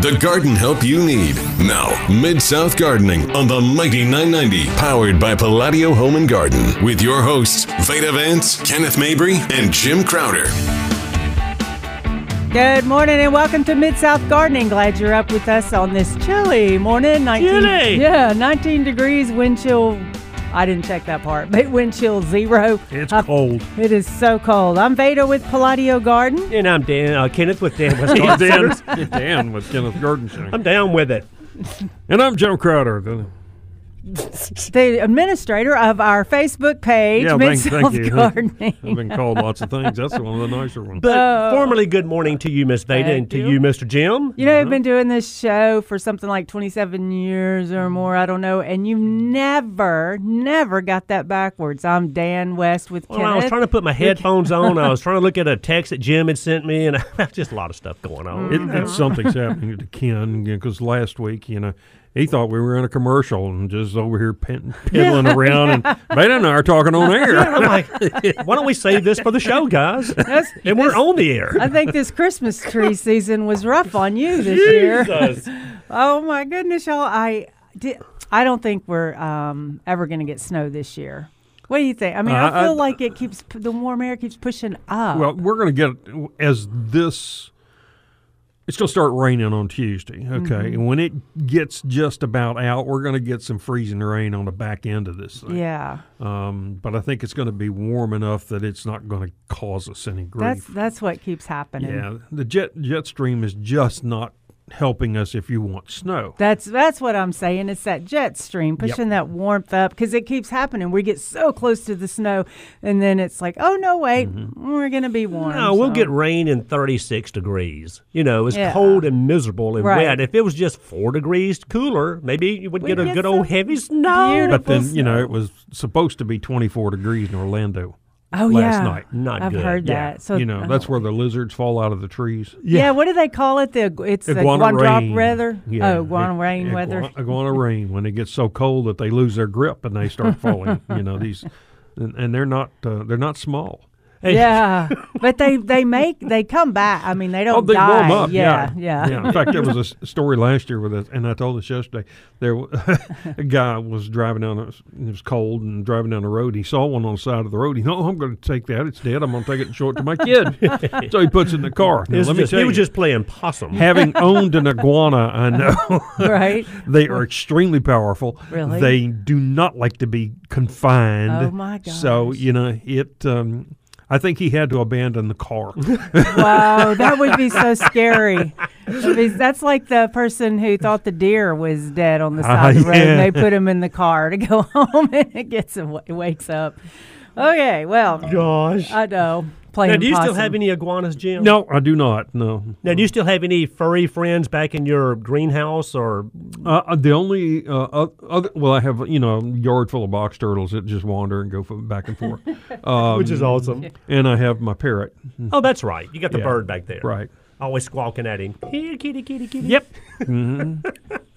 The garden help you need. Now, Mid South Gardening on the Mighty 990, powered by Palladio Home and Garden, with your hosts, Veda Vance, Kenneth Mabry, and Jim Crowder. Good morning and welcome to Mid South Gardening. Glad you're up with us on this chilly morning. 19, Chilly. Yeah, 19 degrees, wind chill. I didn't check that part, but wind chill zero. It's Uh, cold. It is so cold. I'm Veda with Palladio Garden. And I'm Dan, uh, Kenneth with Dan West Dan, Dan with Kenneth Garden I'm down with it. And I'm Jim Crowder. The- the administrator of our Facebook page, Yeah, Mid thank, thank South. Gardening. I've been called lots of things. That's one of the nicer ones. But Oh. formally, good morning to you, Miss Veda, and to you. you, Mr. Jim. You know, I've been doing this show for something like 27 years or mm. more. I don't know. And you've never, never got that backwards. I'm Dan West with Ken. Well, Kenneth. I was trying to put my headphones on. I was trying to look at a text that Jim had sent me, and just a lot of stuff going on. It, it's mm-hmm. something's happening to Ken because last week, you know, he thought we were in a commercial and just over here pin- piddling around, and Veda and I are talking on air. I'm like, why don't we save this for the show, guys? That's- and we're on the air. I think this Christmas tree season was rough on you this year. Oh my goodness, y'all! I did. I don't think we're um, ever going to get snow this year. What do you think? I mean, Uh, I feel I- like it keeps the warm air keeps pushing up. Well, we're going to get as this. It's going to start raining on Tuesday. Okay, and when it gets just about out, we're going to get some freezing rain on the back end of this thing. yeah, Um, but I think it's going to be warm enough that it's not going to cause us any grief. that's that's what keeps happening. yeah, the jet jet stream is just not helping us if you want snow. That's that's what I'm saying. It's that jet stream pushing that warmth up because it keeps happening. We get so close to the snow, and then it's like, oh no, wait, mm-hmm. we're gonna be warm. No, we'll get rain in 36 degrees. You know, it's Yeah. cold and miserable and Right. wet. If it was just four degrees cooler, maybe you would We'd get a get good old heavy snow. But then you know it was supposed to be 24 degrees in Orlando. Oh last yeah, night. Not I've good. heard Yeah, that. So you know oh. that's where the lizards fall out of the trees. Yeah. what do they call it? The it's the Iguana one drop weather. Yeah, oh, guana it- rain iguana- weather. Iguana rain when it gets so cold that they lose their grip and they start falling. you know these, and, and they're not uh, they're not small. Yeah, but they they make they come back. I mean, they don't Oh, they die. warm up. Yeah, yeah. In fact, there was a story last year with us, and I told this yesterday. There, a guy was driving down. the- It was cold and driving down the road. He saw one on the side of the road. He, no, I'm going to take that. It's dead. I'm going to take it and show it to my kid. so he puts it in the car. Now, It was let me just- tell he you, was just playing possum. having owned an iguana, I know right. they are extremely powerful. Really? They do not like to be confined. Oh, my god. So you know it. Um, I think he had to abandon the car. Wow, that would be so scary. Be- That's like the person who thought the deer was dead on the ah, side of the road, and yeah. they put him in the car to go home, and it gets awa- it wakes up. Okay, well, Gosh. I know. Playing Now, do you still have any iguanas, Jim? no, I do not. No. Now, do you still have any furry friends back in your greenhouse or Uh, uh, the only uh, other well, I have you know a yard full of box turtles that just wander and go f- back and forth, um, which is awesome. and I have my parrot. Oh, that's right. You got the Yeah. bird back there. Right. Always squawking at him. Here, kitty, kitty, kitty. Yep. Mm-hmm.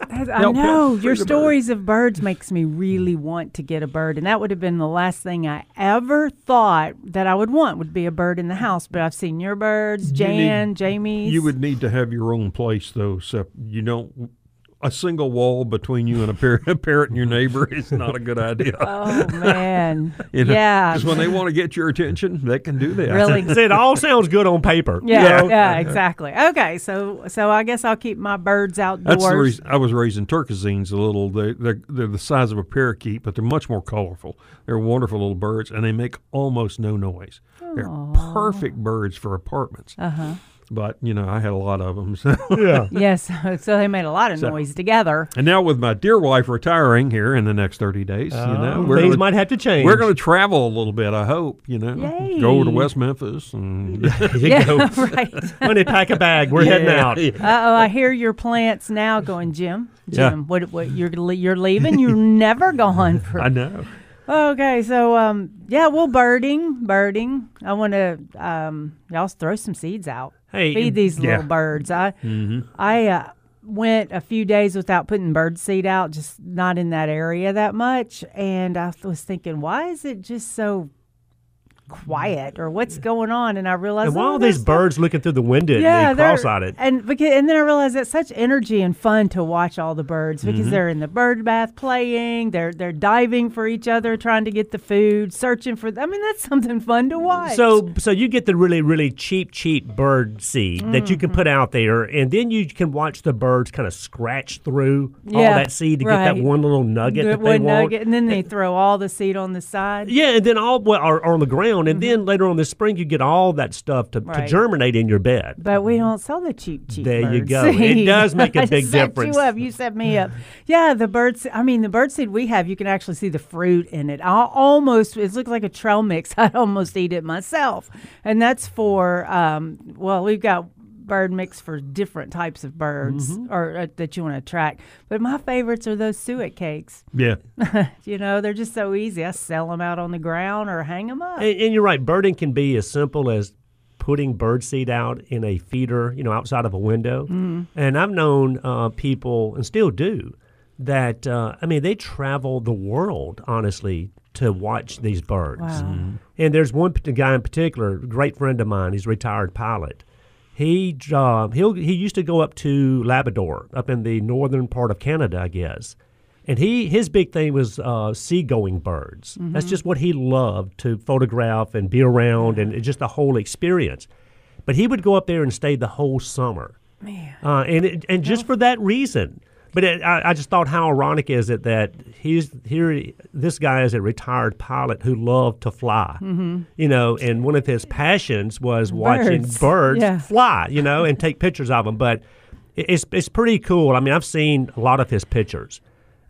I I Help, know your free bird. stories of birds makes me really want to get a bird, and that would have been the last thing I ever thought that I would want would be a bird in the house. But I've seen your birds, You Jan, need- Jamie's. You would need to have your own place though. So you don't. A single wall between you and a, par- a parrot and your neighbor is not a good idea. Oh man, You know, yeah, Because when they want to get your attention, they can do that. really. It all sounds good on paper. you Yeah, know? yeah, exactly. Okay, so so I guess I'll keep my birds outdoors. That's the reason I was raising turquoisines a little. They, they're, they're the size of a parakeet, but they're much more colorful. They're wonderful little birds, and they make almost no noise. They're perfect birds for apartments. Uh huh. But, you know, I had a lot of them. So. Yeah. Yes, so they made a lot of So- noise together. and now with my dear wife retiring here in the next 30 days, you know, we're Things gonna, might have to change. we're going to travel a little bit, I hope, you know. Yay. Go over to West Memphis and you yeah, go. right. Honey, pack a bag. We're heading out. Uh oh, I hear your plants now going, Jim. Yeah. Jim, what, what you're you're leaving? You're never gone for. I know. Okay, so um, yeah, well, birding, birding. I want to um, y'all throw some seeds out. Hey, feed these yeah. little birds. I I uh, went a few days without putting bird seed out, just not in that area that much, and I was thinking, why is it just so quiet or what's going on? And I realized And why oh, all these birds looking through the window yeah, and they cross-eyed? and because and then I realized it's such energy and fun to watch all the birds because Mm-hmm. they're in the bird bath playing, they're they're diving for each other, trying to get the food, searching for. I mean, that's something fun to watch. So, so you get the really, really cheap, cheap bird seed that you can Mm-hmm. put out there, and then you can watch the birds kind of scratch through all that seed to get that one little nugget The that they one want. nugget, and then they throw all the seed on the side. Yeah, and then all well, are, are on the ground, and then later on this spring, you get all that stuff to, to Mm-hmm. Germinate in your bed. But we don't sell the cheap, cheap. There you go. It does make a big set difference. You up. You set me up. Yeah, the bird. se- I mean, the bird seed we have, you can actually see the fruit in it. I almost. It looks like a trail mix. I almost eat it myself, and that's for. Um, well, we've got bird mix for different types of birds Mm-hmm. or uh, that you want to attract. But my favorites are those suet cakes. Yeah. You know, they're just so easy. I sell them out on the ground or hang them up. And, and you're right, birding can be as simple as putting bird seed out in a feeder, you know, outside of a window. And I've known uh, people, and still do, that uh, I mean, they travel the world honestly to watch these birds. Wow. And there's one guy in particular, a great friend of mine. He's a retired pilot. He uh, he he used to go up to Labrador, up in the northern part of Canada, I guess. And he his big thing was uh, seagoing birds. That's just what he loved to photograph and be around, and just the whole experience. But he would go up there and stay the whole summer, Man. uh, and it, and just for that reason. But it, I, I just thought how ironic is it that he's here. This guy is a retired pilot who loved to fly, you know, and one of his passions was watching Birds. birds Yeah. fly, you know, and take pictures of them. But it- it's it's pretty cool. I mean, I've seen a lot of his pictures,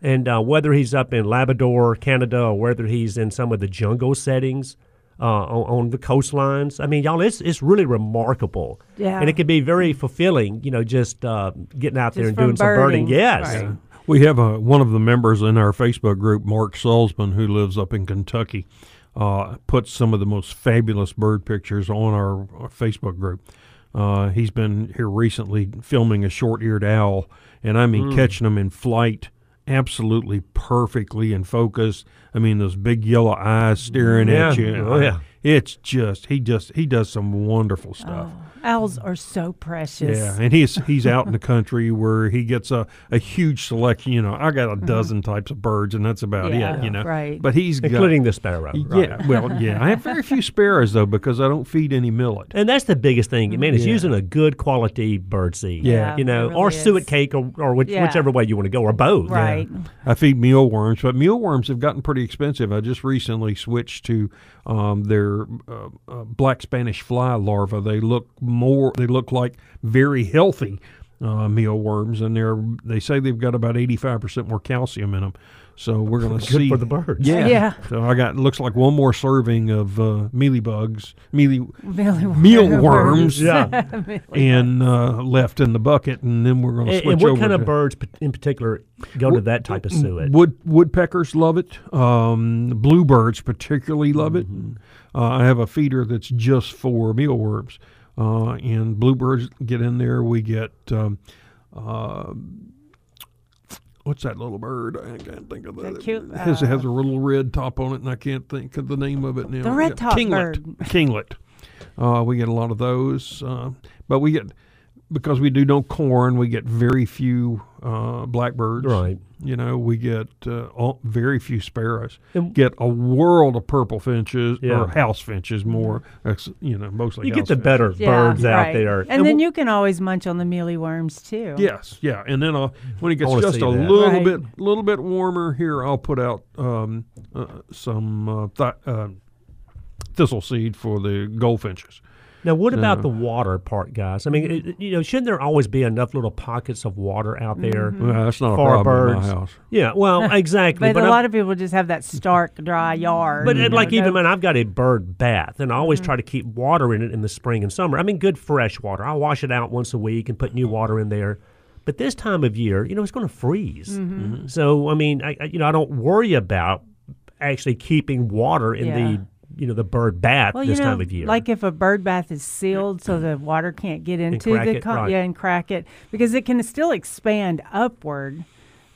and uh, whether he's up in Labrador, Canada, or whether he's in some of the jungle settings uh, on, on the coastlines, I mean, y'all, it's it's really remarkable. Yeah. and it can be very fulfilling. You know, just uh, getting out there and from doing some birding. birding. Yes. Right. We have a, one of the members in our Facebook group, Mark Salzman, who lives up in Kentucky, uh, puts some of the most fabulous bird pictures on our, our Facebook group. Uh, he's been here recently filming a short-eared owl, and I mean catching them in flight, absolutely perfectly in focus. I mean those big yellow eyes staring at you. Oh, yeah. It's just he just he does some wonderful stuff. Oh. Owls are so precious. Yeah, and he's he's out in the country where he gets a, a huge selection. You know, I got a dozen types of birds, and that's about Mm-hmm. Yeah, it. You know, right. But he's got- Including the sparrow. right. yeah, well, yeah. I have very few sparrows though because I don't feed any millet. And that's the biggest thing, man. Is Yeah. using a good quality bird seed. Yeah. you know, it or really suet cake, or, or which, Yeah. whichever way you want to go, or both. Right. I feed mealworms, but mealworms have gotten pretty expensive. I just recently switched to um, their uh, uh, black Spanish fly larvae. They look more. They look like very healthy uh, mealworms, and they're they say they've got about eighty five percent more calcium in them. So we're going to Good see for the birds. Yeah. Yeah. So I got looks like one more serving of uh, mealy bugs, mealy Mealworms. mealworms, Yeah. and uh, left in the bucket, and then we're going to And, switch and what over kind of birds in particular go to that type of suet? Wood woodpeckers love it. Um, bluebirds particularly love it. Mm-hmm. Uh, I have a feeder that's just for mealworms, uh, and bluebirds get in there. We get um, uh, what's that little bird? I can't think of that. that cute, It has, uh, has a little red top on it, and I can't think of the name of it now. The red top kinglet. Kinglet. Uh, we get a lot of those, uh, but we get because we do no corn. We get very few uh, blackbirds. Right. You know, we get uh, all, very few sparrows. And- get a world of purple finches Yeah. or house finches more. You know, mostly You get the finches. better Yeah, birds out there. And, then w- you can always munch on the mealy worms too. Yes, yeah, and then uh, when it gets just a that. little Right. bit, little bit warmer here, I'll put out um, uh, some uh, th- uh, thistle seed for the goldfinches. Now, what about Uh, the water part, guys? I mean, it- you know, shouldn't there always be enough little pockets of water out there Mm-hmm. Well, that's not a for problem in birds? my house. Yeah, well, exactly. But, a I'm- lot of people just have that stark, dry yard. But you uh, know, like even no- man, I've got a bird bath, and I always Mm-hmm. try to keep water in it in the spring and summer. I mean, good fresh water. I wash it out once a week and put new water in there. But this time of year, you know, it's going to freeze. Mm-hmm. So I mean, I, I- you know, I don't worry about actually keeping water in Yeah. the you know the bird bath well, this you know, time of year. like if a bird bath is sealed so the water can't get into the it, con- right. yeah and crack it because it can still expand upward.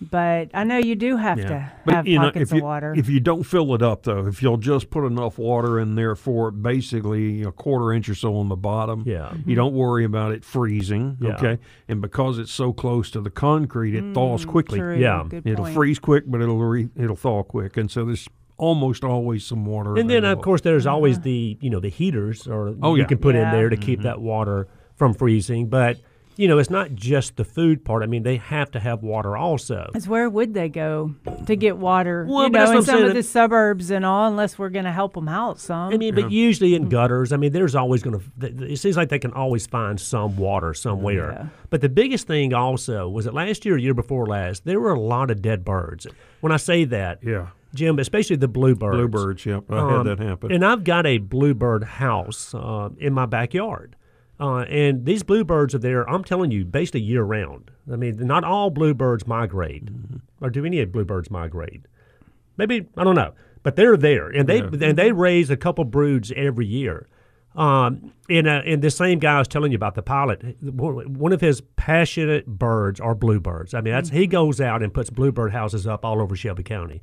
But I know you do have to have you know, pockets if you, of water. If you don't fill it up, though, if you'll just put enough water in there for basically a quarter inch or so on the bottom, Yeah. you don't worry about it freezing. Yeah. Okay, and because it's so close to the concrete, it thaws quickly. Mm, True, Yeah. good It'll point. freeze quick, but it'll re- it'll thaw quick, and so there's almost always some water. And then, of course, there's always mm-hmm. the you know the heaters, or Oh, you yeah. can put in there to keep mm-hmm. that water from freezing. But you know, it's not just the food part. I mean, they have to have water also. Is where would they go to get water? Well, you but know, in some saying. of the suburbs and all, unless we're going to help them out some. I mean, but usually in mm-hmm. gutters, I mean, there's always going to. It seems like they can always find some water somewhere. Yeah. But the biggest thing also was that last year, or year before last, there were a lot of dead birds. When I say that, yeah, Jim, especially the bluebirds. bluebirds. Yep, I Um, had that happen. And I've got a bluebird house uh, in my backyard. Uh, and these bluebirds are there, I'm telling you, basically year round. I mean, not all bluebirds migrate, or do any of bluebirds migrate? Maybe, I don't know. But they're there, and they and they raise a couple broods every year. Um, and, uh, and the same guy I was telling you about the pilot, one of his passionate birds are bluebirds. I mean, that's he goes out and puts bluebird houses up all over Shelby County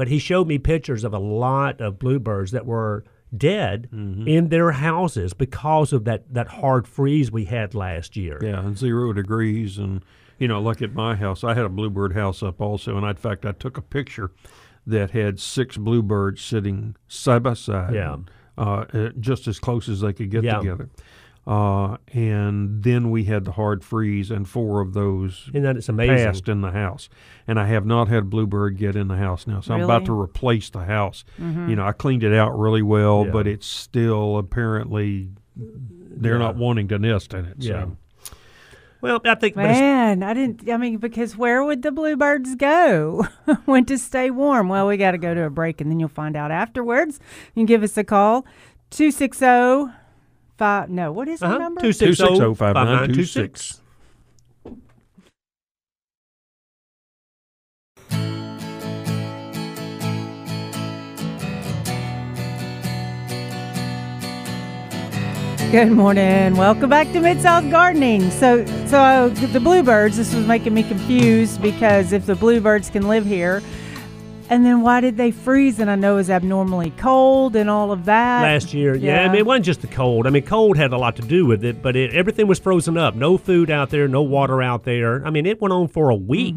but he showed me pictures of a lot of bluebirds that were dead Mm-hmm. in their houses because of that, that hard freeze we had last year. Yeah, and zero degrees, and you know, like at my house, I had a bluebird house up also, and I, in fact, I took a picture that had six bluebirds sitting side by side, Yeah. uh, uh, just as close as they could get Yeah. together. Uh, and then we had the hard freeze, and four of those Isn't that it's amazing? passed in the house. And I have not had a bluebird get in the house now, so I'm about to replace the house. You know, I cleaned it out really well, Yeah. but it's still apparently they're Yeah. not wanting to nest in it. Yeah. So. Well, I think, Man, I didn't. I mean, because where would the bluebirds go when to stay warm? Well, we got to go to a break, and then you'll find out afterwards. You can give us a call, two six zero five. No, what is the uh-huh, number? 260 260-5926. Good morning. Welcome back to Mid South Gardening. So, so uh, the bluebirds. This was making me confused because if the bluebirds can live here, and then why did they freeze? And I know it was abnormally cold and all of that. last year, yeah. I mean, it wasn't just the cold. I mean, cold had a lot to do with it, but it, everything was frozen up. No food out there, no water out there. I mean, it went on for a week.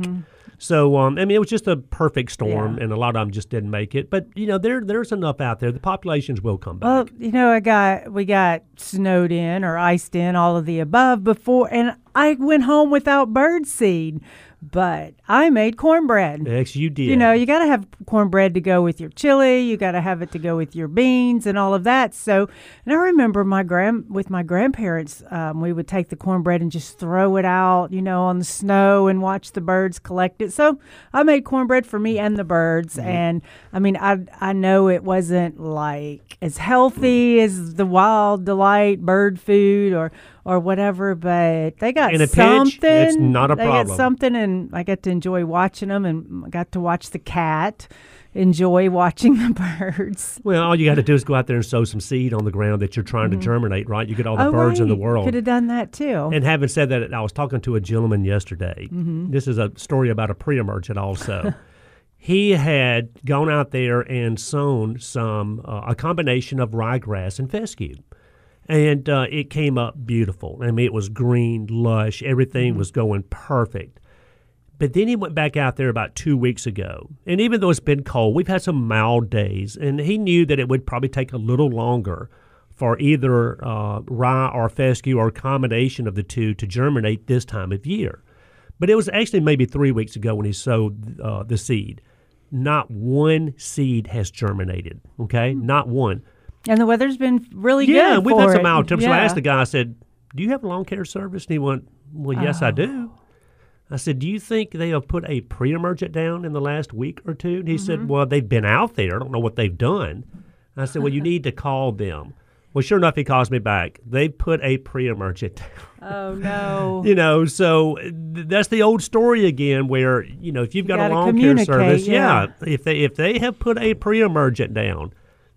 So, um, I mean, it was just a perfect storm, Mm-hmm. Yeah. and a lot of them just didn't make it. But you know, there there's enough out there. The populations will come back. Well, you know, I got we got snowed in or iced in, all of the above before, and I went home without bird seed, but I made cornbread. Yes, you did. You know, you got to have cornbread to go with your chili. You got to have it to go with your beans and all of that. So, and I remember my grand with my grandparents, um, we would take the cornbread and just throw it out, you know, on the snow and watch the birds collect it. So, I made cornbread for me and the birds. Mm-hmm. And I mean, I I know it wasn't like as healthy as the wild delight bird food or or whatever, but they got In a pinch, something. it's not a they problem. got something, and I got to enjoy watching them, and I got to watch the cat enjoy watching the birds. Well, all you got to do is go out there and sow some seed on the ground that you're trying to germinate, right? You get all the oh, birds in the world. Could have done that too. And having said that, I was talking to a gentleman yesterday. This is a story about a pre-emergent also. he had gone out there and sown some uh, a combination of ryegrass and fescue. And uh, it came up beautiful. I mean, it was green, lush. Everything was going perfect. But then he went back out there about two weeks ago. And even though it's been cold, we've had some mild days. And he knew that it would probably take a little longer for either uh, rye or fescue or a combination of the two to germinate this time of year. But it was actually maybe three weeks ago when he sowed uh, the seed. Not one seed has germinated. Okay, not one. And the weather's been really Yeah, good. Yeah, we've had some mild temps. So I asked the guy. I said, "Do you have a lawn care service?" And he went, "Well, yes, I do." Oh. I said, "Do you think they have put a pre-emergent down in the last week or two? And he Mm-hmm. said, "Well, they've been out there. I don't know what they've done." I said, "Well, you need to call them." Well, sure enough, he calls me back. They put a pre-emergent down. Oh no. You know, so th- that's the old story again. Where you know, if you've got a lawn care service, yeah. if they if they have put a pre-emergent down,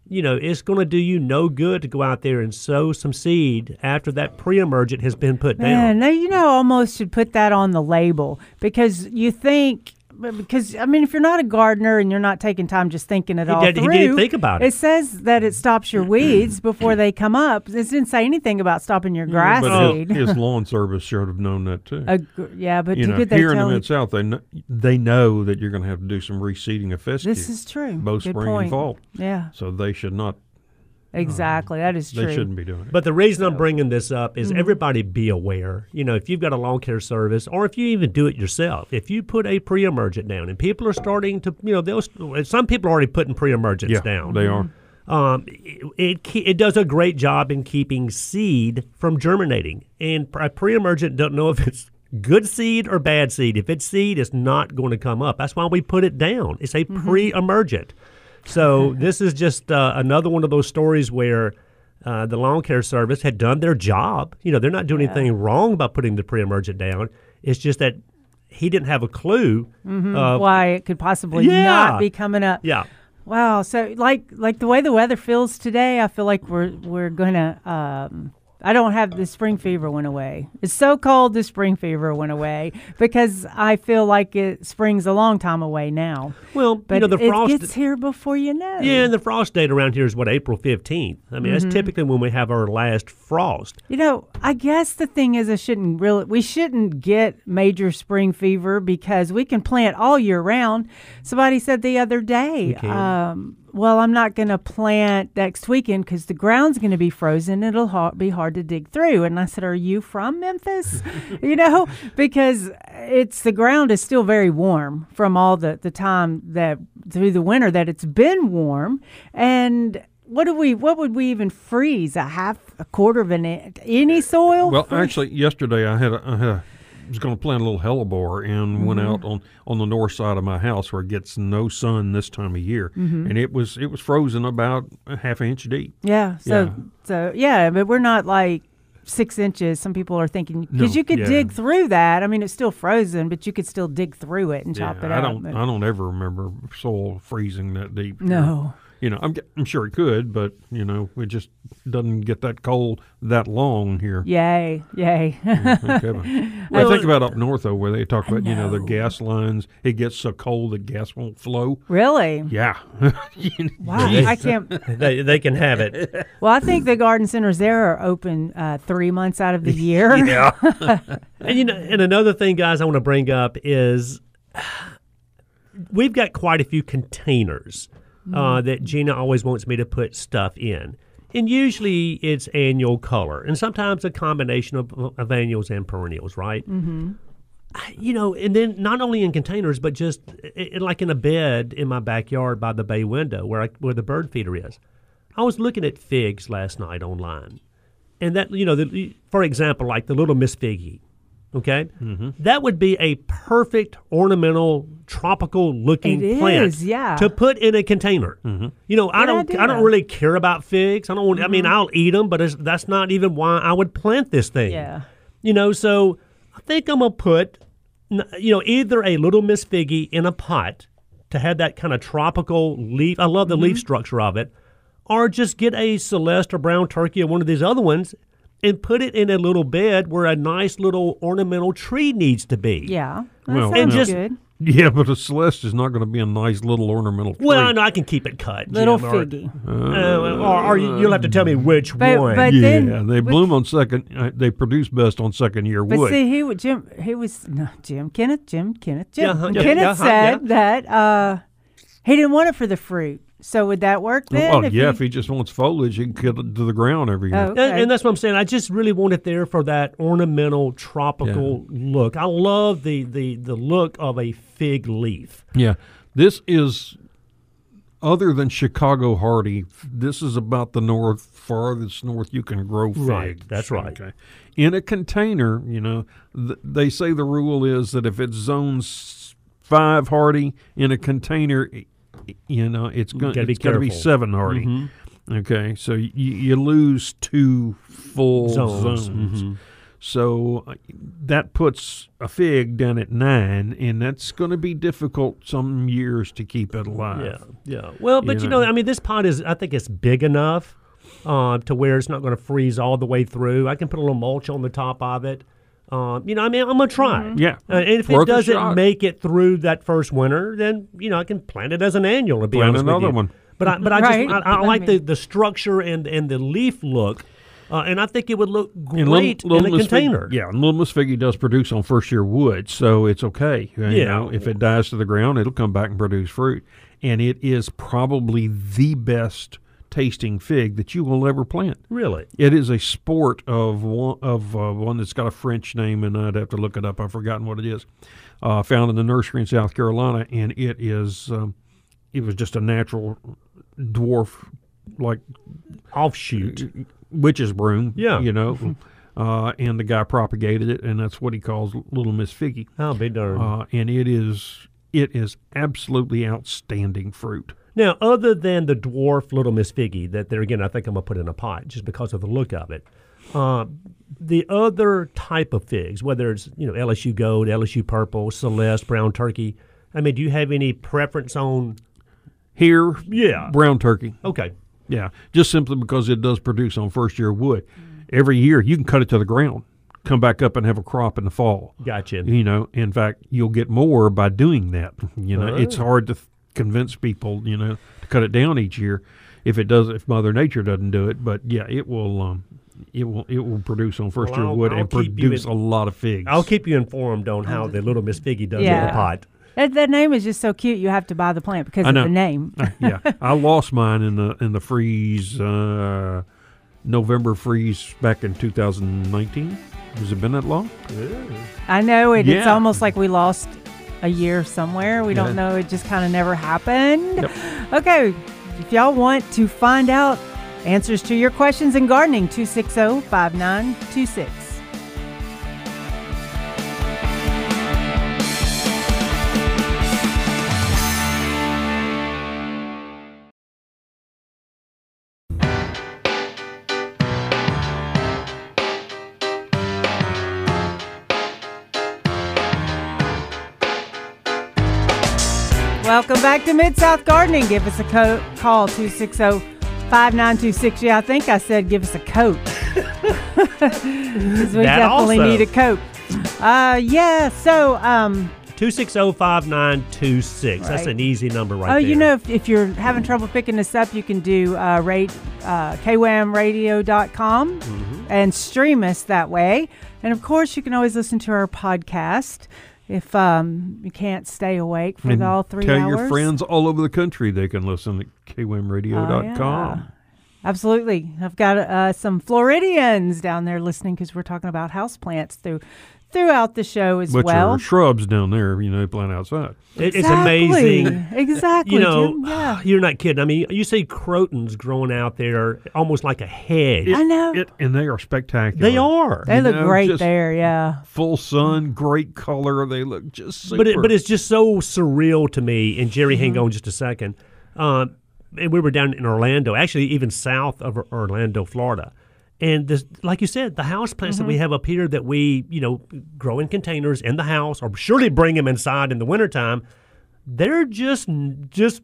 you know, it's going to do you no good to go out there and sow some seed after that pre-emergent has been put Man, down. now you know almost should put that on the label because you think because I mean, if you're not a gardener and you're not taking time just thinking it He all did- he through, didn't think about it. It says that it stops your weeds before they come up. It didn't say anything about stopping your grass but seed. his, his lawn service should have known that too. A yeah, but you know, could they here in the mid south, they kn- they know that you're going to have to do some reseeding of fescue. This is true. both Good spring point. and fall, Yeah, so they should not. Exactly. That is true. They shouldn't be doing it. But the reason I'm bringing this up is Mm-hmm. everybody be aware. You know, if you've got a lawn care service, or if you even do it yourself, if you put a pre-emergent down, and people are starting to, you know, they'll, some people are already putting pre-emergents yeah, down. they are. um, it, it it does a great job in keeping seed from germinating. And a pre-emergent don't know if it's good seed or bad seed. If it's seed, it's not going to come up. That's why we put it down. It's a pre-emergent. So this is just uh, another one of those stories where. Uh, the lawn care service had done their job. You know, they're not doing anything wrong by putting the pre-emergent down. It's just that he didn't have a clue. of- Why it could possibly Yeah. not be coming up. yeah, Wow. So like like the way the weather feels today, I feel like we're we're gonna. Um, I don't have the spring fever went away. It's so cold. The spring fever went away because I feel like it spring's a long time away now. well, But you know, the it frost. gets here before you know. Yeah, and the frost date around here is what April fifteenth. I mean, Mm-hmm. that's typically when we have our last frost. You know, I guess the thing is, I shouldn't really, we shouldn't get major spring fever because we can plant all year round. Somebody said the other day, um, well, I'm not going to plant next weekend because the ground's going to be frozen. It'll ha- be hard to dig through. And I said, Are you from Memphis? you know, because it's the ground is still very warm from all the, the time that through the winter that it's been warm. And what do we? What would we even freeze? A half, a quarter of an inch, any soil? Well, freeze? actually, yesterday I had a, I had a, was going to plant a little hellebore and went Mm-hmm. out on, on the north side of my house where it gets no sun this time of year, Mm-hmm. and it was it was frozen about a half inch deep. yeah. So, yeah. so yeah, but we're not like six inches. Some people are thinking because No, you could yeah. dig through that. I mean, it's still frozen, but you could still dig through it and chop it I out. don't but- I don't ever remember soil freezing that deep. no. You know I'm g- I'm sure it could, but you know it just doesn't get that cold that long here. Yay! Yay! Okay, well, I think about up north though, where they talk about you know the gas lines. It gets so cold the gas won't flow. really? Yeah, Wow! I can't. they, they can have it. Well, I think the garden centers there are open uh, three months out of the year. yeah. and you know, and another thing, guys, I want to bring up is we've got quite a few containers uh, that Gina always wants me to put stuff in. And usually it's annual color, and sometimes a combination of, of annuals and perennials, right? Mm-hmm. You know, and then not only in containers, but just like in a bed in my backyard by the bay window where I, where the bird feeder is. I was looking at figs last night online, and that you know, the, for example, like the little Miss Figgy, okay, Mm-hmm. that would be a perfect ornamental, tropical looking It plant is, yeah. to put in a container. You know, I don't, I idea. Mm-hmm. don't really care about figs. I don't. Want, I mean, I'll eat them, but it's, that's not even why I would plant this thing. Yeah. You know, so I think I'm gonna put, you know, either a little Miss Figgy in a pot to have that kind of tropical leaf. I love the Mm-hmm. leaf structure of it, or just get a Celeste or brown turkey or one of these other ones and put it in a little bed where a nice little ornamental tree needs to be. Yeah, that Well, sounds And just- good. yeah, but a celeste is not going to be a nice little ornamental tree. Well, I know I can keep it cut. Little Jim, or- figgy. Uh, or, or you, you'll have to tell me which But- one. but- yeah, then they with- bloom on second. Uh, they produce best on second year But wood. see, he would Jim. He was no Jim Kenneth. Jim Kenneth. Jim. Yeah, uh-huh, yeah, Kenneth yeah, uh-huh, said that uh, he didn't want it for the fruit. So would that work oh, then? well, if yeah, you- if he just wants foliage, he can cut it to the ground every year. Oh, And, okay. and that's what I'm saying. I just really want it there for that ornamental, tropical look. I love the, the, the look of a fig leaf. Yeah, this is other than Chicago hardy. This is about the north, farthest north you can grow figs. Right, that's right. Okay, in a container, you know, th- they say the rule is that if it's zone five hardy in a container, i- you know, it's going gotta be it's going to be seven hardy. Okay, so you, you lose two full Zones. zones. So uh, that puts a fig down at nine, and that's going to be difficult some years to keep it alive. Yeah, yeah. Well, but You you know, know. I mean, this pot is, I think it's big enough uh, to where it's not going to freeze all the way through. I can put a little mulch on the top of it. Um, you know, I mean, I'm gonna try. it. Yeah. Uh, and if Worth it doesn't make it through that first winter, then you know I can plant it as an annual. To be Plant honest with another you. one. But I, but I Right. just I, I I like the, the structure and and the leaf look, uh, and I think it would look great Little- Little in a Miss Fig- container. yeah, and Little Miss Figgy does produce on first year wood, so it's okay. You Yeah. know, if it dies to the ground, it'll come back and produce fruit. And it is probably the best tasting fig that you will ever plant. Really. It is a sport of one of uh, one that's got a French name, and I'd have to look it up. I've forgotten what it is. Uh, found in the nursery in South Carolina, and it is um, it was just a natural dwarf like Offshoot. witch's broom. Yeah. you know. Uh, and the guy propagated it, and that's what he calls Little Miss Figgy. I'll be darned. Uh, and it is it is absolutely outstanding fruit. Now, other than the dwarf Little Miss Figgy, that there again, I think I'm gonna put in a pot just because of the look of it. Uh, the other type of figs, whether it's you know LSU Gold, LSU Purple, Celeste, Brown Turkey. I mean, do you have any preference on? Here, Yeah. brown turkey. Okay. Yeah, just simply because it does produce on first year wood. Every year you can cut it to the ground, come back up and have a crop in the fall. Gotcha. You know, in fact, you'll get more by doing that. You know, it's hard to convince people, you know, to cut it down each year if it does if Mother Nature doesn't do it. But yeah, it will um it will it will produce on first Well, year I'll- wood I'll and produce in- a lot of figs. I'll keep you informed on how the Little Miss Figgy does in the pot. That, that name is just so cute. You have to buy the plant because of the name. yeah, I lost mine in the in the freeze uh, November freeze back in 2019. Has it been that long? I know it. It's almost like we lost a year somewhere. We Yeah. don't know. It just kind of never happened. Yep. Okay. If y'all want to find out answers to your questions in gardening, oh, 260 5926. Welcome back to Mid South Gardening. Give us a co- call oh, 260 5926. Yeah, I think I said give us a coat. 'Cause we That definitely also. need a coat. Uh, yeah, so, um, Two six zero five nine two six. That's Right. an easy number right there. oh, there. you know, if, if you're having trouble picking this up, you can do uh, rate, uh, kwamradio.com Mm-hmm. and stream us that way. And of course, you can always listen to our podcast if um, you can't stay awake for And the all three tell hours. your friends all over the country they can listen at kwamradio.com. Oh, yeah. Absolutely. I've got uh, some Floridians down there listening because we're talking about houseplants through throughout the show as But well. your shrubs down there, you know, they plant outside. It- it's amazing. Exactly. You know, Jim. Yeah. you're not kidding. I mean, you see crotons growing out there almost like a hedge. I know. It, and they are spectacular. They are. they you look know, great there. Yeah. Full sun, great color. They look just super. But it, but it's just so surreal to me. And Jerry, Mm-hmm. hang on just a second. Um, and we were down in Orlando, actually even south of Orlando, Florida. And this, like you said, the house plants Mm-hmm. that we have up here that we, you know, grow in containers in the house, or surely bring them inside in the wintertime. They're just just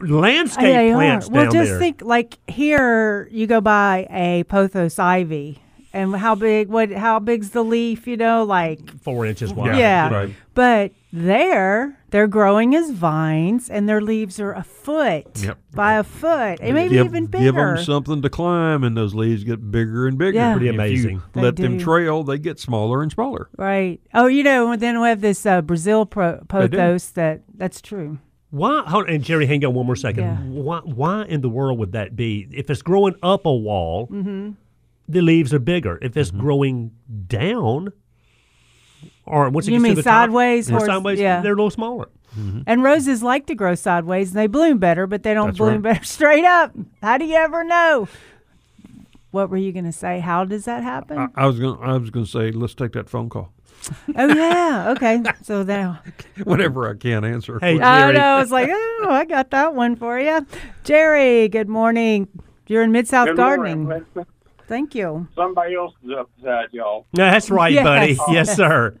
landscape They plants are. Well, just there. think like here you go by a pothos ivy. And how big? What? How big's the leaf? You know, like Four inches wide. Yeah. right. But there, they're growing as vines, and their leaves are a foot Yep. by a foot, and maybe give, even bigger. Give them something to climb, and those leaves get bigger and bigger. Yeah. Pretty If you amazing. They let them trail, they get smaller and smaller. right? Oh, you know, and then we have this uh, Brazil pro- pothos. That that's true. Why? Hold, and Jerry, hang on one more second. Yeah. Why? Why in the world would that be? If it's growing up a wall, Mm-hmm. the leaves are bigger. If it's growing down, or once it You gets mean to the sideways, or or- sideways, yeah. they're a little smaller. Mm-hmm. And roses like to grow sideways, and they bloom better, but they don't That's bloom right. better straight up. How do you ever know? What were you going to say? How does that happen? I, I was going. I was going to say, let's take that phone call oh yeah, okay. So now, whenever I can't answer. Hey, Jerry. no, I was like, oh, I got that one for you, Jerry. Good morning. You're in Mid South Gardening. morning, Thank you. Somebody else is upside y'all. No, that's right, Yes. buddy. Yes, sir.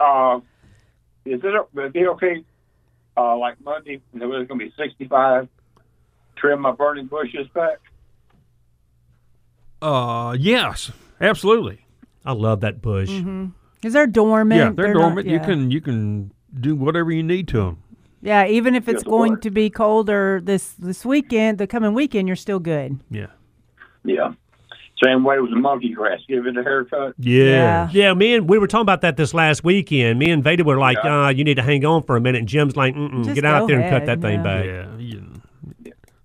Uh, is it would it be okay? Uh, like Monday, it was going to be 65. Trim my burning bushes back. Uh, yes, absolutely. I love that bush. Because they're dormant. yeah, they're, not- dormant. You yeah. can you can do whatever you need to them. Yeah, even if it's Good going Lord. to be colder this this weekend, the coming weekend, you're still good. Yeah. Yeah. Same way with the monkey grass. Give it a haircut. Yeah. Yeah, me and we were talking about that this last weekend. Me and Veda were like, Yeah. uh, "You need to hang on for a minute." And Jim's like, Mm-mm, "Get out go there and cut ahead, that thing yeah. back." Yeah. you-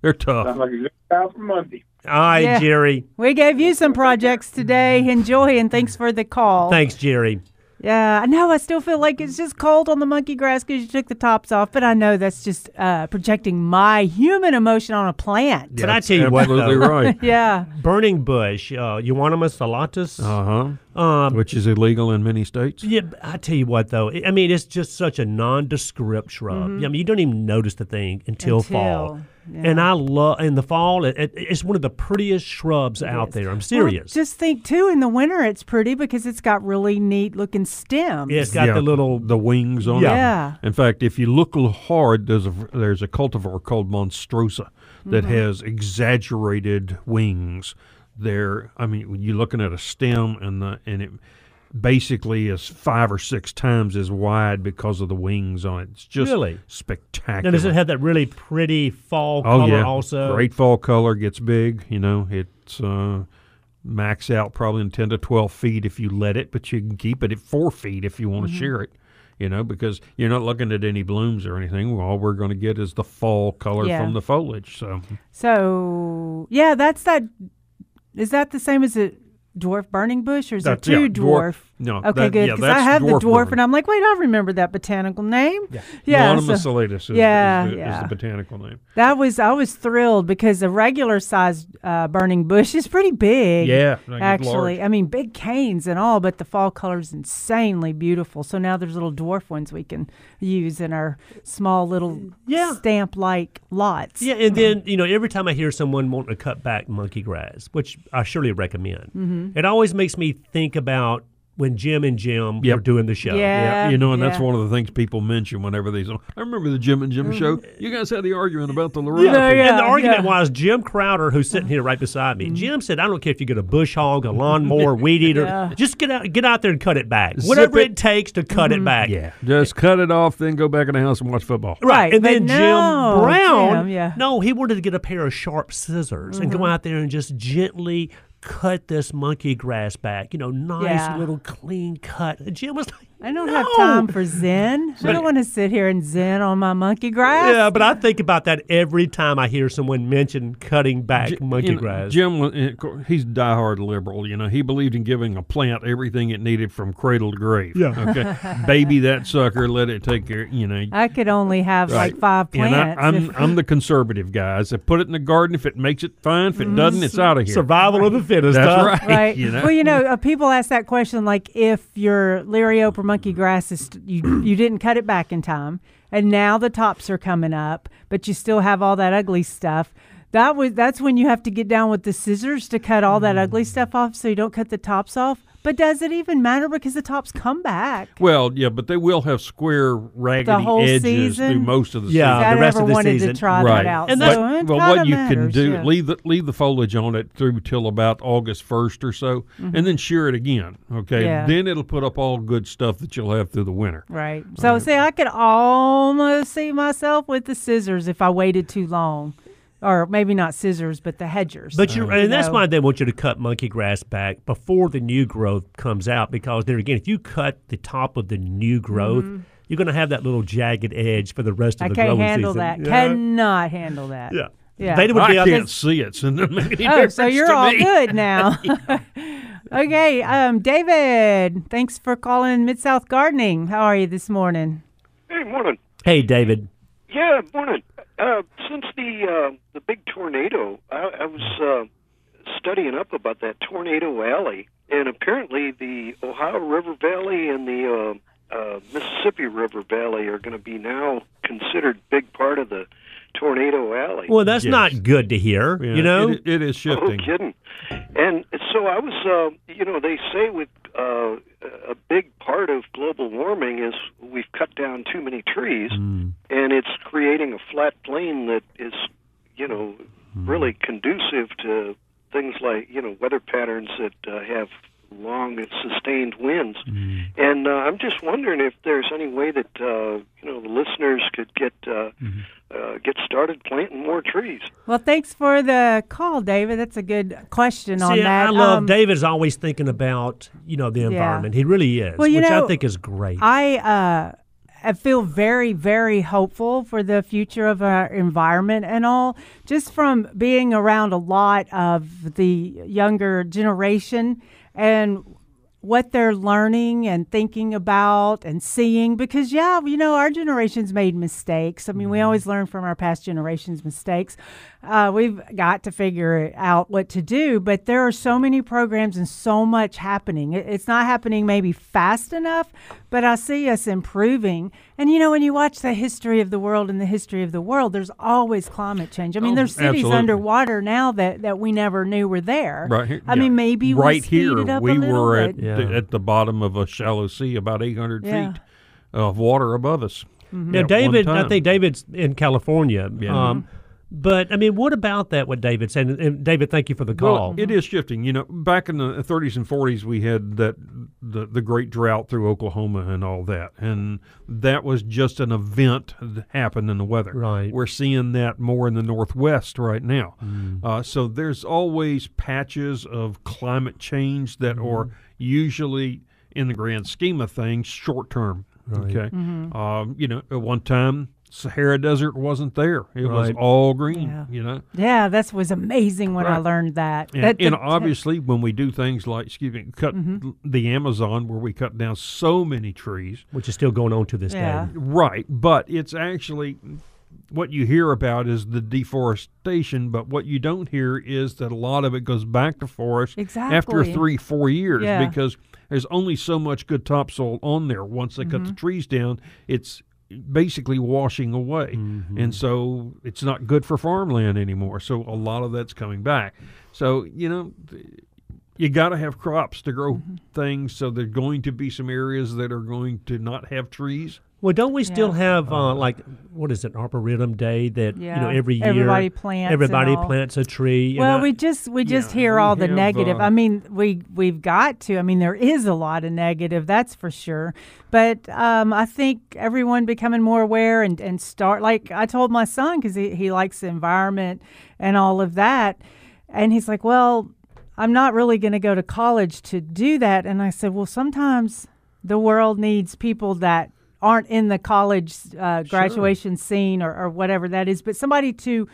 they're tough. Sounds like a good job for Monday. All right, Yeah. Jerry. We gave you some projects today. Enjoy and thanks for the call. Thanks, Jerry. Yeah, I know. I still feel like it's just cold on the monkey grass because you took the tops off, but I know that's just uh, projecting my human emotion on a plant. But I tell you what, Absolutely though. right. Yeah. Burning bush, uh, Euonymus alatus. Uh huh. Um, Which is illegal in many states. Yeah, I tell you what though. I mean, it's just such a nondescript shrub. I mean, you don't even notice the thing until, fall. Until, And I love in the fall. It, it, it's one of the prettiest shrubs out is. there. I'm Well, serious. just think too, in the winter it's pretty because it's got really neat looking stems. Yeah, it's got the little. the wings on Yeah. it. Yeah. In fact, if you look hard, there's a there's a cultivar called Monstrosa that Mm-hmm. has exaggerated wings. There, I mean, you're looking at a stem and the and it basically is five or six times as wide because of the wings on it. It's just Really? spectacular. Now, does it have that really pretty fall oh color yeah, also? great fall color. Gets big. You know, it's. Uh, Max out probably in 10 to 12 feet if you let it, but you can keep it at four feet if you want Mm-hmm. to shear it you know, because you're not looking at any blooms or anything. All we're going to get is the fall color Yeah. from the foliage. So, So yeah, that's that. Is that the same as a dwarf burning bush, or is That's- there yeah, two dwarf- dwarf? No, Okay, that- good. yeah, I have the dwarf dwarf, and I'm like, wait, I remember that botanical name. Yeah, Euonymus so salatus is, yeah, is, the, is the botanical name. that was I was thrilled because the regular sized uh, burning bush is pretty big. Yeah, actually, large. I mean big canes and all, but the fall color is insanely beautiful. So now there's little dwarf ones we can use in our small little Yeah. stamp like lots. Yeah, and then you know, every time I hear someone wanting to cut back monkey grass, which I surely recommend, Mm-hmm. it always makes me think about when Jim and Jim Yep. were doing the show. Yeah. you know, and that's one of the things people mention whenever they say, I remember the Jim and Jim show. You guys had the argument about the Loretta. Mm-hmm. Yeah, yeah. And the argument was Jim Crowder, who's sitting here right beside me. Jim said, "I don't care if you get a bush hog, a lawnmower, weed eater, Yeah. just get out, get out there and cut it back. Whatever it. it. takes to cut Mm-hmm. it back." Yeah, just cut it off, then go back in the house and watch football. Right, And but then no, Jim Brown, Jim, yeah. Mm-hmm. no, he wanted to get a pair of sharp scissors and go out there and just gently cut this monkey grass back. You know, nice Yeah. little clean cut. And Jim was like, I don't "No." have time for zen. I don't want to sit here and zen on my monkey grass. Yeah, but I think about that every time I hear someone mention cutting back J- monkey you know, grass. Jim, was- co- he's diehard liberal. You know, he believed in giving a plant everything it needed from cradle to grave. Yeah. Okay. Baby that sucker, let it take care. You know. I could only have like five plants. And I, plants. I'm I'm the conservative guy. I said put it in the garden. If it makes it fine, if it doesn't, it's out of here. Survival of the fittest. That's huh? right. right. You know. Well, you know, uh, people ask that question like if your Liriope or monkey grass is you you didn't cut it back in time, and now the tops are coming up, but you still have all that ugly stuff. That was that's when you have to get down with the scissors to cut all that Mm. ugly stuff off, so you don't cut the tops off. But does it even matter because the tops come back? Well, yeah, but they will have square, raggedy whole edges season? through most of the Yeah. season. I the rest never of the wanted season. to try right. that out. And so that's- it but kinda what you can do, yeah. leave the leave the foliage on it through till about August first or so, and then shear it again. Okay, Mm-hmm. Yeah. then it'll put up all good stuff that you'll have through the winter. Right. So see, I could almost see myself with the scissors if I waited too long, or maybe not scissors, but the hedgers. But you and that's know. why they want you to cut monkey grass back before the new growth comes out because there again, if you cut the top of the new growth, you're going to have that little jagged edge for the rest of Mm-hmm. I can't handle that. Yeah. Cannot handle that. Yeah. Yeah. Veda would I be out can't there. see it, so it doesn't make any Oh, so you're all me. good now. okay, um, David, thanks for calling Mid South Gardening. How are you this morning? Hey, morning. Hey, David. Yeah, morning. Uh, since the uh, the big tornado, I, I was uh, studying up about that tornado alley, and apparently the Ohio River Valley and the uh, uh, Mississippi River Valley are going to be now considered big part of the tornado alley. Well, that's Yes. not good to hear. Yeah, you know. it, it is shifting. kidding. And so I was, uh, you know, they say with uh, a big part of global warming is we've cut down too many trees, Mm. and it's creating a flat plain that is, you know, Mm. really conducive to things like, you know, weather patterns that uh, have long and sustained winds. Mm-hmm. And uh, I'm just wondering if there's any way that uh, you know the listeners could get uh, Mm-hmm. Uh, get started planting more trees. Well, thanks for the call, David. That's a good question on that. I love Um, David's always thinking about you know the environment. He really is, Well, you which know, I think is great. I uh, I feel very, very hopeful for the future of our environment and all, just from being around a lot of the younger generation and what they're learning and thinking about and seeing because yeah you know our generation's made mistakes. I mean we always learn from our past generations mistakes. Uh, we've got to figure out what to do but there are so many programs and so much happening. It's not happening maybe fast enough but i see us improving and you know when you watch the history of the world and the history of the world there's always climate change i mean Oh, there's cities absolutely. underwater now that, that we never knew were there Right here, i yeah. mean maybe right speed here up we a were at. Yeah. the, at the bottom of a shallow sea, about 800 Yeah. feet of water above us. Now, at one David, I think David's in California. Yeah. Um, but I mean, what about that? What David said, and, and David, thank you for the call. Well, it is shifting. You know, back in the 30s and 40s, we had that the the great drought through Oklahoma and all that, and that was just an event that happened in the weather. Right. We're seeing that more in the Northwest right now. Mm. Uh, so there's always patches of climate change that Mm-hmm. are usually, in the grand scheme of things, short term. Okay. Mm-hmm. Um, you know, at one time. Sahara Desert wasn't there. It was all green, Yeah. you know. Yeah, that was amazing when I learned that. And, that and the- obviously, when we do things like, excuse me, cut Mm-hmm. the Amazon, where we cut down so many trees, which is still going on to this Yeah. day. right? But it's actually what you hear about is the deforestation, but what you don't hear is that a lot of it goes back to forest exactly. after three, four years Yeah. because there's only so much good topsoil on there. Once they Mm-hmm. cut the trees down, it's basically washing away. And so it's not good for farmland anymore. So a lot of that's coming back. So, you know, you got to have crops to grow Mm-hmm. things. So there's going to be some areas that are going to not have trees. Well, don't we still have uh, like what is it, Arboretum Day that you know every year Everybody plants everybody plants a tree. and well, I- we just we just yeah, hear we all the have, negative. uh, I mean, we we've got to. I mean, there is a lot of negative, that's for sure. But um, I think everyone becoming more aware and and start like I told my son because he he likes the environment and all of that, and he's like, well. I'm not really going to go to college to do that. And I said, well, sometimes the world needs people that aren't in the college uh, graduation scene or, or whatever that is, but somebody to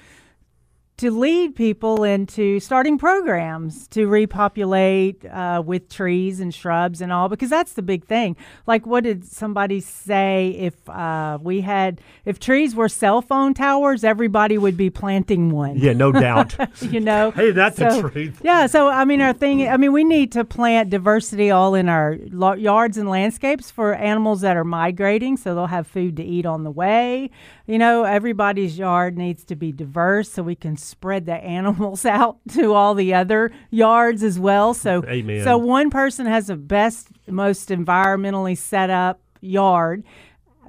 to lead people into starting programs to repopulate uh, with trees and shrubs and all because that's the big thing like what did somebody say if uh, we had if trees were cell phone towers everybody would be planting one yeah, no doubt. you know hey, that's So- the truth. yeah, so I mean, our thing. I mean, we need to plant diversity all in our yards and landscapes for animals that are migrating, so they'll have food to eat on the way. You know, everybody's yard needs to be diverse, so we can spread the animals out to all the other yards as well. So, Amen. so one person has the best, most environmentally set up yard.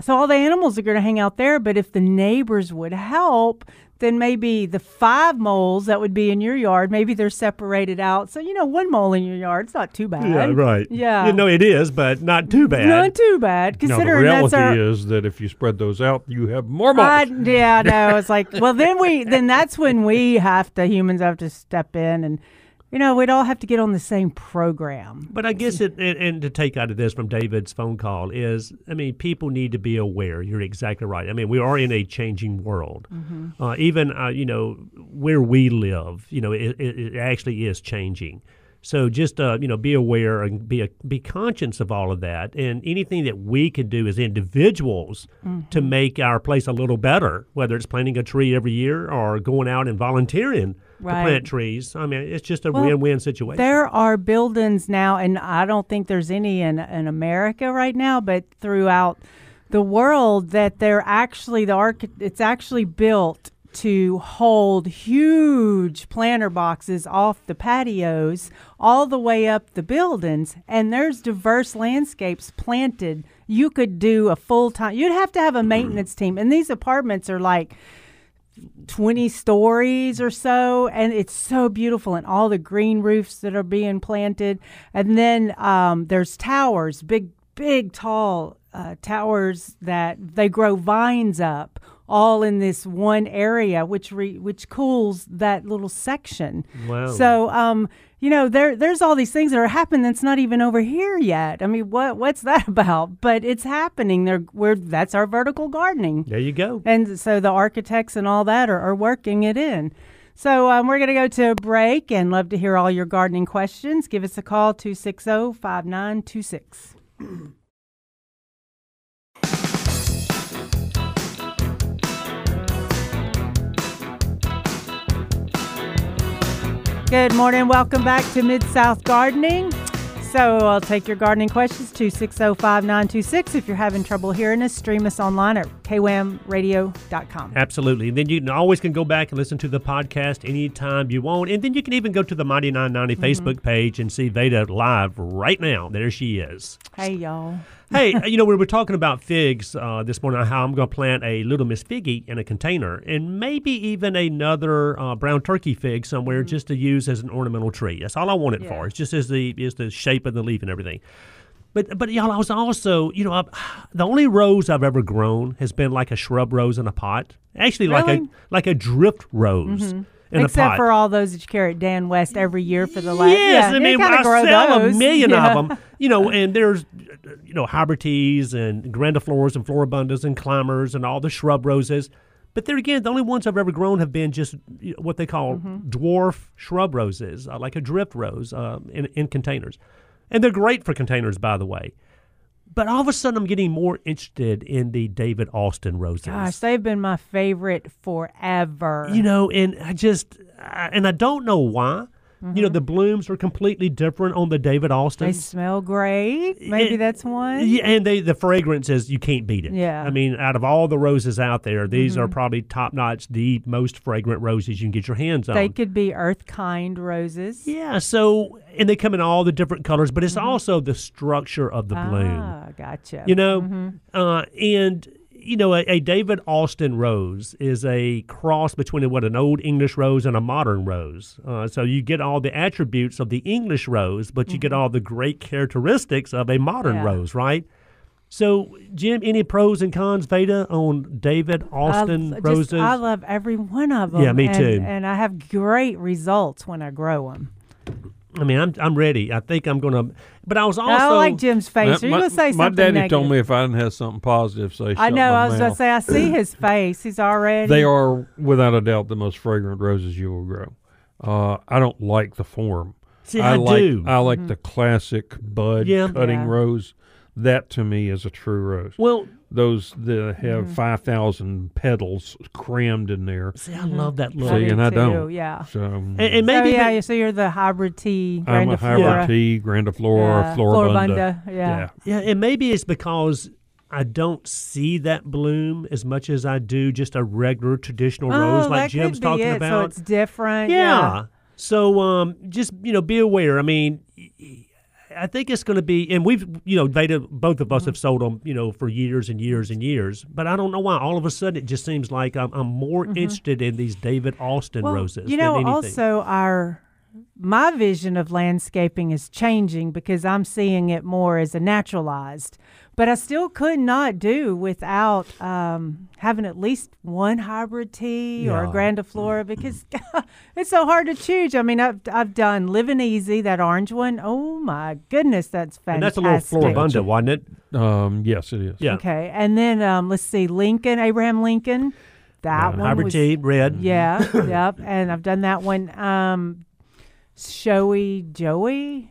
So all the animals are going to hang out there, but if the neighbors would help, then maybe the five moles that would be in your yard, maybe they're separated out. So you know, one mole in your yard, it's not too bad. Yeah, right. Yeah. You know, it is, but not too bad. Not too bad, the considering that's reality our. is that if you spread those out, you have more moles. I, yeah, no, it's like, well, then we, then that's when we have to, humans have to step in and, you know, we'd all have to get on the same program. But I guess it, and, and to take out of this from David's phone call is, I mean, people need to be aware. You're exactly right. I mean, we are in a changing world. Uh, even, uh, you know, where we live, you know, it, it, it actually is changing. So just, uh, you know, be aware and be a, be conscious of all of that. And anything that we can do as individuals to make our place a little better, whether it's planting a tree every year or going out and volunteering Right. to plant trees. I mean, it's just a Well, win-win situation. There are buildings now, and I don't think there's any in, in America right now, but throughout the world that they're actually the arch- it's actually built to hold huge planter boxes off the patios all the way up the buildings and there's diverse landscapes planted you could do a full time you'd have to have a maintenance team and these apartments are like 20 stories or so and it's so beautiful and all the green roofs that are being planted and then um, there's towers big big tall uh, towers that they grow vines up all in this one area which re- which cools that little section Wow. so um you know there there's all these things that are happening that's not even over here yet. I mean what what's that about? But it's happening. There we're that's our vertical gardening. There you go. And so the architects and all that are, are working it in. So um, we're going to go to a break and love to hear all your gardening questions. Give us a call 260-5926 Good morning. Welcome back to Mid South Gardening. So I'll take your gardening questions, oh, 260 5926. If you're having trouble hearing us, stream us online at kwamradio.com. Absolutely. And then you can always can go back and listen to the podcast anytime you want. And then you can even go to the Mighty 990 mm-hmm. Facebook page and see Veda live right now. There she is. Hey, y'all. Hey, uh, you know, we were talking about figs uh, this morning, how I'm going to plant a Little Miss Figgy in a container and maybe even another uh, brown turkey fig somewhere just to use as an ornamental tree. That's all I want it Yeah. for. It's just as the, is the shape of the leaf and everything. But, but y'all, I was also, you know, I, the only rose I've ever grown has been like a shrub rose in a pot. Actually, like a like a drift rose in Except pot. for all those that you carry at Dan West every year for the last. Yes, yeah, I mean, I sell those. a million Yeah. of them. You know, and there's, you know, hybrids and grandifloras and floribundas and climbers and all the shrub roses. But there again, the only ones I've ever grown have been just what they call Mm-hmm. dwarf shrub roses, uh, like a drift rose uh, in, in containers. And they're great for containers, by the way. But all of a sudden, I'm getting more interested in the David Austin roses. Gosh, they've been my favorite forever. You know, and I just, I, and I don't know why. You know, the blooms are completely different on the David Austin. they smell great. Maybe It- that's one. Yeah, and they the fragrance is you can't beat it. Yeah. I mean, out of all the roses out there, these are probably top notch, the most fragrant roses you can get your hands on. They could be earth kind roses. yeah, so and they come in all the different colors, but it's also the structure of the bloom. Ah, gotcha. You know, uh, and you know, a, a David Austin rose is a cross between what an old English rose and a modern rose. Uh, so you get all the attributes of the English rose, but you get all the great characteristics of a modern Yeah. rose, right? So, Jim, any pros and cons, Veda, on David Austin I, roses? just, I love every one of them. Yeah, me and, too. And I have great results when I grow them. I mean, I'm I'm ready. I think I'm gonna. But I was also I like Jim's face. Are you going to say something? my something daddy negative? told me if I didn't have something positive, say I know. I was going going to say, I see his face. He's already. They are without a doubt the most fragrant roses you will grow. Uh, I don't like the form. See, I like do. I like the classic bud Yeah. cutting Yeah. rose. That to me is a true rose. well. Those that have Mm-hmm. five thousand petals crammed in there. See, I love that look. See, do and I don't. Yeah. So And, and maybe so, yeah, that- so you're the hybrid tea, I'm a grandiflora. hybrid tea, grandiflora, yeah, floribunda. Yeah. Yeah, and maybe it's because I don't see that bloom as much as I do just a regular traditional Oh, rose like Jim's talking it. about. So it's different. yeah. So um, just you know, be aware. I mean, I think it's going to be, and we've you know, they both of us Mm-hmm. have sold them, you know, for years and years and years. But I don't know why. All of a sudden, it just seems like I'm, I'm more interested in these David Austin Mm-hmm. Well, roses. You know, also our my vision of landscaping is changing because I'm seeing it more as a naturalized. But I still could not do without um, having at least one hybrid tea or a grandiflora because it's so hard to choose. I mean, I've I've done Living Easy, that orange one. Oh my goodness, that's fantastic. and that's a little floribunda, wasn't it? Um, yes, it is. Yeah. Okay, and then um, let's see, Lincoln, Abraham Lincoln. That Uh, one hybrid was, tea, red. Yeah, yep. And I've done that one. Um, Showy Joey.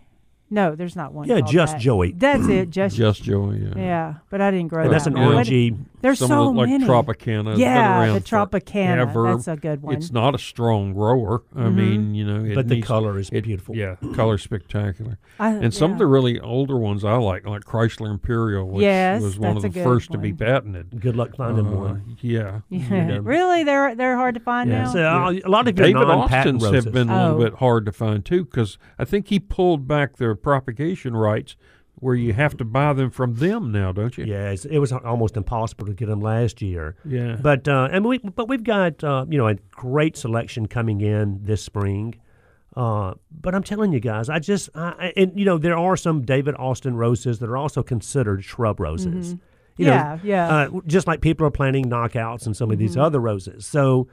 No, there's not one. Yeah, just that. Joey. That's it. Just, Just Joey. Yeah. yeah. But I didn't grow And that's an one. But orangey. There's Some so of the, like many. Tropicana. Yeah, around the forever. Tropicana. That's a good one. It's not a strong grower. I mean, you know, it But the needs- color is it- beautiful. Yeah, color spectacular. I- And some yeah. of the really older ones I like, like Chrysler Imperial, which Yes, was one of the a good first to be one. patented. Good luck finding Uh, one. Yeah. Yeah. really, they're they're hard to find Yeah. now. So, uh, a lot of your David Austin's roses. have been a little Oh. bit hard to find too, because I think he pulled back their propagation rights where you have to buy them from them now, don't you? Yeah, it was almost impossible to get them last year. Yeah. But uh, and we but we've got uh, you know a great selection coming in this spring. Uh, but I'm telling you guys, I just I, I- and you know there are some David Austin roses that are also considered shrub roses. You Yeah, know, yeah. Uh, just like people are planting knockouts and some of these other roses. So,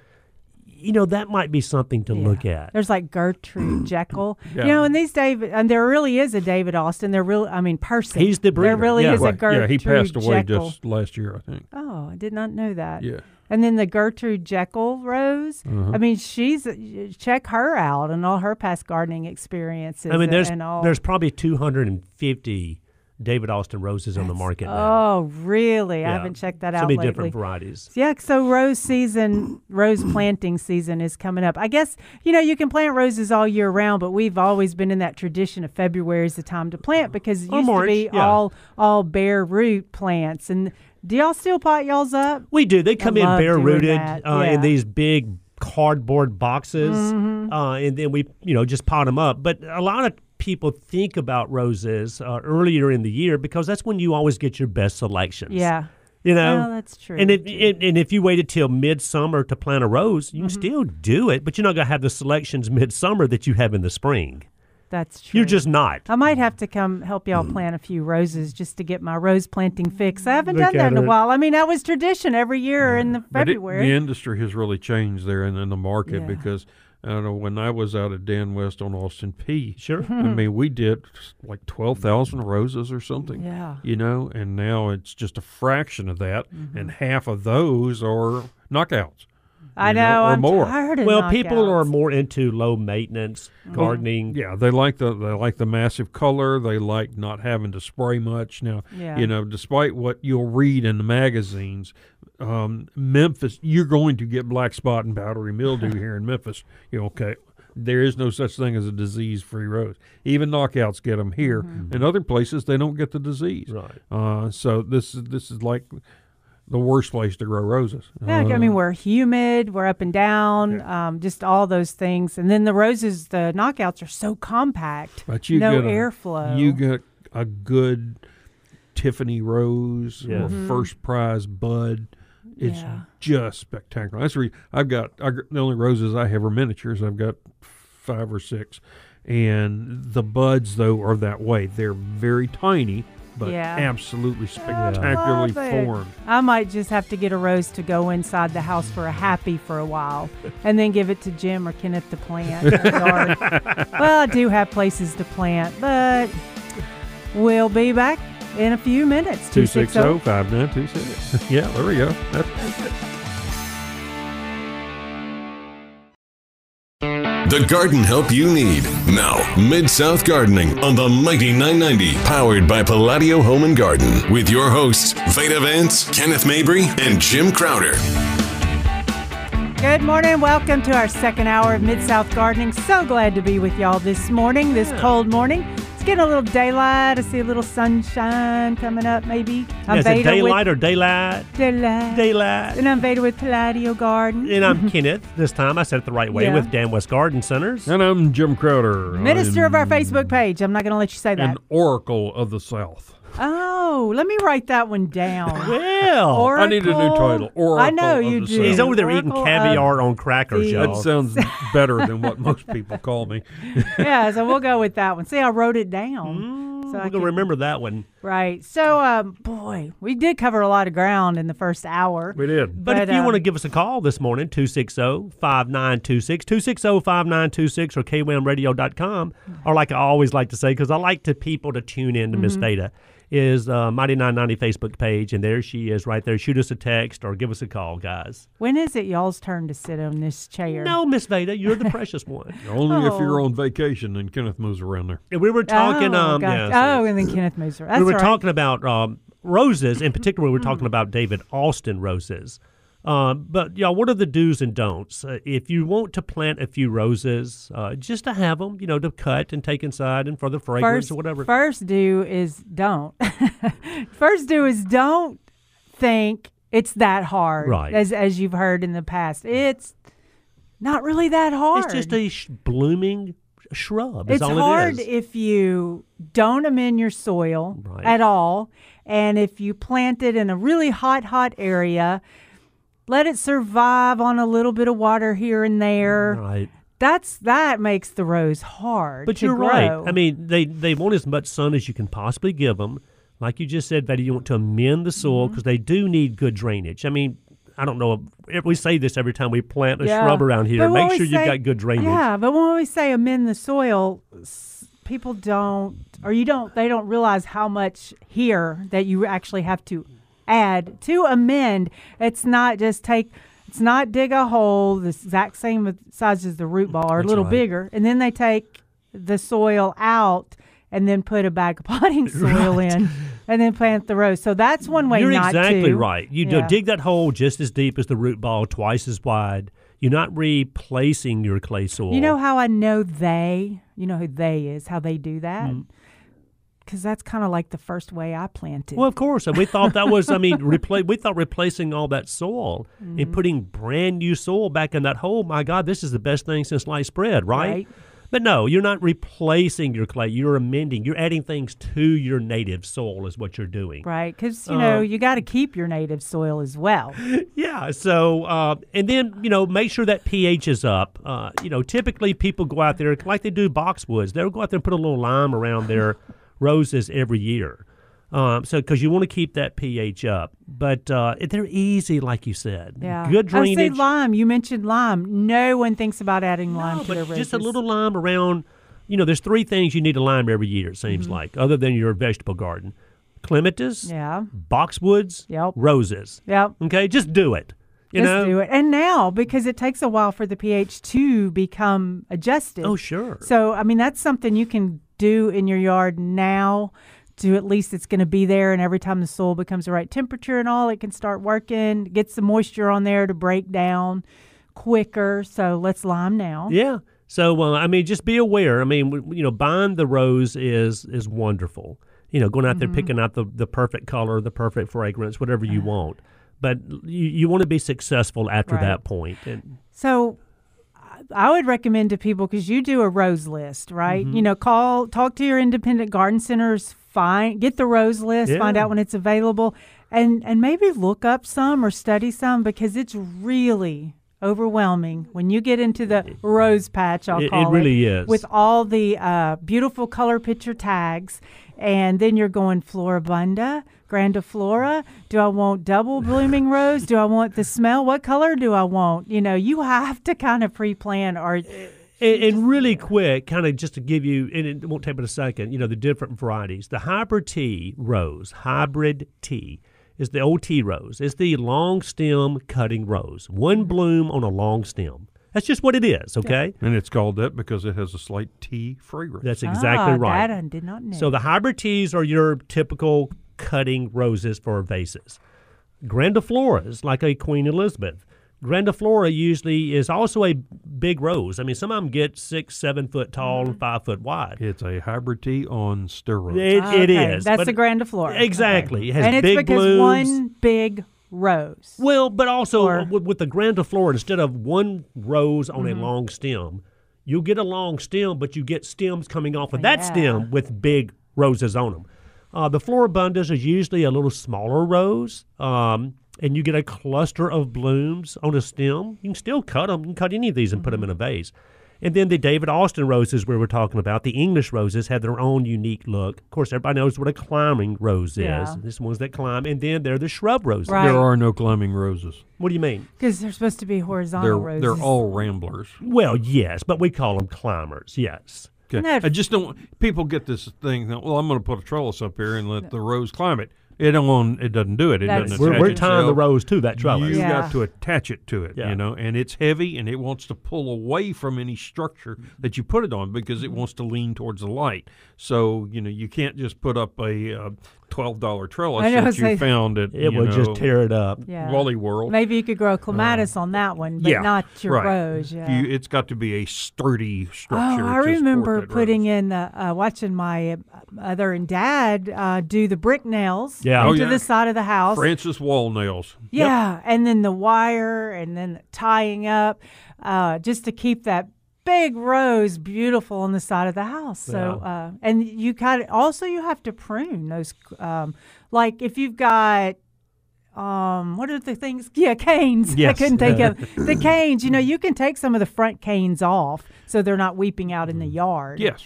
you know that might be something to look at. There's like Gertrude Jekyll. Yeah. You know, and these David, and there really is a David Austin. There really, I mean, person. He's the There really Yeah. is Well, a Gertrude yeah, he passed away Jekyll. just last year, I think. Oh, I did not know that. Yeah. And then the Gertrude Jekyll rose. Uh-huh. I mean, she's check her out and all her past gardening experiences. I mean, there's and all. there's probably 250 David Austin roses on the market now. oh, really? I haven't checked that so out many lately. different varieties. Yeah, so rose season, rose planting season is coming up. I guess, you know, you can plant roses all year round, but we've always been in that tradition of February is the time to plant because it used March, to be yeah. all all bare root plants. And do y'all still pot y'all's up? We do. They come in bare rooted uh, yeah. in these big cardboard boxes, Mm-hmm. uh, and then we, you know, just pot them up. But a lot of people think about roses uh, earlier in the year because that's when you always get your best selections. Yeah. you know. Well, that's true. And if and, and if you waited till midsummer to plant a rose, you can Mm-hmm. still do it, but you're not going to have the selections midsummer that you have in the spring. That's true. You're just not. I might have to come help y'all plant a few roses just to get my rose planting fix. I haven't Look done that at in a while. I mean, that was tradition every year in the But it- February. the industry has really changed there in, in the market Yeah. because I don't know when I was out at Dan West on Austin Peay Sure. I mean, we did like twelve thousand roses or something. Yeah. You know, and now it's just a fraction of that, Mm-hmm. and half of those are knockouts. I know. know, or I'm more. tired of Well, people are more into low maintenance gardening. Yeah, they like the they like the massive color. They like not having to spray much. Now, Yeah. you know, despite what you'll read in the magazines, um, Memphis, you're going to get black spot and powdery mildew here in Memphis. You know, okay. There is no such thing as a disease-free rose. Even knockouts get them here. In other places, they don't get the disease. Right. Uh, so this is this is like the worst place to grow roses. Yeah, I Uh, mean, we're humid, we're up and down, um, just all those things. And then the roses, the knockouts are so compact. But you no get a- airflow. You get a good Tiffany rose Yeah. or first prize bud. It's. Yeah. just spectacular. That's re- I've got I, the only roses I have are miniatures. I've got five or six, and the buds though are that way. They're very tiny, but Yeah. absolutely spectacularly formed. I might just have to get a rose to go inside the house for a happy for a while, and then give it to Jim or Kenneth to plant. in the yard. well, I do have places to plant, but we'll be back in a few minutes. oh, 260 5926. Yeah, there we go. That's, The garden help you need. Now, Mid South Gardening on the Mighty 990, powered by Palladio Home and Garden, with your hosts, Veda Vance, Kenneth Mabry, and Jim Crowder. Good morning. Welcome to our second hour of Mid South Gardening. So glad to be with y'all this morning, this cold morning. It's getting a little daylight. I see a little sunshine coming up, maybe. I'm Is it Veda daylight or daylight? daylight. Daylight. And I'm Veda with Palladio Garden. And I'm Kenneth. This time I said it the right way Yeah. with Dan West Garden Centers. and I'm Jim Crowder. Minister of our Facebook page. I'm not going to let you say that. An oracle of the South. Oh, let me write that one down. Well, Oracle. I need a new title. Oracle I know you do. South. he's over there eating Oracle of caviar on crackers, the- That y'all. sounds better than what most people call me. yeah, so we'll go with that one. See, I wrote it down. so I We're can- remember that one. Right. So, um, boy, we did cover a lot of ground in the first hour. We did. But, But, if you um, want to give us a call this morning, 260-5926, 260-5926 or kwamradio.com, or like I always like to say, because I like to people to tune in to Miss Mm-hmm. Veda, is uh, Mighty 990 Facebook page, and there she is right there. Shoot us a text or give us a call, guys. When is it y'all's turn to sit on this chair? No, Miss Veda, you're the precious one. Only if Oh. you're on vacation and Kenneth moves around there. And we were talking, oh, um, gosh. yeah, so- oh, and then Kenneth moves her. That's we were all right. talking about um, roses, in particular, we were Hmm. talking about David Austin roses. Um, but y'all, what are the do's and don'ts? Uh, if you want to plant a few roses, uh, just to have them, you know, to cut and take inside and for the fragrance First, or whatever. first do is don't. first do is don't think it's that hard. Right. As as you've heard in the past, it's not really that hard. It's just a sh- blooming shrub. Is It's all hard it is. if you don't amend your soil Right. at all, and if you plant it in a really hot, hot area, let it survive on a little bit of water here and there. right. That's that makes the rose hard. But you're right. I mean, they they want as much sun as you can possibly give them. Like you just said, Veda, you want to amend the soil Mm-hmm. because they do need good drainage. I mean, I don't know. if- We say this every time we plant a Yeah. shrub around here. Make sure you've got good drainage. Yeah, but when we say amend the soil, people don't, or you don't, they don't realize how much here that you actually have to add to amend. It's not just take, it's not dig a hole the exact same size as the root ball or a little right. bigger, and then they take the soil out and then put a bag of potting soil in and then plant the rose. So that's one way You're not exactly to. right. You Yeah. do dig that hole just as deep as the root ball, twice as wide. You're not replacing your clay soil. You know how I know they? You know who they is? How they do that? Mm-hmm. Because that's kind of like the first way I planted. Well, of course, and we thought that was. I mean, repla- We thought replacing all that soil Mm-hmm. and putting brand new soil back in that hole. My God, this is the best thing since sliced bread, right? Right. But no, you're not replacing your clay. You're amending. You're adding things to your native soil, is what you're doing. right? Because you know Uh, you got to keep your native soil as well. Yeah. So, uh, and then you know, make sure that pH is up. Uh, you know, typically people go out there like they do boxwoods. They'll go out there and put a little lime around their roses every year. Um, so, because you want to keep that pH up, but uh, they're easy, like you said. Yeah. Good I say drainage. lime. You mentioned lime. No one thinks about adding lime No, to their roses. just a little lime around. You know, there's three things you need to lime every year. It seems like, other than your vegetable garden: clematis, Mm-hmm. Yeah. boxwoods, Yep. roses. Yep. Okay, just do it. You Just know. do it. And now, because it takes a while for the pH to become adjusted. Oh, sure. So, I mean, that's something you can do in your yard now to at least it's going to be there. And every time the soil becomes the right temperature and all, it can start working, get some moisture on there to break down quicker. So, let's lime now. Yeah. So uh, I mean, just be aware. I mean, you know, buying the rose is is wonderful. You know, going out there picking out the the perfect color, the perfect fragrance, whatever you want. But you, you want to be successful after Right. that point. And So I- would recommend to people because you do a rose list, right? Mm-hmm. You know, call, talk to your independent garden centers, find, get the rose list, find out when it's available, and and maybe look up some or study some because it's really overwhelming when you get into the rose patch. I'll It- it it really is. with all the uh, beautiful color picture tags, and then you're going Floribunda, Grandiflora. Do I want double blooming rose? Do I want the smell? What color do I want? You know, you have to kind of pre-plan or and, and really quick, kind of just to give you, and it won't take but a second. You know, the different varieties. The hybrid tea rose, hybrid tea. Is the old tea rose. It's the long stem cutting rose. One bloom on a long stem. That's just what it is, okay? And it's called that because it has a slight tea fragrance. That's exactly Ah, right. That I did not know. So the hybrid teas are your typical cutting roses for vases. Grandifloras, like a Queen Elizabeth. Grandiflora usually is also a big rose. I mean, some of them get six, seven foot tall and five foot wide. It's a hybrid tea on steroids. It, it okay. is. That's but- the Grandiflora. Exactly. Okay. It has and it's big because blooms. one big rose. Well, but also Or- with, with the grandiflora, instead of one rose on Mm-hmm. a long stem, you'll get a long stem, but you get stems coming off of that Yeah. stem with big roses on them. Uh, the floribundas is usually a little smaller rose, um, and you get a cluster of blooms on a stem. You can still cut them. You can cut any of these and put them in a vase. And then the David Austin roses we were talking about, the English roses have their own unique look. Of course, everybody knows what a climbing rose Yeah. is. These ones that climb. And then they're the shrub roses. Right. There are no climbing roses. What do you mean? Because they're supposed to be horizontal They're roses. they're all ramblers. Well, yes, but we call them climbers. Yes. Okay. No, I just don't. People get this thing. That, well, I'm going to put a trellis up here and let the rose climb it. It don't. It doesn't do it. It That's doesn't. We're, we're tying the rose to that trellis. You Yeah. got to attach it to it, Yeah. you know, and it's heavy and it wants to pull away from any structure that you put it on because it wants to lean towards the light. So you know you can't just put up a uh, twelve dollar trellis I know, that you found at It you would just tear it up. yeah. Wally World. Maybe you could grow clematitis on that one, but yeah, not your right. rose. Yeah. You, it's got to be a sturdy structure. Oh, structure. I remember putting rose. in the uh, watching my uh, mother and dad uh, do the brick nails Yeah. into Oh, yeah. the side of the house. Francis wall nails. Yeah, and then the wire, and then the tying up, uh, just to keep that big rose, beautiful on the side of the house. So, uh, and you kind of also you have to prune those. Um, like if you've got um what are the things yeah canes i couldn't think of the canes you know you can take some of the front canes off so they're not weeping out in the yard Yes.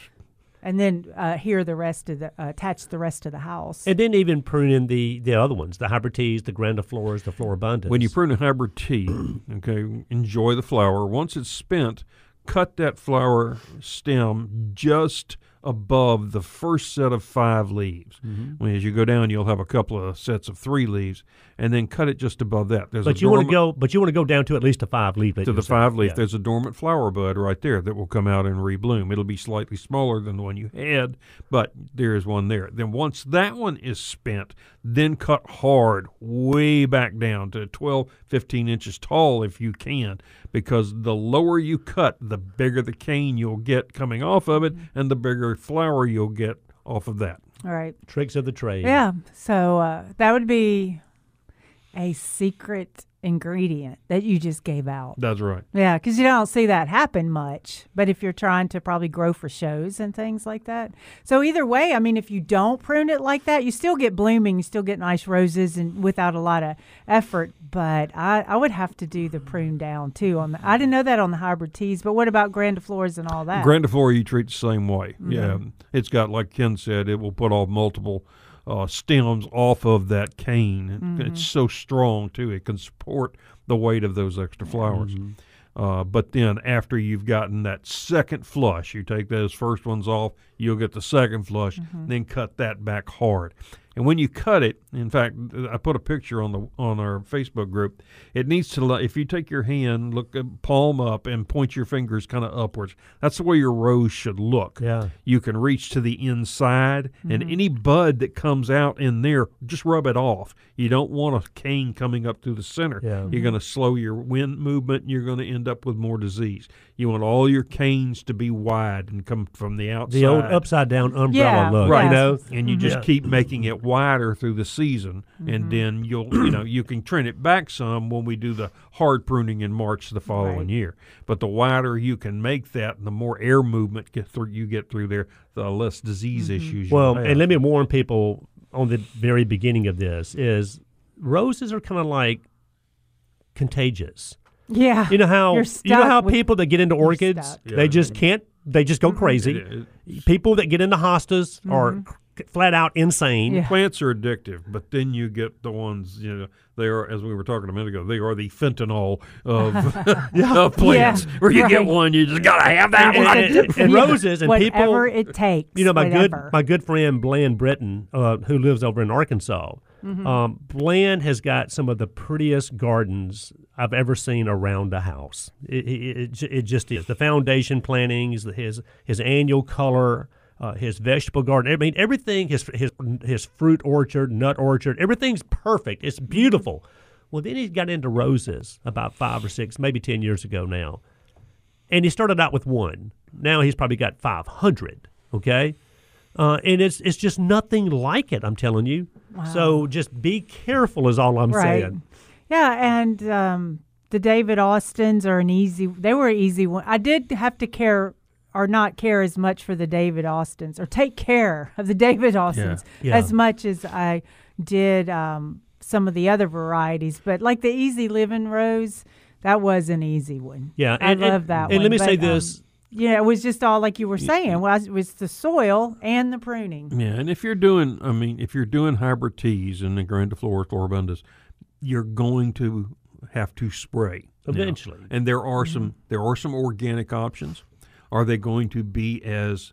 and then uh hear the rest of the uh, attach the rest of the house And then even pruning the the other ones, the hybrid teas, the grandifloras, the floribundas. When you prune a hybrid tea, okay, enjoy the flower. Once it's spent, cut that flower stem just above the first set of five leaves. Mm-hmm. When as you go down, you'll have a couple of sets of three leaves, and then cut it just above that. There's but you want to go, but you want to go down to at least a five leaf. to the five leaf. There's a dormant flower bud right there that will come out and rebloom. It'll be slightly smaller than the one you had, but there is one there. Then once that one is spent, then cut hard way back down to 12, 15 inches tall if you can, because the lower you cut, the bigger the cane you'll get coming off of it, and the bigger flower you'll get off of that. all right tricks of the trade. yeah so uh that would be a secret ingredient that you just gave out That's right. Yeah, because you don't see that happen much. But if you're trying to probably grow for shows and things like that. So either way, I mean, if you don't prune it like that, you still get blooming, you still get nice roses and without a lot of effort. But I, I would have to do the prune down too. On the, I didn't know that on the hybrid teas. But what about grandifloras and all that? Grandiflora you treat the same way. Mm-hmm. Yeah, it's got like Ken said, it will put off multiple uh, stems off of that cane. Mm-hmm. It's so strong too; it can support the weight of those extra flowers. Uh, but then after you've gotten that second flush, you take those first ones off, you'll get the second flush, Mm-hmm. then cut that back hard. And when you cut it, in fact, I put a picture on the on our Facebook group. It needs to, li- if you take your hand, look at palm up, and point your fingers kind of upwards. That's the way your rose should look. Yeah. You can reach to the inside, and mm-hmm. any bud that comes out in there, just rub it off. You don't want a cane coming up through the center. Yeah. You're going to slow your wind movement, and you're going to end up with more disease. You want all your canes to be wide and come from the outside. The old upside down umbrella Yeah, look, right. you know. and you mm-hmm. just Yeah. keep making it wider through the season, and mm-hmm. then you'll you know you can trim it back some when we do the hard pruning in March the following Right. year. But the wider you can make that, and the more air movement get through you get through there, the less disease mm-hmm. issues. Well, you'll have. and let me warn people on the very beginning of this is roses are kind of like contagious. Yeah. You know how You're know how people that get into orchids, stuck. they just can't they just go mm-hmm. crazy. It- People that get into hostas are c- flat out insane. Yeah. Plants are addictive, but then you get the ones you know they are, as we were talking a minute ago, they are the fentanyl of, of plants. Yeah, Where you get one, you just gotta have that And, one. and- and Yeah. roses and people whatever it takes. you know my good my good friend Bland Britton, uh, who lives over in Arkansas. Mm-hmm. Um, Bland has got some of the prettiest gardens I've ever seen around a house. It, it, it, it just is the foundation plantings, his his annual color. Uh, his vegetable garden, I mean everything. His his his fruit orchard, nut orchard, everything's perfect. It's beautiful. Well, then he got into roses about five or six, maybe ten years ago now, and he started out with one. Now he's probably got five hundred. Okay, uh, and it's it's just nothing like it. I'm telling you. So just be careful, is all I'm right. saying. Yeah, and um, the David Austins are an easy. They were easy one. I did have to care or not care as much for the David Austins or take care of the David Austins Yeah. as much as I did um, some of the other varieties. But like the Easy Living Rose, that was an easy one. Yeah, I and- and- love that and one. let me say but, um, this. yeah, it was just all like you were saying. Well, it was the soil and the pruning. Yeah, and if you're doing, I mean, if you're doing hybrid teas and the grandiflora floribundas, you're going to have to spray now. Eventually. And there are some there are some organic options. Are they going to be as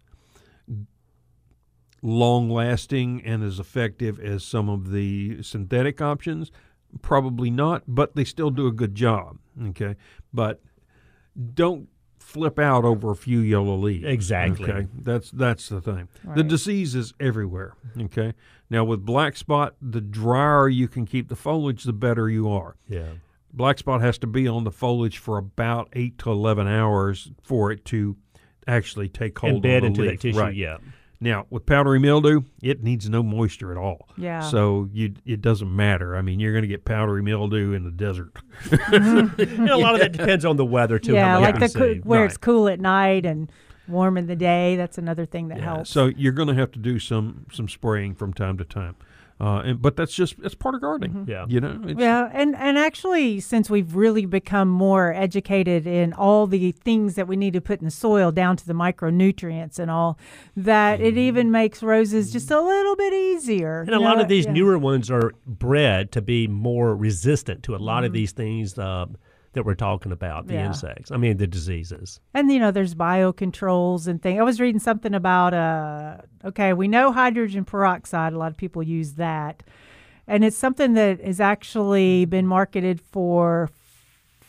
long lasting and as effective as some of the synthetic options? Probably not, but they still do a good job. Okay, but don't flip out over a few yellow leaves. Exactly. Okay, that's that's the thing. The disease is everywhere. Okay. Now with black spot, the drier you can keep the foliage, the better you are. Yeah. Black spot has to be on the foliage for about eight to eleven hours for it to actually take hold Embed on the into leaf. that tissue. Right. Yeah. Now with powdery mildew, it needs no moisture at all. Yeah. So you it doesn't matter. I mean, you're going to get powdery mildew in the desert. You know, a lot of that depends on the weather too. yeah, like the coo- see. where it's cool at night and warm in the day. That's another thing that helps. So you're going to have to do some some spraying from time to time. Uh, and but that's just it's part of gardening. Yeah. You know. It's, Yeah, and and actually, since we've really become more educated in all the things that we need to put in the soil, down to the micronutrients and all, that it even makes roses just a little bit easier. And a you lot know? of these Yeah. newer ones are bred to be more resistant to a lot Mm-hmm. of these things uh, that we're talking about, the Yeah. insects. I mean, the diseases. And you know, there's biocontrols and things. I was reading something about uh okay, we know hydrogen peroxide, a lot of people use that. And it's something that has actually been marketed for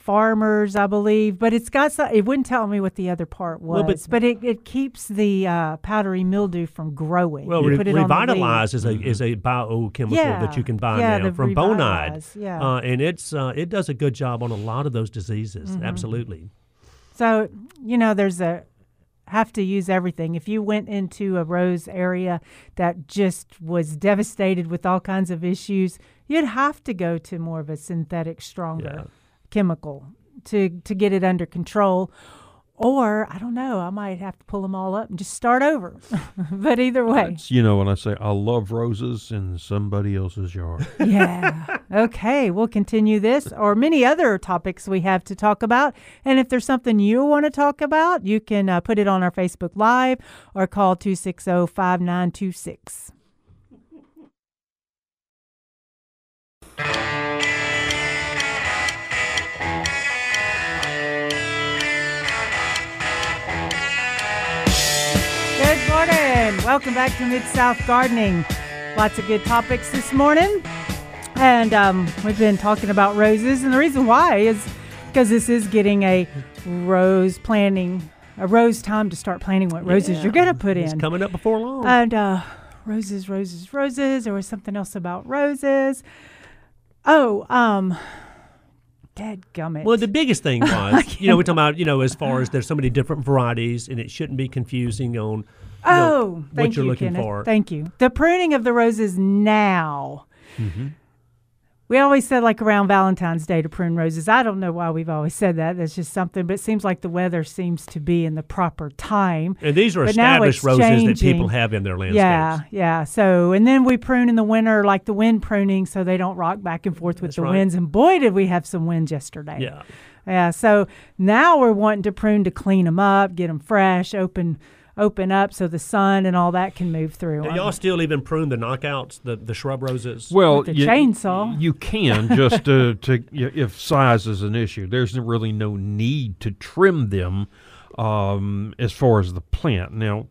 farmers, I believe, but it's got some, it wouldn't tell me what the other part was, Well, but- but, it, it keeps the uh, powdery mildew from growing. Well, You re- put it on the. Revitalize is a is a biochemical Yeah, that you can buy yeah, now from Bonide, Revitalize, yeah. uh, and it's uh, it does a good job on a lot of those diseases. Mm-hmm. Absolutely. So, you know, there's a have to use everything. If you went into a rose area that just was devastated with all kinds of issues, you'd have to go to more of a synthetic, stronger Yeah. Chemical to to get it under control. Or I don't know, I might have to pull them all up and just start over. but either way, It's, you know when I say I love roses in somebody else's yard. yeah. Okay, we'll continue this or many other topics we have to talk about. And if there's something you want to talk about, you can uh, put it on our Facebook Live or call oh, 260 5926. Welcome back to Mid South Gardening. Lots of good topics this morning. And um, we've been talking about roses. And the reason why is because this is getting a rose planting, a rose time to start planting what roses you're going to put in. It's coming up before long. And uh, roses, roses, roses. There was something else about roses. Oh, um, dead gummit. Well, the biggest thing was, you know, we're talking about, you know, as far as there's so many different varieties, and it shouldn't be confusing on know, Oh, what thank you're you, looking Kenneth. for. Thank you. The pruning of the roses now. Mm-hmm. We always said like around Valentine's Day to prune roses. I don't know why we've always said that. That's just something, but it seems like the weather seems to be in the proper time. and these are But established roses that people have in their landscapes. Yeah, yeah. So, and then we prune in the winter, like the wind pruning, so they don't rock back and forth with That's the right. winds. And boy, did we have some winds yesterday. Yeah. Yeah. So now we're wanting to prune to clean them up, get them fresh, open, open up, so the sun and all that can move through. Do y'all still even prune the knockouts, the, the shrub roses? Well, With the you, chainsaw. you can just uh, to if size is an issue. There's really no need to trim them um, as far as the plant. Now,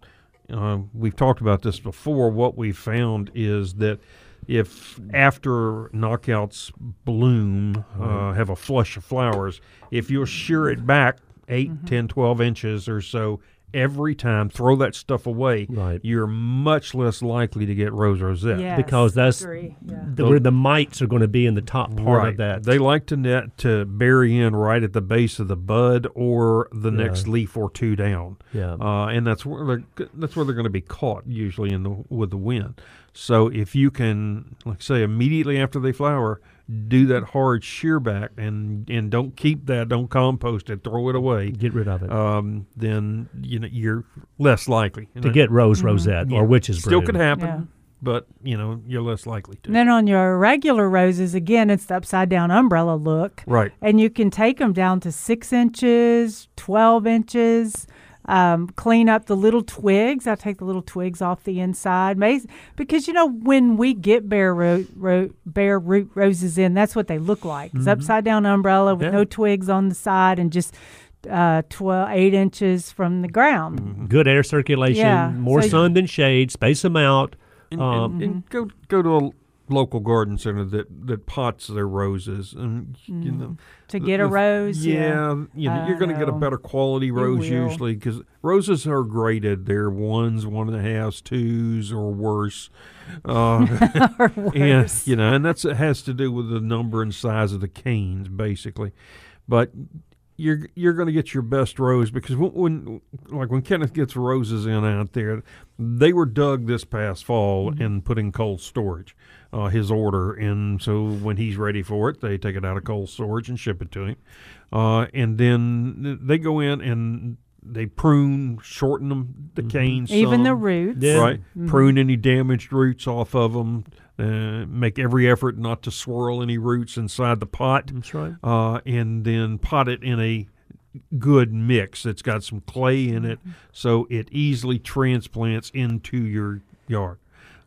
uh, we've talked about this before. What we found is that if after knockouts bloom, uh, have a flush of flowers, if you'll shear it back 8, 10, 12 inches or so every time, throw that stuff away, Right. you're much less likely to get rose rosette. Yes, because that's. Yeah. the, where the mites are going to be in the top part right. of that. They like to net to bury in right at the base of the bud or the next leaf or two down. Yeah. Uh, and that's where they're that's where they're going to be caught usually in the with the wind. So if you can, like say, immediately after they flower, do that hard shear back and and don't keep that, don't compost it, throw it away. Get rid of it. Um, then you know you're less likely to get rose Mm-hmm. rosette Yeah. or witch's Still broom. could happen, Yeah. but you know you're less likely to. And then on your regular roses, again, it's the upside down umbrella look. Right. And you can take them down to six inches, 12 inches. Um, clean up the little twigs. I take the little twigs off the inside, because you know when we get bare ro- ro- bare root roses in, that's what they look like. It's upside down umbrella with Mm-hmm. Yeah. no twigs on the side and just uh, 12, eight inches from the ground. Good air circulation, Yeah, more so- sun than shade. Space them out. and, Um, and, and go go to a local garden center that that pots their roses and you know To the- get a rose, yeah. yeah, you know you're going to get a better quality rose usually because roses are graded. They're ones one and a halfs twos or worse. Uh, or and worse. you know and that's it has to do with the number and size of the canes basically. But you're you're going to get your best rose because when, when like when Kenneth gets roses in out there, they were dug this past fall and put in cold storage. Uh, his order, and so when he's ready for it, they take it out of cold storage and ship it to him. Uh, and then they go in and they prune, shorten them, the canes, Even the roots. Yeah. right? Prune any damaged roots off of them. Uh, make every effort not to swirl any roots inside the pot That's right. uh, and then pot it in a good mix that's got some clay in it so it easily transplants into your yard.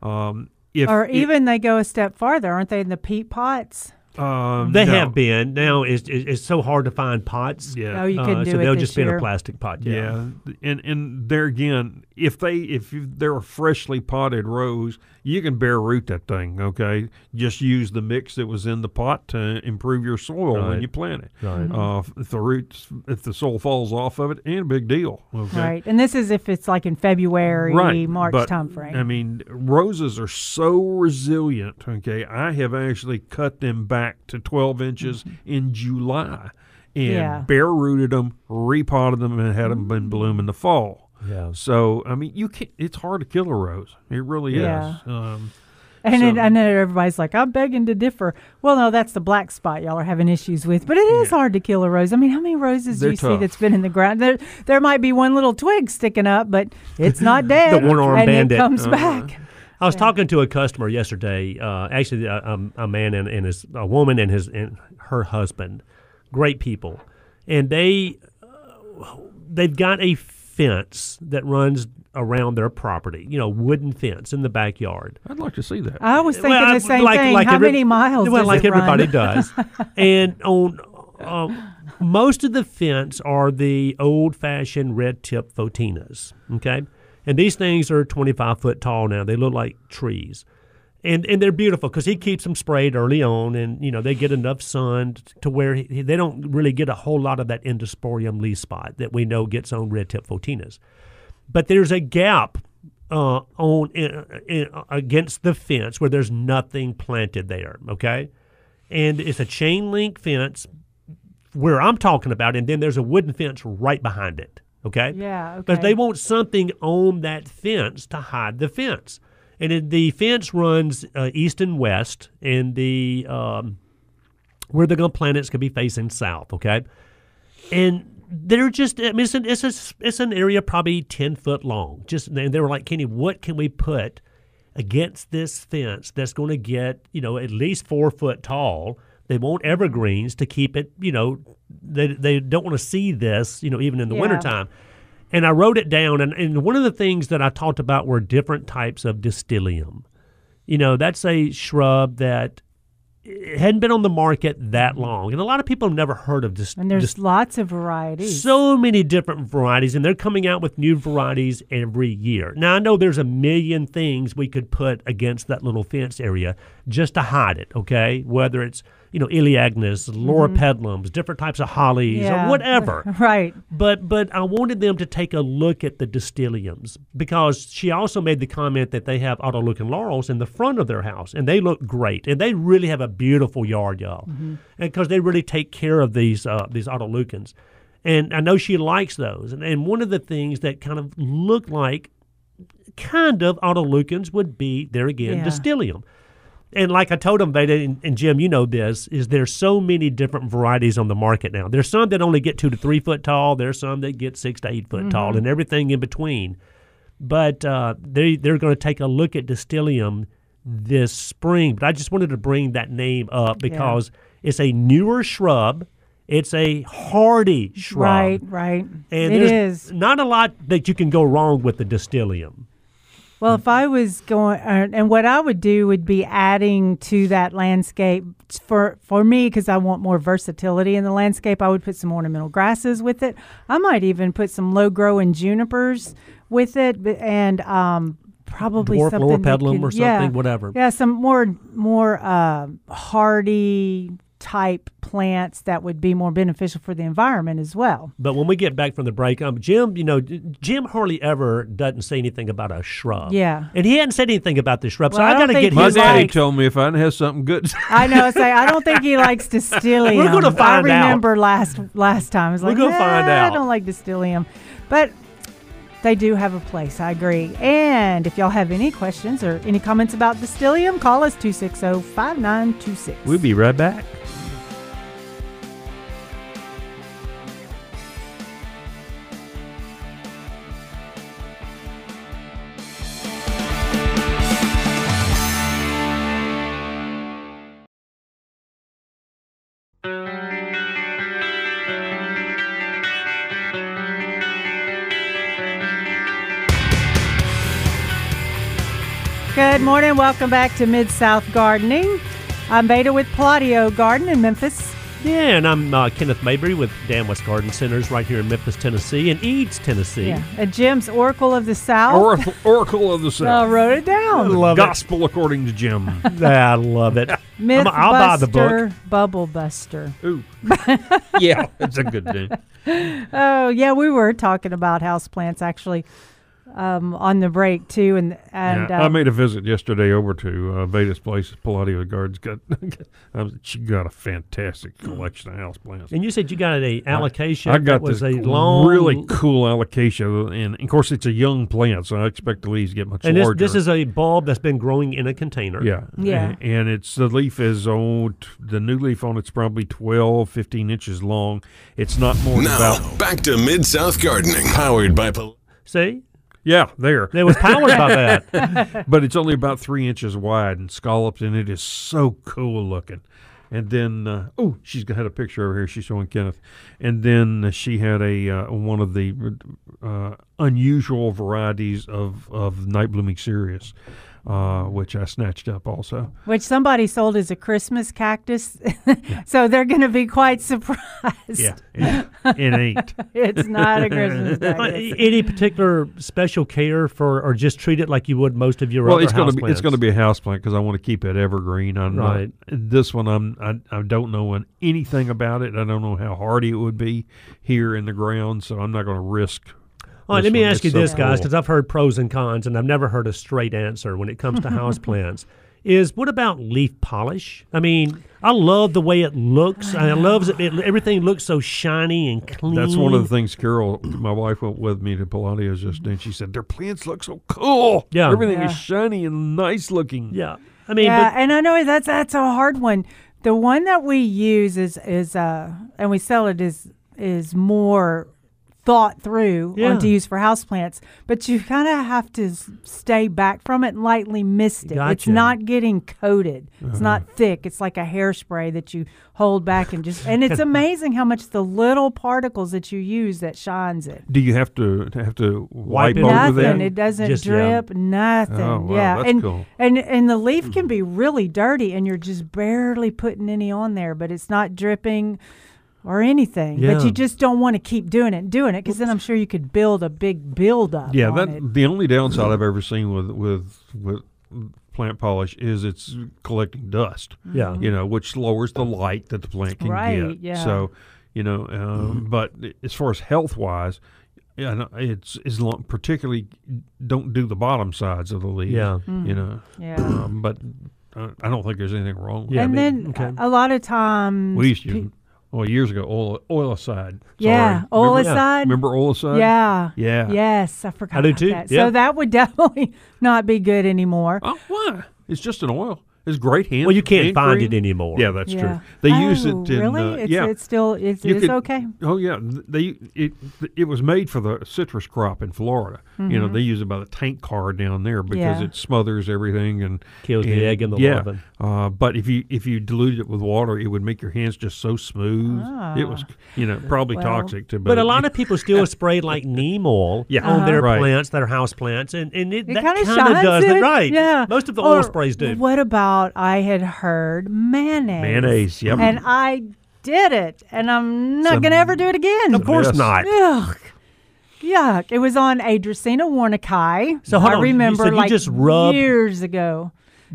Um, if Or it- even they go a step farther, aren't they? In the peat pots. um, They no. have been. Now it's, it's it's so hard to find pots. Yeah. Oh, you Uh, couldn't do so it they'll this just be in a plastic pot. Yeah. Yeah, and and there again, if they if they're a freshly potted rose, you can bare root that thing. Okay, just use the mix that was in the pot to improve your soil when you plant it. Right. Uh, if the roots, if the soil falls off of it, ain't a big deal. Okay. Right. And this is if it's like in February, right, March but, timeframe. I mean, roses are so resilient. Okay, I have actually cut them back to 12 inches in July, and Mm-hmm. Yeah. bare rooted them, repotted them, and had them been bloom in the fall. Yeah. So I mean, you can It's hard to kill a rose. It really Yeah. is. Um, And So- it, I know everybody's like, I'm begging to differ. Well, no, that's the black spot y'all are having issues with. But it is Yeah. hard to kill a rose. I mean, how many roses do They're you see that's been in the ground? There, there might be one little twig sticking up, but it's not dead. The one-armed bandit. it comes Uh-huh. back. I was talking to a customer yesterday. Uh, actually, a, um, a man and, and his a woman and his and her husband, great people, and they uh, they've got a fence that runs around their property. You know, wooden fence in the backyard. I'd like to see that. I was thinking Well, I- the same like- thing. like how every- many miles Well, does like it run? everybody does. and on uh, most of the fence are the old-fashioned red-tip photinias. Okay, and these things are 25 foot tall now. They look like trees. And, and they're beautiful because he keeps them sprayed early on, and you know they get enough sun to where he, they don't really get a whole lot of that entomosporium leaf spot that we know gets on red tip photinias but there's a gap uh, on uh, uh, in, in, against the fence where there's nothing planted there. Okay, and it's a chain link fence where I'm talking about, and then there's a wooden fence right behind it. Okay, Yeah, but okay. they want something on that fence to hide the fence, and it, the fence runs uh, east and west, and the um, where the planets going to plant it's going to be facing south. Okay, and they're just I mean it's an it's a, it's an area probably ten foot long. Just and they were like, Kenny, what can we put against this fence that's going to get you know at least four foot tall? They want evergreens to keep it. You know, they they don't want to see this. You know, even in the Yeah. wintertime. And I wrote it down, and, and one of the things that I talked about were different types of distylium. You know, that's a shrub that it hadn't been on the market that mm-hmm. long, and a lot of people have never heard of this. And there's this lots of varieties. so many different varieties, and they're coming out with new varieties every year. Now, I know there's a million things we could put against that little fence area just to hide it, okay? Whether it's, you know, Elaeagnus, Loropetalums, different types of hollies, Mm-hmm. Yeah. or whatever. right. But but I wanted them to take a look at the distyliums because she also made the comment that they have Otto Luyken laurels in the front of their house and they look great and they really have a beautiful yard, y'all, and because they really take care of these uh, these Otto Luykens, and I know she likes those. And, and one of the things that kind of looked like kind of Otto Luykens would be there again Yeah. distylium. And like I told them, Veda and, and Jim, you know this, is there's so many different varieties on the market now. There's some that only get two to three foot tall. There's some that get six to eight foot tall, and everything in between. But uh, they they're going to take a look at Distylium this spring. But I just wanted to bring that name up because it's a newer shrub. It's a hardy shrub. Right, right. And it there's not a lot that you can go wrong with the Distylium. Well, if I was going, uh, and what I would do would be adding to that landscape for for me because I want more versatility in the landscape. I would put some ornamental grasses with it. I might even put some low growing junipers with it, and um, probably Dwarf something Laura that pedlum could- or yeah, something, whatever. Yeah, some more more uh, hardy type plants that would be more beneficial for the environment as well. But when we get back from the break, um, Jim, you know, Jim hardly ever doesn't say anything about a shrub. Yeah. and he hadn't said anything about the shrub, so I I, got to get My his. he's daddy like- told me if I didn't have something good, I know. Say I don't think he likes Distylium. We're gonna find out. I out. remember last last time. I was We're like, gonna "Nah, find I don't like Distylium, but they do have a place. I agree. And if y'all have any questions or any comments about Distylium, call us 260-5926. We'll be right back. Morning. Welcome back to Mid South Gardening. I'm Veda with Palladio Garden in Memphis. Yeah, and I'm uh, Kenneth Mabry with Dan West Garden Centers right here in Memphis, Tennessee, and Eads, Tennessee. Yeah. At Jim's Oracle of the South. Oracle, Oracle of the South. I South. wrote it down. Love Gospel according to Jim. it. I love it. Mythbuster, I'll buy the book. Bubble Buster. Ooh, yeah, it's a good name. Oh yeah, we were talking about houseplants actually um, on the break too, and and yeah, I um, made a visit yesterday over to uh, Veda's place. Palladio Gardens got she got a fantastic collection of houseplants. And you said you got a alocasia. I got that was this a long, really cool alocasia, and of course it's a young plant, so I expect the leaves get much And this, larger. this is a bulb that's been growing in a container. yeah, Yeah. A- and it's the leaf is t- the new leaf on it's probably 12, 15 inches long. It's not more Now, about back to Mid South Gardening, powered by Pal- See, yeah there, it was powered by that. but it's only about three inches wide and scalloped, and it is so cool looking. And then, uh, oh, she's got had a picture over here. She's showing Kenneth. And then uh, she had a uh, one of the uh, unusual varieties of of night blooming cereus, uh, which I snatched up also. which somebody sold as a Christmas cactus, so they're going to be quite surprised. Yeah, it, it ain't. it's not a Christmas cactus. Any particular special care for, or just treat it like you would most of your Well, other it's going to be it's going to be a house plant because I want to keep it evergreen. I'm not- Right. this one, I'm I, I don't know anything about it. I don't know how hardy it would be here in the ground, so I'm not going to risk. All right, let me one. ask you so this, guys, because I've heard pros and cons, and I've never heard a straight answer when it comes to houseplants. Is what about leaf polish? I mean, I love the way it looks. I love it, it. Everything looks so shiny and clean. That's one of the things Carol, my wife, went with me to Palladio's just and she said their plants look so cool. Yeah. everything Yeah. is shiny and nice looking. Yeah, I mean, yeah, but and I know that's that's a hard one. The one that we use is is uh, and we sell it is is more thought through Yeah. on to use for houseplants, but you kind of have to stay back from it and lightly mist it. It's not getting coated. It's Uh-huh. not thick. It's like a hairspray that you hold back and just and it's amazing how much the little particles that you use that shines it. Do you have to have to wipe, it over off Nothing. that? It doesn't Just, yeah. drip. Nothing. Oh, wow, yeah. that's and, cool. and and the leaf can be really dirty, and you're just barely putting any on there, but it's not dripping or anything. Yeah. But you just don't want to keep doing it, and doing it, because then I'm sure you could build a big buildup. Yeah, on that it. the only downside I've ever seen with with with plant polish is it's collecting dust. yeah, You know, which lowers the light that the plant can Right, get. yeah. So, you know, um, but as far as health wise, yeah, it's as long particularly don't do the bottom sides of the leaves. Yeah. you know, yeah. um, but uh, I don't think there's anything wrong. with Yeah, it. and I mean, then okay. a lot of times, we used to. Well, years ago, oil oilcide. yeah, Sorry. Remember, oilcide. remember oilcide? Yeah. Yeah. Yes, I forgot. I do too, That. yeah. So that would definitely not be good anymore. Oh, why? It's just an oil. It's great hand. Well, you can't find cream. it anymore. Yeah, that's yeah. true. They use Oh, it in really. uh, it's, yeah. it's still it's, it's could- okay. Oh yeah, they it it was made for the citrus crop in Florida. You know, they use it by the tank car down there because Mm-hmm. Yeah. it smothers everything and Kills the egg and the yeah. larva. Uh, but if you if you dilute it with water, it would make your hands just so smooth. It was you know probably Well, toxic to. But a lot of people still spray like neem oil Yeah. on their Right. plants that are house plants, and, and it, It that kind of kind does it. it right. Yeah. most of the Or oil sprays do. What about I had heard mayonnaise? mayonnaise. Yep. And I did it, and I'm not gonna ever do it again. Of course Yes. not. Ugh. Yuck. It was on a Dracaena Warnicki. So hold I on, you remember said you like just rub- years ago.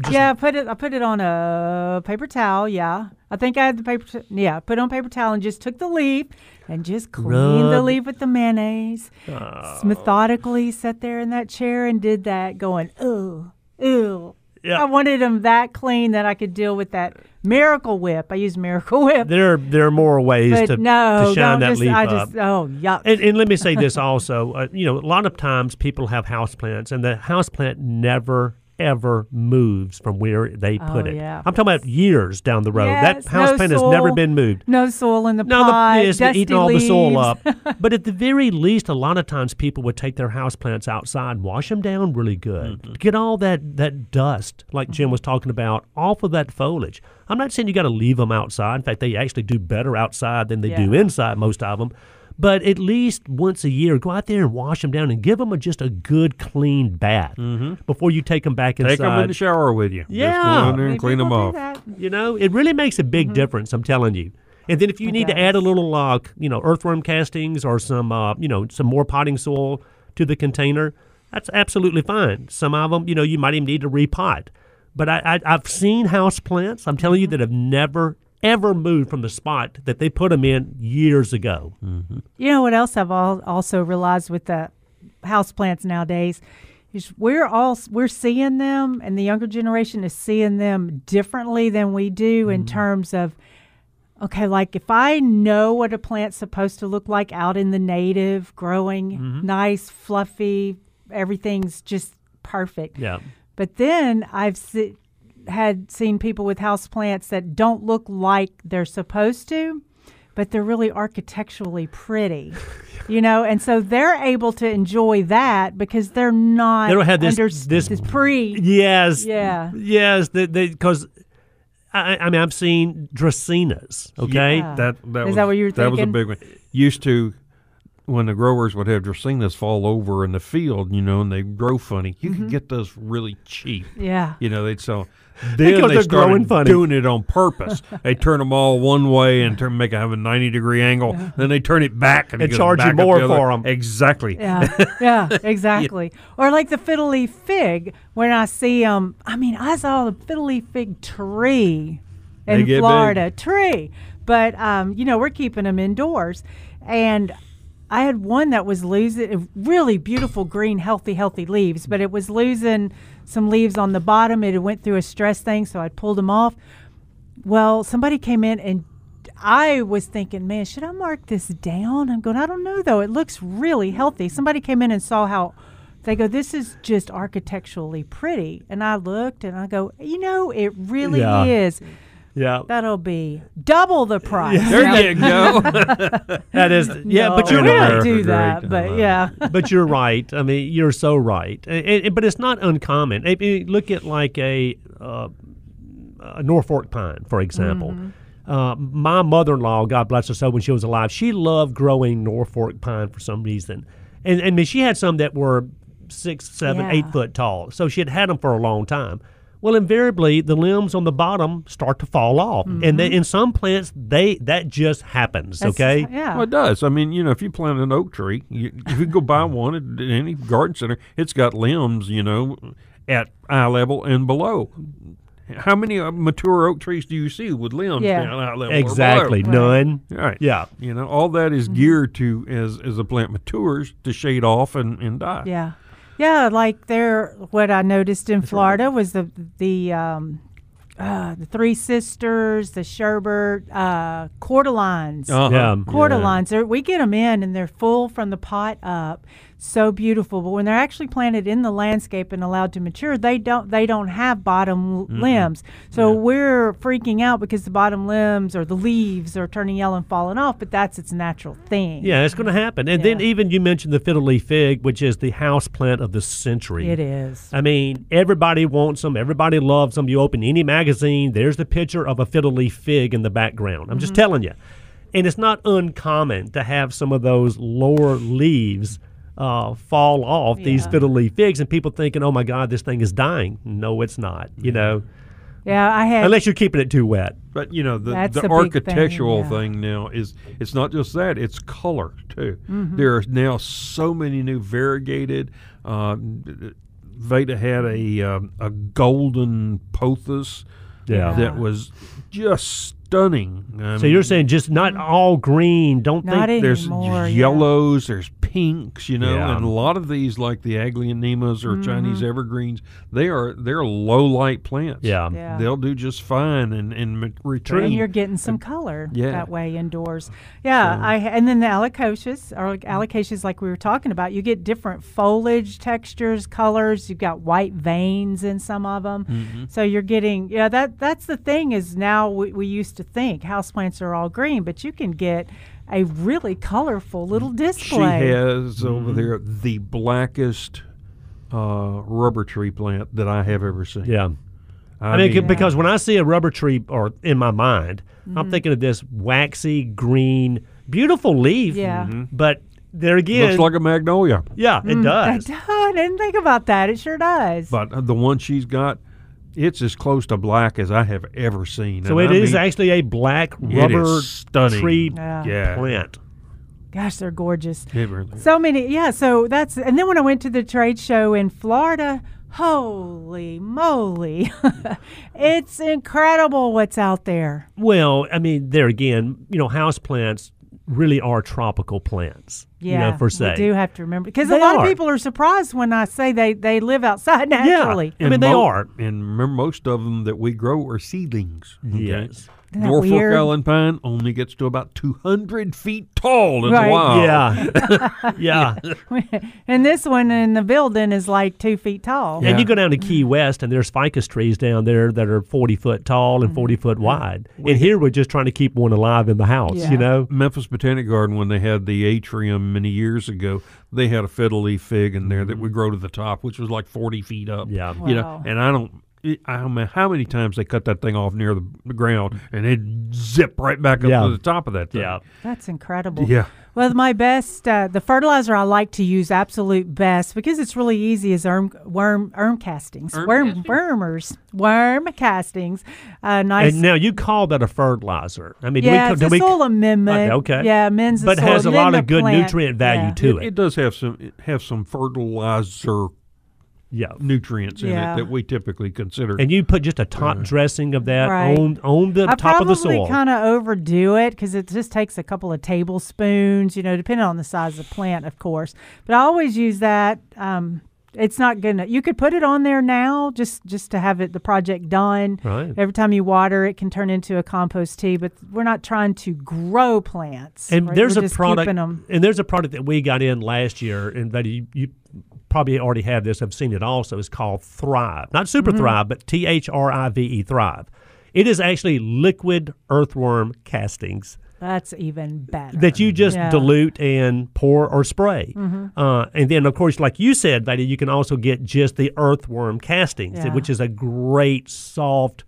yeah, I put it I put it on a paper towel, yeah. I think I had the paper. T- yeah, put on paper towel and just took the leaf and just cleaned the leaf with the mayonnaise. S- Methodically sat there in that chair and did that, going, ooh, ooh. Yeah. I wanted them that clean that I could deal with that Miracle Whip. I use Miracle Whip, There, there are more ways but to, no, to shine that just. leaf I up. just oh yuck. And, and let me say this also. Uh, you know, a lot of times people have houseplants, and the houseplant never ever moves from where they oh, put Oh, it. yeah. I'm talking about years down the road. Yes, that no houseplant has never been moved. no soil in the No, pot. the, it's dusty eating all the soil up. but at the very least, a lot of times people would take their house plants outside, wash them down really good, mm-hmm. get all that, that dust, like Jim mm-hmm. was talking about, off of that foliage. I'm not saying you got to leave them outside. In fact, they actually do better outside than they do inside, most of them. But at least once a year, go out there and wash them down and give them a, just a good clean bath before you take them back inside. Take them in the shower with you. Just Yeah. go in there and clean them we'll off. You know, it really makes a big difference. I'm telling you. And then if you Mm-hmm. It need to add a little, uh, you know, earthworm castings or some, uh, you know, some more potting soil to the container, that's absolutely fine. Some of them, you know, you might even need to repot. But I, I, I've seen house plants. I'm telling you Mm-hmm. that have never ever moved from the spot that they put them in years ago. Mm-hmm. You know what else I've al- also realized with the house plants nowadays is we're all we're seeing them, and the younger generation is seeing them differently than we do in mm-hmm. terms of. Okay, like if I know what a plant's supposed to look like out in the native, growing mm-hmm. nice, fluffy, everything's just perfect. Yeah. But then I've se- had seen people with house plants that don't look like they're supposed to, but they're really architecturally pretty. You know, and so they're able to enjoy that because they're not They don't have this- under this- pre. Yes. Yeah. Yes. Because I, I mean, I've seen dracaenas Okay. Yeah. That that Is was, that what you were thinking That was a big one. Used to when the growers would have dracaenas fall over in the field, you know, and they grow funny. You Mm-hmm. could get those really cheap. Yeah. You know, they'd sell. Because Then they they're started funny. doing it on purpose. they turn them all one way and turn make it have a ninety degree angle. Then they turn it back and, And charge you back up more the other- for 'em. Exactly. Yeah, yeah, exactly. Or like the fiddle leaf fig, when I see them, I mean, I saw the fiddle leaf fig tree in get Florida, tree. But um, you know, we're keeping them indoors, and I had one that was losing really beautiful green, healthy, healthy leaves, but it was losing some leaves on the bottom. It went through a stress thing, so I pulled them off. Well, somebody came in and I was thinking, man, should I mark this down? I'm going, I don't know though. It looks really healthy. Somebody came in and saw how they go, this is just architecturally pretty. And I looked and I go, you know, it really Yeah. is. Yeah. That'll be double the price. There you go. That is. Yeah. no, But you're we in don't right. America, do that. I But yeah, but you're right. I mean, you're so right. And, and- but it's not uncommon. I mean, look at like a, uh, a Norfolk pine, for example. Uh, my mother-in-law, God bless her soul, when she was alive, she loved growing Norfolk pine for some reason, and, and I mean, she had some that were six, seven, Yeah. eight foot tall. So she had had them for a long time. Well, invariably, the limbs on the bottom start to fall off, and they, in some plants, they that just happens. That's- okay, Yeah. Well, it does. I mean, you know, if you plant an oak tree, you, if you go buy one at any garden center, it's got limbs, you know, at eye level and below. How many uh, mature oak trees do you see with limbs Yeah. down eye level? or exactly, below? none. Right. Yeah. You know, all that is geared to as as the plant matures to shade off and, and die. Yeah, yeah. Like there, what I noticed in Florida was the the um, uh, the Three Sisters, the Sherbert, uh, Cordylines. Uh-huh. Yeah. Cordylines, they're, we get them in and they're full from the pot up, so beautiful. But when they're actually planted in the landscape and allowed to mature, they don't they don't have bottom l- limbs. So we're freaking out because the bottom limbs or the leaves are turning yellow and falling off. But that's its natural thing. Yeah, it's going to happen. And then even you mentioned the fiddle leaf fig, which is the house plant of the century. it is. I mean, everybody wants them. Everybody loves them. You open any magazine, there's the picture of a fiddle leaf fig in the background. I'm just Mm-hmm. telling you. And it's not uncommon to have some of those lower leaves uh, fall off these Yeah. fiddle leaf figs, and people thinking, "Oh my God, this thing is dying." No, it's not. You know, Yeah, I had. unless you're keeping it too wet. But you know the, the the big thing, architectural yeah. thing, now is it's not just that; it's color too. Mm-hmm. There are now so many new variegated. Uh, Veda had a um, a golden pothos Yeah. that was just stunning. I So mean, you're saying just not all green? Don't Not think there's anymore. yeah. yellows, there's pinks, you know, Yeah. and a lot of these, like the aglaonemas or Mm-hmm. Chinese evergreens, they are they're low light plants. Yeah. Yeah. they'll do just fine and and ma- retain. and you're getting some color Yeah. that way indoors. Yeah, I and then the alocasias or alocasias like we were talking about, you get different foliage textures, colors. You've got white veins in some of them, Mm-hmm. so you're getting yeah. That that's the thing is now we, we used to think houseplants are all green, but you can get a really colorful little display. she has Mm-hmm. over there the blackest uh, rubber tree plant that I have ever seen. Yeah. I, I mean, mean, because when I see a rubber tree, or in my mind, Mm-hmm. I'm thinking of this waxy green, beautiful leaf. Yeah. But there again, looks like a magnolia. yeah, it Mm, does. It does. I didn't think about that. It sure does. But uh, the one she's got, it's as close to black as I have ever seen. So And it I is mean, actually a black rubber stunning. tree Yeah. Yeah. plant. Gosh, they're gorgeous. It really is. So many, yeah. So that's, and then when I went to the trade show in Florida, holy moly, it's incredible what's out there. Well, I mean, there again, you know, house plants really are tropical plants. Yeah, you know, per se. we do have to remember because a lot are. of people are surprised when I say they they live outside naturally. Yeah. I mean, they are. And remember, most of them that we grow are seedlings. Okay? Yes. Isn't that Norfolk weird? Island pine only gets to about 200 feet tall in Right. the wild. Yeah. yeah. and this one in the building is like two feet tall. Yeah. And you go down to Key West, and there's ficus trees down there that are 40 foot tall and 40 mm-hmm. foot wide. And here we're just trying to keep one alive in the house, Yeah. you know? Memphis Botanic Garden, when they had the atrium many years ago, they had a fiddle leaf fig in there that mm-hmm. would grow to the top, which was like 40 feet up. Yeah. You know, and I don't. It- I don't know how many times they cut that thing off near the, the ground and it zip right back up Yeah. to the top of that thing. Yeah. That's incredible. Yeah. Well, my best, uh, the fertilizer I like to use, absolute best, because it's really easy, is worm, worm, worm castings, Worm worm, castings? wormers, worm castings. Uh, nice. And now you call that a fertilizer. I mean, yeah, do we, it's do a we, soil amendment. Okay. Yeah, amends the but soil. has a lot of good plant- nutrient value yeah. to It, it. it does have some have some fertilizer Yeah. nutrients in Yeah. it that we typically consider. And you put just a top dressing of that Right. on on the I top of the soil. I probably soil. kind of overdo it because it just takes a couple of tablespoons, you know, depending on the size of the plant, of course. But I always use that. Um, it's not gonna. You could put it on there now, just just to have it the project done. Right. Every time you water, it can turn into a compost tea. But we're not trying to grow plants. and right? there's We're a just product, keeping 'em. and there's a product that we got in last year, and that you, you probably already have this. I've seen it also. It's called Thrive, not Super Mm-hmm. Thrive, but T H R I V E Thrive. It is actually liquid earthworm castings That's even better. that you just Yeah. dilute and pour or spray. Mm-hmm. Uh, and then, of course, like you said, Veda, you can also get just the earthworm castings, Yeah. which is a great soft,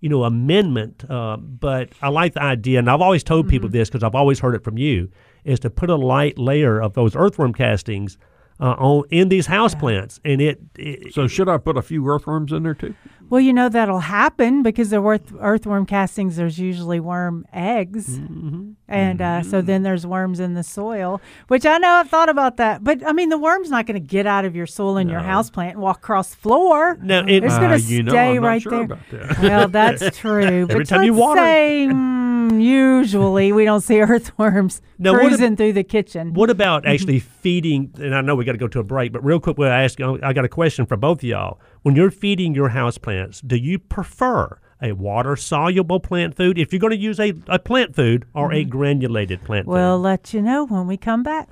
you know, amendment. Uh, but I like the idea, and I've always told people Mm-hmm. this because I've always heard it from you, is to put a light layer of those earthworm castings uh, on in these house plants, and it, it so should I put a few earthworms in there too? Well, you know that'll happen because the earth, earthworm castings. There's usually worm eggs, Mm-hmm. and uh, so then there's worms in the soil. Which I know I've thought about that, but I mean the worm's not going to get out of your soil in your house plant and walk across the floor. Now, it- it's Uh, going to you know, stay I'm not right sure there. about that. Well, that's true. Every but time you let's water- say mm, usually we don't see earthworms Now, cruising through the kitchen. What about mm-hmm. actually feeding? And I know we got to go to a break, but real quick, we'll ask. Oh, I got a question for both of y'all. When you're feeding your house plants, do you prefer a water soluble plant food if you're going to use a, a plant food or a mm-hmm. granulated plant We'll food? let you know when we come back.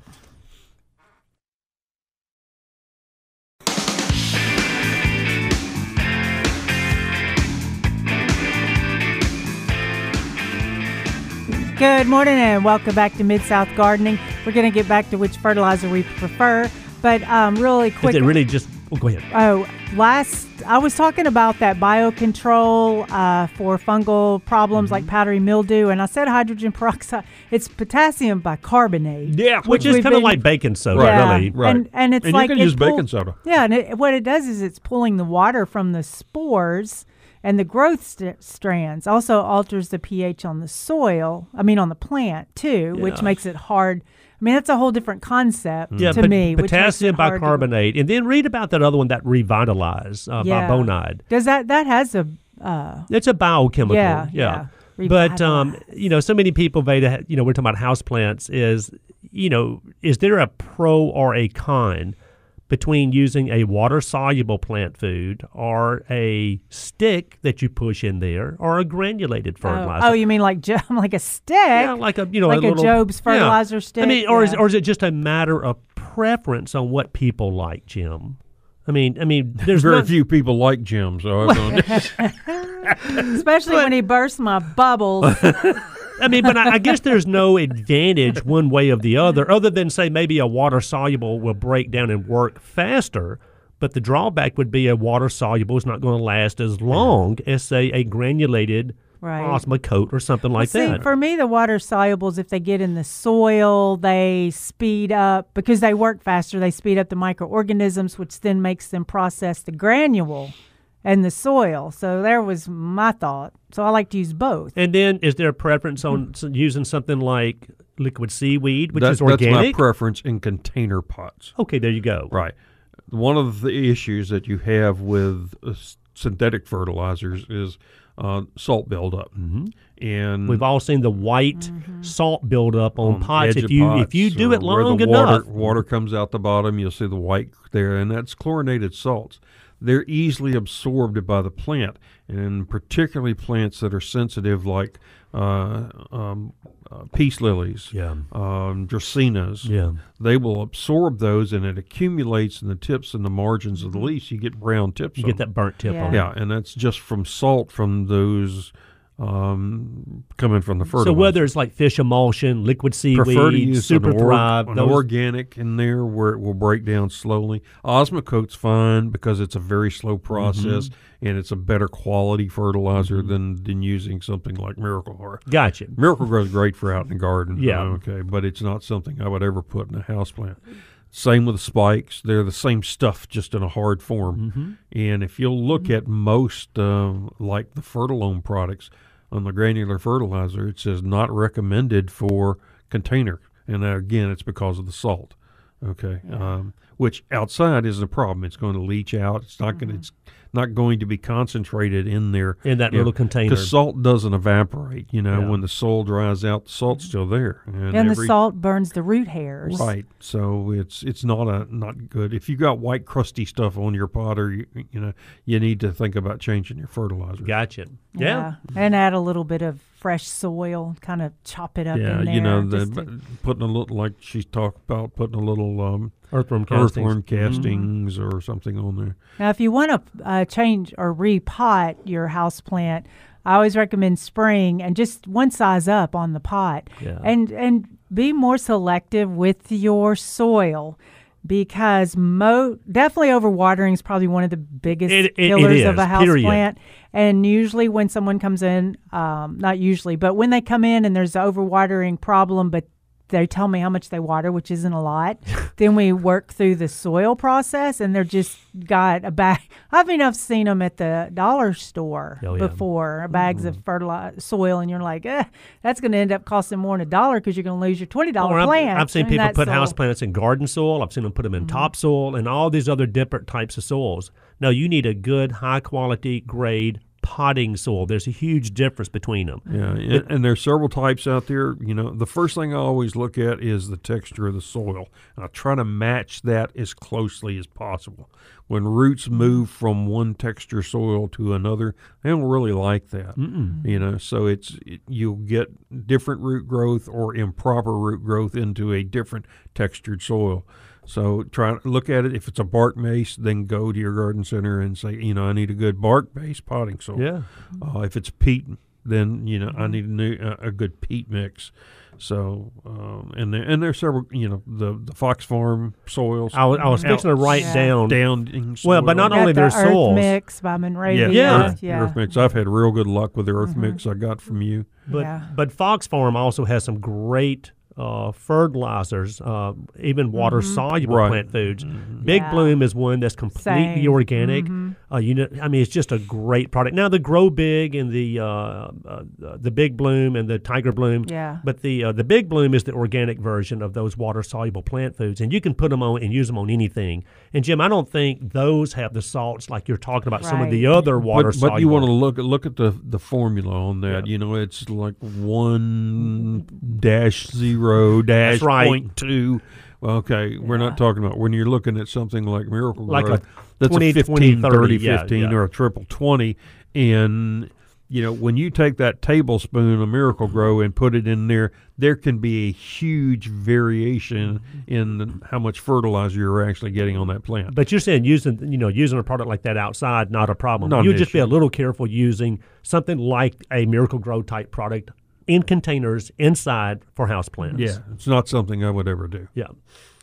Good morning and welcome back to Mid South Gardening. We're going to get back to which fertilizer we prefer, but um, really quick. Is it really just? Oh, go ahead. Oh, last I was talking about that biocontrol uh, for fungal problems Mm-hmm. like powdery mildew, and I said hydrogen peroxide. It's potassium bicarbonate. Yeah, which is kind of like baking soda, Yeah, really. Right. And and it's And you can it use baking soda. Yeah, and it, what it does is it's pulling the water from the spores and the growth st- strands. Also alters the pH on the soil. I mean on the plant too, which makes it hard. I mean that's a whole different concept Yeah, to but me. potassium hard to- bicarbonate, and then read about that other one that revitalize uh, Yeah. Does that that has a uh, It's a biochemical. yeah, yeah. But um, you know, so many people, Veda, you know, we're talking about house plants. Is you know, is there a pro or a con between using a water soluble plant food or a stick that you push in there or a granulated Oh, oh fertilizer? oh, you mean like Jo- like a stick? yeah, like a you know, like a, a little, Jobe's yeah. fertilizer stick? I mean, or is or is it just a matter of preference on what people like, Jim? I mean, I mean, there's Very not, few people like Jim, so I don't. especially when he bursts my bubbles. I mean, but I, I guess there's no advantage one way or the other, other than say maybe a water soluble will break down and work faster. But the drawback would be a water soluble is not going to last as long as say a granulated Right. Osmocote or something like See, that. for me, the water solubles, if they get in the soil, they speed up because they work faster. They speed up the microorganisms, which then makes them process the granule and the soil. So there was my thought. So I like to use both. and then, is there a preference on s- using something like liquid seaweed, which That- is That's my organic? preference in container pots. okay, there you go. Right. One of the issues that you have with uh, synthetic fertilizers is uh, salt buildup. Mm-hmm. And We've all seen the white Mm-hmm. salt buildup on, on pots. If you pots if you do or it where the long water, enough, water comes out the bottom, you'll see the white there, and that's chlorinated salts. They're easily absorbed by the plant, and particularly plants that are sensitive, like uh, um, uh, peace lilies, Yeah. um, dracaenas. Yeah. They will absorb those, and it accumulates in the tips and the margins of the leaves. You get brown tips. you get them. that burnt tip Yeah. on it. Yeah, and that's just from salt from those um, coming from the fertilizer. So whether it's like fish emulsion, liquid prefer to seaweed, use super an, org- thrive, an those, organic in there where it will break down slowly. Osmocote's fine because it's a very slow process Mm-hmm. and it's a better quality fertilizer than than using something like Miracle-Gro. gotcha. Miracle-Gro is great for out in the garden. Yeah. okay, but it's not something I would ever put in a house plant. Same with the spikes; they're the same stuff, just in a hard form. Mm-hmm. And if you'll look at most, um, like the Fertilome products on the granular fertilizer, it says not recommended for container. And uh, again, it's because of the salt. Okay, um, which outside is a problem. It's going to leach out. It's not going. to It's not going to be concentrated in there In that little container. Because salt doesn't evaporate. You know, Yeah. when the soil dries out, the salt's still there. And, And the salt burns the root hairs. Right. So it's it's not a not good. If you got white crusty stuff on your pot, or you, you know, you need to think about changing your fertilizer. Gotcha. Yeah. And add a little bit of fresh soil, kind of chop it up Yeah, in there. you know, the, to- putting a little like she's talked about putting a little um, Earthworm castings. earthworm castings or something on there. Now, if you want to uh, change or repot your house plant, I always recommend spraying and just one size up on the pot, Yeah. and and be more selective with your soil. Because mo definitely overwatering is probably one of the biggest It- it- it killers of a house period. plant. And usually, when someone comes in, um, not usually, but when they come in and there's an overwatering problem, but they tell me how much they water, which isn't a lot. then we work through the soil process, and they're just got a bag. I mean, I've seen them at the dollar store Oh, yeah. before, bags of fertilizer soil, and you're like, eh, that's going to end up costing more than a dollar because you're going to lose your twenty dollar I've, plant. I've seen people put soil. house plants in garden soil. I've seen them put them in Mm-hmm. topsoil and all these other different types of soils. No, you need a good, high quality grade potting soil. There's a huge difference between them. Yeah, and, and there's several types out there. You know, the first thing I always look at is the texture of the soil, and I try to match that as closely as possible. When roots move from one texture soil to another, they don't really like that. You know, so it's it, you'll get different root growth or improper root growth into a different textured soil. So try to look at it. If it's a bark base, then go to your garden center and say, you know, I need a good bark base potting soil. Yeah. Uh, if it's peat, then you know I need a, new, uh, a good peat mix. So um, and there, and there's several you know the the Fox Farm soils. I was, I was fixing to write Yeah. down. down. Well, but not Got only the their earth soils. mix by Monrovia. Yeah, Yeah. Earth, yeah. earth mix. I've had real good luck with the earth mix I got from you. But Yeah. but Fox Farm also has some great uh, fertilizers, uh, even water soluble Right. plant foods. Big Mm-hmm. Yeah. Bloom is one that's completely Same. Mm-hmm. organic. Uh, you know, I mean, it's just a great product. Now the Grow Big and the uh, uh, the Big Bloom and the Tiger Bloom. Yeah. But the uh, the Big Bloom is the organic version of those water soluble plant foods, and you can put them on and use them on anything. And Jim, I don't think those have the salts like you're talking about. Some of the other water but, but you want to look at look at the the formula on that. Yeah. You know, it's like one dash zero dash That's right. point two. Well, okay, we're not talking about when you're looking at something like Miracle Like Grow, a that's 20, a 15, 20, 30, 30, yeah, 15, yeah. or a triple 20. And, you know, when you take that tablespoon of Miracle-Gro and put it in there, there can be a huge variation in how much fertilizer you're actually getting on that plant. But you're saying using you know using a product like that outside not a problem. Not an you just be a little careful using something like a Miracle-Gro type product in containers inside for house plants. yeah, it's not something I would ever do. Yeah.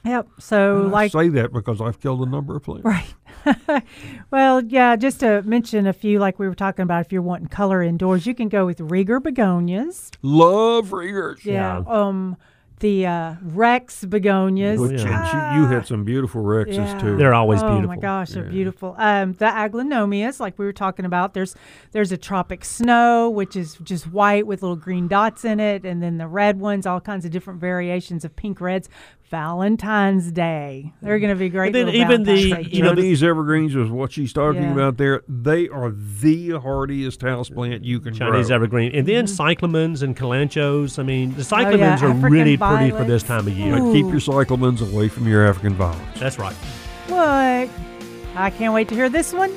Yep. So I like say that because I've killed a number of plants. Right. well, yeah, just to mention a few, like we were talking about, if you're wanting color indoors, you can go with Rieger begonias. Love Riegers. Yeah. Um, the uh, Rex begonias. Which, Yeah. and you, you had some beautiful Rexes Yeah. too. They're always oh beautiful. Oh my gosh, they're beautiful. Um, the aglaonemas, like we were talking about, there's there's a tropic snow, which is just white with little green dots in it, and then the red ones, all kinds of different variations of pink reds. Valentine's Day, they're going to be great. And then little even the- Valentine's Day you know, gifts. Chinese evergreens was what she's talking Yeah. about there. They are the hardiest houseplant you can Chinese grow. evergreen. And then cyclamens and kalanchoes. I mean, the cyclamens Mm-hmm. Oh, yeah, are African really pretty for this time of year. But keep your cyclamens away from your African violets. That's right. What? I can't wait to hear this one.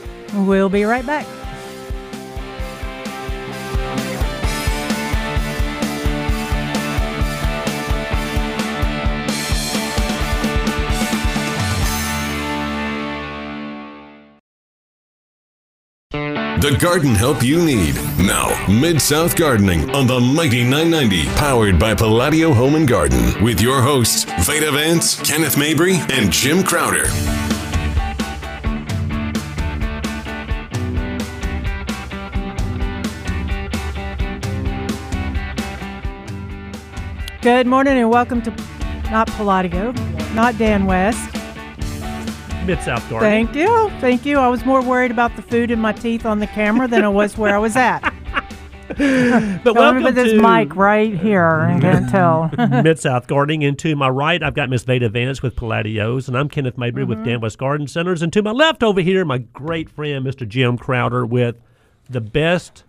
We'll be right back. The garden help you need. Now, Mid South Gardening on the Mighty 990, powered by Palladio Home and Garden, with your hosts, Veda Vance, Kenneth Mabry, and Jim Crowder. Good morning and welcome to not Palladio, not Dan West. Mid South Garden. Thank you. Thank you. I was more worried about the food in my teeth on the camera than I was where I was at. But Let welcome put this to mic right here. I can't tell. Mid South Gardening. And to my right, I've got Miss Veda Vance with Palladios, and I'm Kenneth Mabry with Dan West Garden Centers. And to my left over here, my great friend, Mr. Jim Crowder, with the best.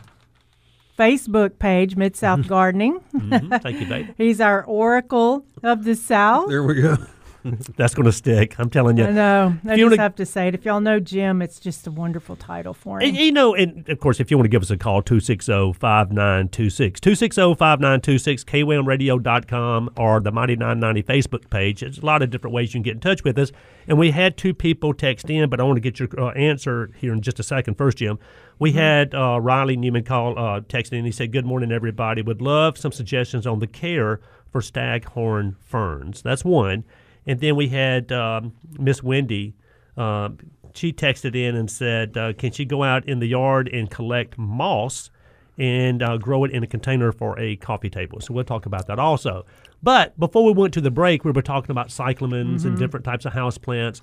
Facebook page, Mid South Gardening. Mhm, thank you, Veda. He's our Oracle of the South. There we go. That's going to stick. I'm telling you. I know. I you just wanna- have to say it. If y'all know Jim, it's just a wonderful title for him. And, you know, and of course, if you want to give us a call, 260 5926. 260 5926, kwamradio.com, or the Mighty 990 Facebook page. There's a lot of different ways you can get in touch with us. And we had two people text in, but I want to get your uh, answer here in just a second. First, Jim, we had uh, Riley Newman call, uh, text in. He said, Good morning, everybody. Would love some suggestions on the care for staghorn ferns. That's one. And then we had um, Miss Wendy. Um, she texted in and said, uh, "Can she go out in the yard and collect moss and uh, grow it in a container for a coffee table?" So we'll talk about that also. But before we went to the break, we were talking about cyclamens and different types of house plants.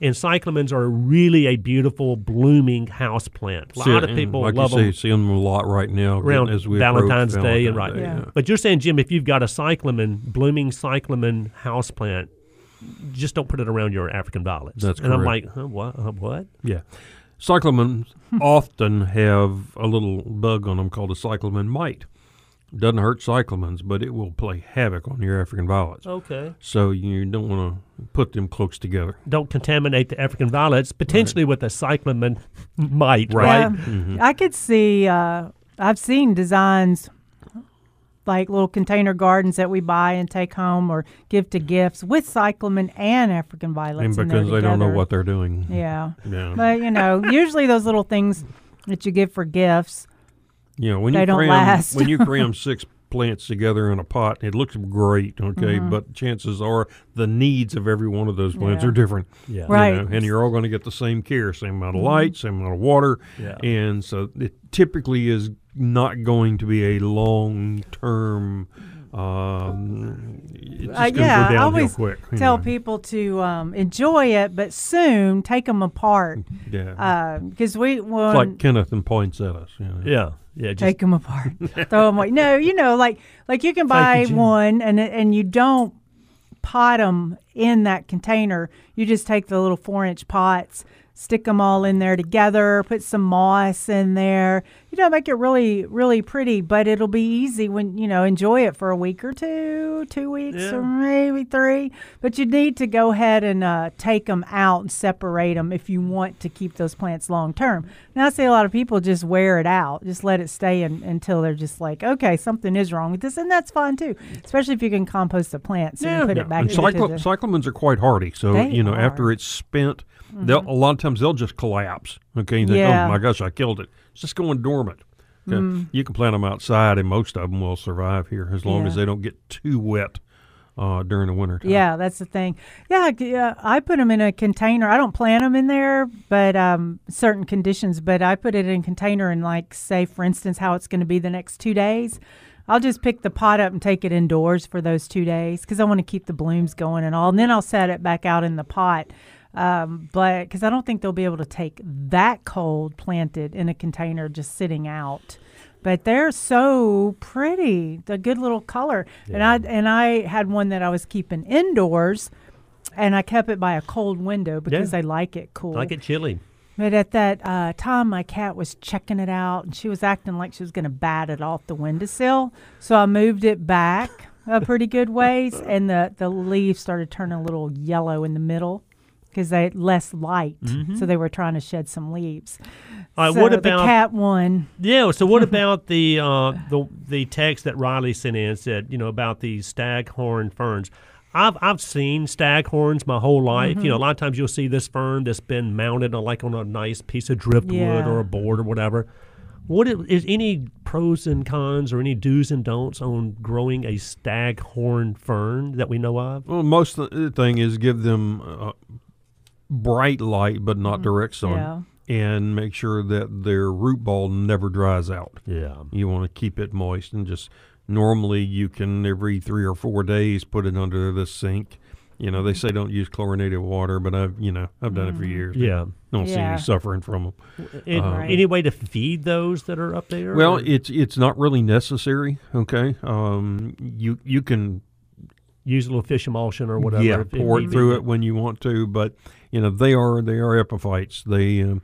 And cyclamens are really a beautiful blooming house plant. A lot See, of people like love you say, them see them a lot right now around as we Valentine's Day and right. Valentine's Day, Yeah. But you're saying, Jim, if you've got a cyclamen, blooming cyclamen house plant, just don't put it around your African violets. That's and I'm like, huh, what? Uh, what? Yeah. Cyclamens often have a little bug on them called a cyclamen mite. Doesn't hurt cyclamens, but it will play havoc on your African violets. Okay. So you don't want to put them close together. Don't contaminate the African violets, potentially with a cyclamen mite, right? Yeah. I could see. Uh, I've seen designs like little container gardens that we buy and take home or give to gifts with cyclamen and African violets. and in there because they don't know what they're doing. Yeah, Yeah. but you know, usually those little things that you give for gifts. You know, when They you don't cram last. when you cram six plants together in a pot, it looks great, okay, but chances are the needs of every one of those plants Mm-hmm. Yeah. are different. Yeah. Right. Mm-hmm. know, and you're all going to get the same care, same amount of light, same amount of water. Yeah. And so it typically is not going to be a long term um, it's just uh, yeah, go I downhill always quick. tell anyway. people to um, enjoy it, but soon take them apart Yeah. because we it's want like Kenneth and poinsettias. You know? Yeah, yeah. Just, take them apart, throw them away. No, you know, like like you can buy you, one and and you don't pot them in that container. You just take the little four inch pots, stick them all in there together, put some moss in there. You know, make it really really pretty. But it'll be easy when you know enjoy it for a week or two, two weeks Yeah. or maybe three. But you need to go ahead and uh, take them out and separate them if you want to keep those plants long term. Now I see a lot of people just wear it out, just let it stay in, until they're just like, okay, something is wrong with this, and that's fine too. Especially if you can compost the plants and Yeah. put Yeah, it back and into cyclo- the, cyclamens are quite hardy. So They you know, after are. Mm-hmm. it's spent, they'll a lot of times they'll just collapse. Okay, you think, Yeah. oh my gosh, I killed it. It's just going dormant. Okay? You can plant them outside, and most of them will survive here as long as Mm. They don't get too wet uh, during the winter time. Yeah, that's the thing. Yeah, yeah, I put them in a container. I don't plant them in there, but um, certain conditions. But I put it in a container and, like, say, for instance, how it's going to be the next two days. I'll just pick the pot up and take it indoors for those two days because I want to keep the blooms going and all. And then I'll set it back out in the pot. Um, but because I don't think they'll be able to take that cold planted in a container just sitting out. But they're so pretty, the good little color. And I and I had one that I was keeping indoors, and I kept it by a cold window because Yeah. I like it cool. like it chilly. But at that uh, time, my cat was checking it out, and she was acting like she was going to bat it off the windowsill. So I moved it back a pretty good ways, and the the leaves started turning a little yellow in the middle because they had less light. So they were trying to shed some leaves. All right, so what the about cat one? Yeah. So what about the uh, the the text that Riley sent in said you know about these staghorn ferns? I've I've seen staghorns my whole life. You know, a lot of times you'll see this fern that's been mounted on like on a nice piece of driftwood Yeah. or a board or whatever. What i- is any pros and cons or any do's and don'ts on growing a staghorn fern that we know of? Well, most of the thing is give them uh, bright light, but not direct sun, Mm-hmm. Yeah. and make sure that their root ball never dries out. Yeah. You want to keep it moist, and just normally you can every three or four days put it under the sink. You know, they say don't use chlorinated water, but I've you know I've done it for years. Yeah. don't see Mm-hmm. Any suffering from them. An- Right. Any way to feed those that are up there? Well, or- it's it's not really necessary. Okay, um, you you can use a little fish emulsion or whatever. Yeah, if- if pour it through it when you want to, but you know they are they are epiphytes. They um,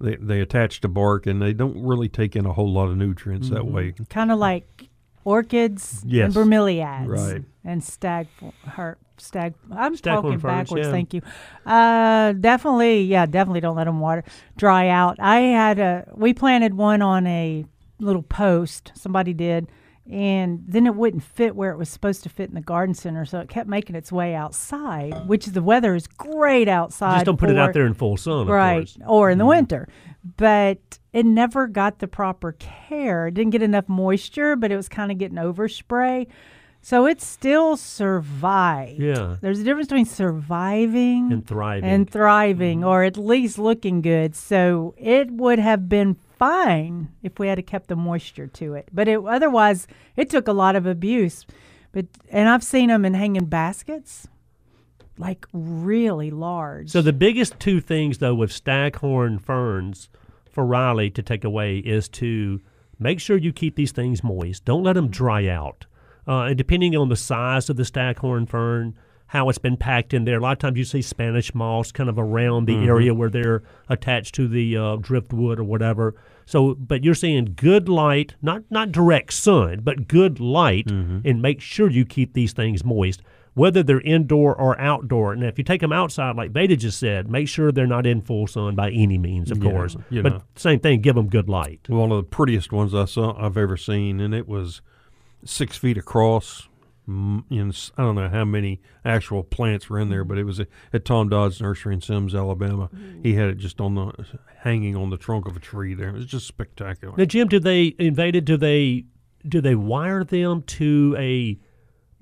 they they attach to bark and they don't really take in a whole lot of nutrients that Mm-hmm. way. Kind of like orchids Yes. and bromeliads. Right. And stag, her, stag. I'm Staghorn talking ferns, backwards. yeah. Thank you. Uh, definitely, yeah, definitely don't let them water dry out. I had a. We planted one on a little post. Somebody did. And then it wouldn't fit where it was supposed to fit in the garden center, so it kept making its way outside. Which the weather is great outside. Just don't put it out there in full sun, right. Mm-hmm. or in the winter but it never got the proper care it didn't get enough moisture but it was kind of getting overspray so it still survived Yeah. there's a difference between surviving And thriving. and thriving Mm-hmm. or at least looking good so it would have been fine if we had to kept the moisture to it but it otherwise it took a lot of abuse but and i've seen them in hanging baskets like really large So the biggest two things, though, with staghorn ferns for Riley to take away is to make sure you keep these things moist. Don't let them dry out. Uh, and depending on the size of the staghorn fern, how it's been packed in there. A lot of times you see Spanish moss kind of around the area where they're attached to the uh, driftwood or whatever. So, but you're saying good light, not not direct sun, but good light, mm-hmm. and make sure you keep these things moist, whether they're indoor or outdoor. And if you take them outside, like Veda just said, make sure they're not in full sun by any means, of Yeah, course. But know. same thing, give them good light. One of the prettiest ones I saw I've ever seen, and it was six feet across. Mm, You know, s- I don't know how many actual plants were in there, but it was at, at Tom Dodd's nursery in Sims, Alabama. He had it just on the hanging on the trunk of a tree there. It was just spectacular. Now, Jim, do they invaded? Do they do they wire them to a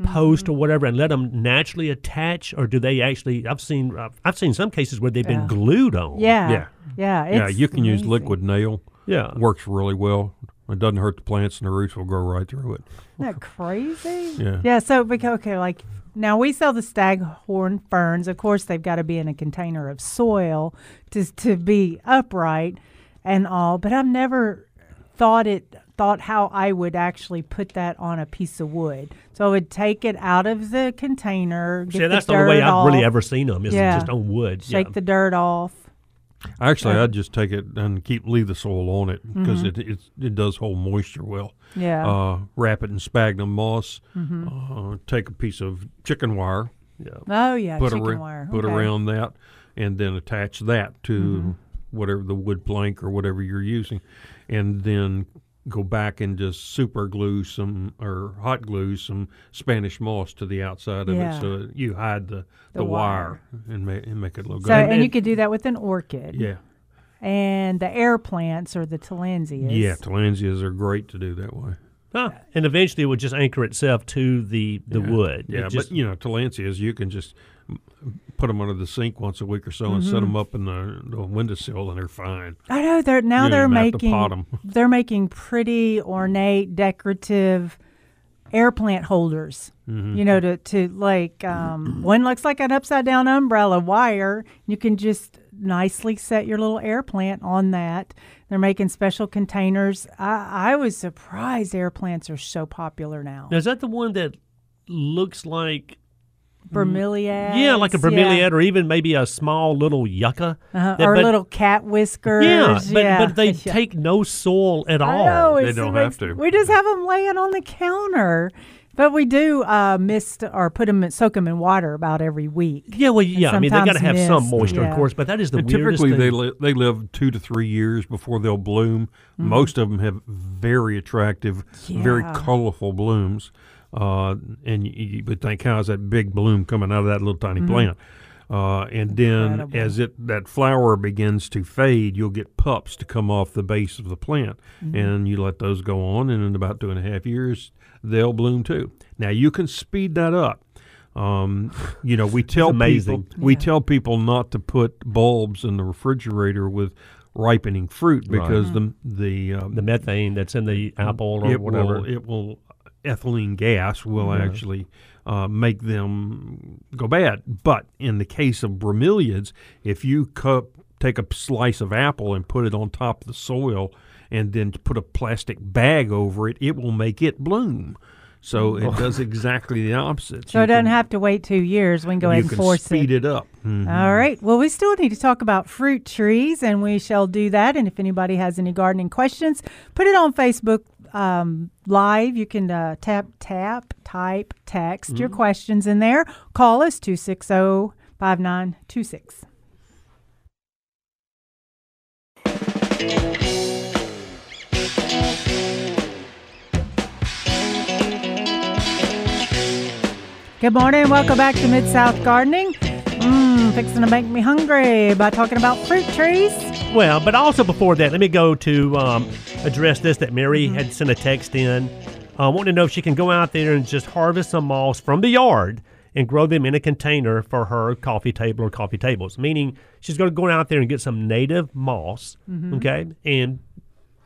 post or whatever and let them naturally attach, or do they actually? I've seen I've, I've seen some cases where they've been glued on. Yeah. Yeah. Yeah. yeah, you can use liquid nail. yeah. Works really well. It doesn't hurt the plants, and the roots will grow right through it. Isn't that crazy? Yeah. Yeah. So, because, okay, like Now we sell the staghorn ferns. Of course, they've got to be in a container of soil to to be upright and all. But I've never thought it thought how I would actually put that on a piece of wood. So I would take it out of the container. Get See, the that's the, only way dirt I've really ever seen them is Yeah. just on wood. shake yeah. the dirt off. Actually, I'd just take it and keep leave the soil on it because Mm-hmm. it it's, it does hold moisture well. Yeah. Uh, wrap it in sphagnum moss. Mm-hmm. Uh, take a piece of chicken wire, yeah. oh yeah, put chicken ara- wire. put okay. Mm-hmm. around that, and then attach that to whatever the wood plank or whatever you're using, and then go back and just super glue some or hot glue some Spanish moss to the outside of Yeah. it so you hide the the, The wire, and, ma- and make it look So, good. and, you and- could do that with an orchid. yeah, And the air plants or the Tillandsias. yeah, Tillandsias are great to do that way. Huh. And eventually it would just anchor itself to the, the wood. It Yeah, just, but you know, Tillandsias, you can just m- put them under the sink once a week or so and Mm-hmm. set them up in the, the windowsill, and they're fine. I know they're now You they're even have to making pot 'em. they're making pretty ornate decorative air plant holders. Mm-hmm. You know, to to like um, one looks like an upside down umbrella wire. You can just nicely set your little air plant on that. They're making special containers. I, I was surprised air plants are so popular now. now, is that the one that looks like Bromeliads. yeah, like a yeah. bromeliad or even maybe a small little yucca? Uh-huh, That- or but- little cat whiskers. Yeah, but yeah. but they Yeah. take no soil at I all. know, They don't it have to. We just have them laying on the counter, but we do uh, mist or put them, soak them in water about every week. Yeah, well, yeah. I mean, they got to sometimes have some moisture, yeah. of course, but that is the And weirdest typically, thing. they li- they live two to three years before they'll bloom. Mm-hmm. Most of them have very attractive, very colorful blooms. Uh, and you, you would think, how's that big bloom coming out of that little tiny plant? Uh, and then Mm-hmm. Incredible. as it that flower begins to fade, you'll get pups to come off the base of the plant, Mm-hmm. and you let those go on, and in about two and a half years, they'll bloom too. Now you can speed that up. Um, you know, we tell amazing. people we Yeah. tell people not to put bulbs in the refrigerator with ripening fruit because the the um, the methane that's in the apple or it whatever. will it will ethylene gas will actually uh, make them go bad. But in the case of bromeliads, if you cup, take a slice of apple and put it on top of the soil and then put a plastic bag over it, it will make it bloom. So it does exactly the opposite. So You it doesn't can- have to wait two years. We can go ahead you and can force speed it. it, up. Mhm. All right. Well, we still need to talk about fruit trees, and we shall do that. And if anybody has any gardening questions, put it on Facebook um, Live. You can uh, tap, tap, type, text Mm-hmm. your questions in there. Call us 260 5926. Good morning. Welcome back to Mid South Gardening. Mmm, fixing to make me hungry by talking about fruit trees. Well, but also before that, let me go to um, address this that Mary had sent a text in. Uh, wanting to know if she can go out there and just harvest some moss from the yard and grow them in a container for her coffee table or coffee tables. Meaning she's going to go out there and get some native moss, okay, and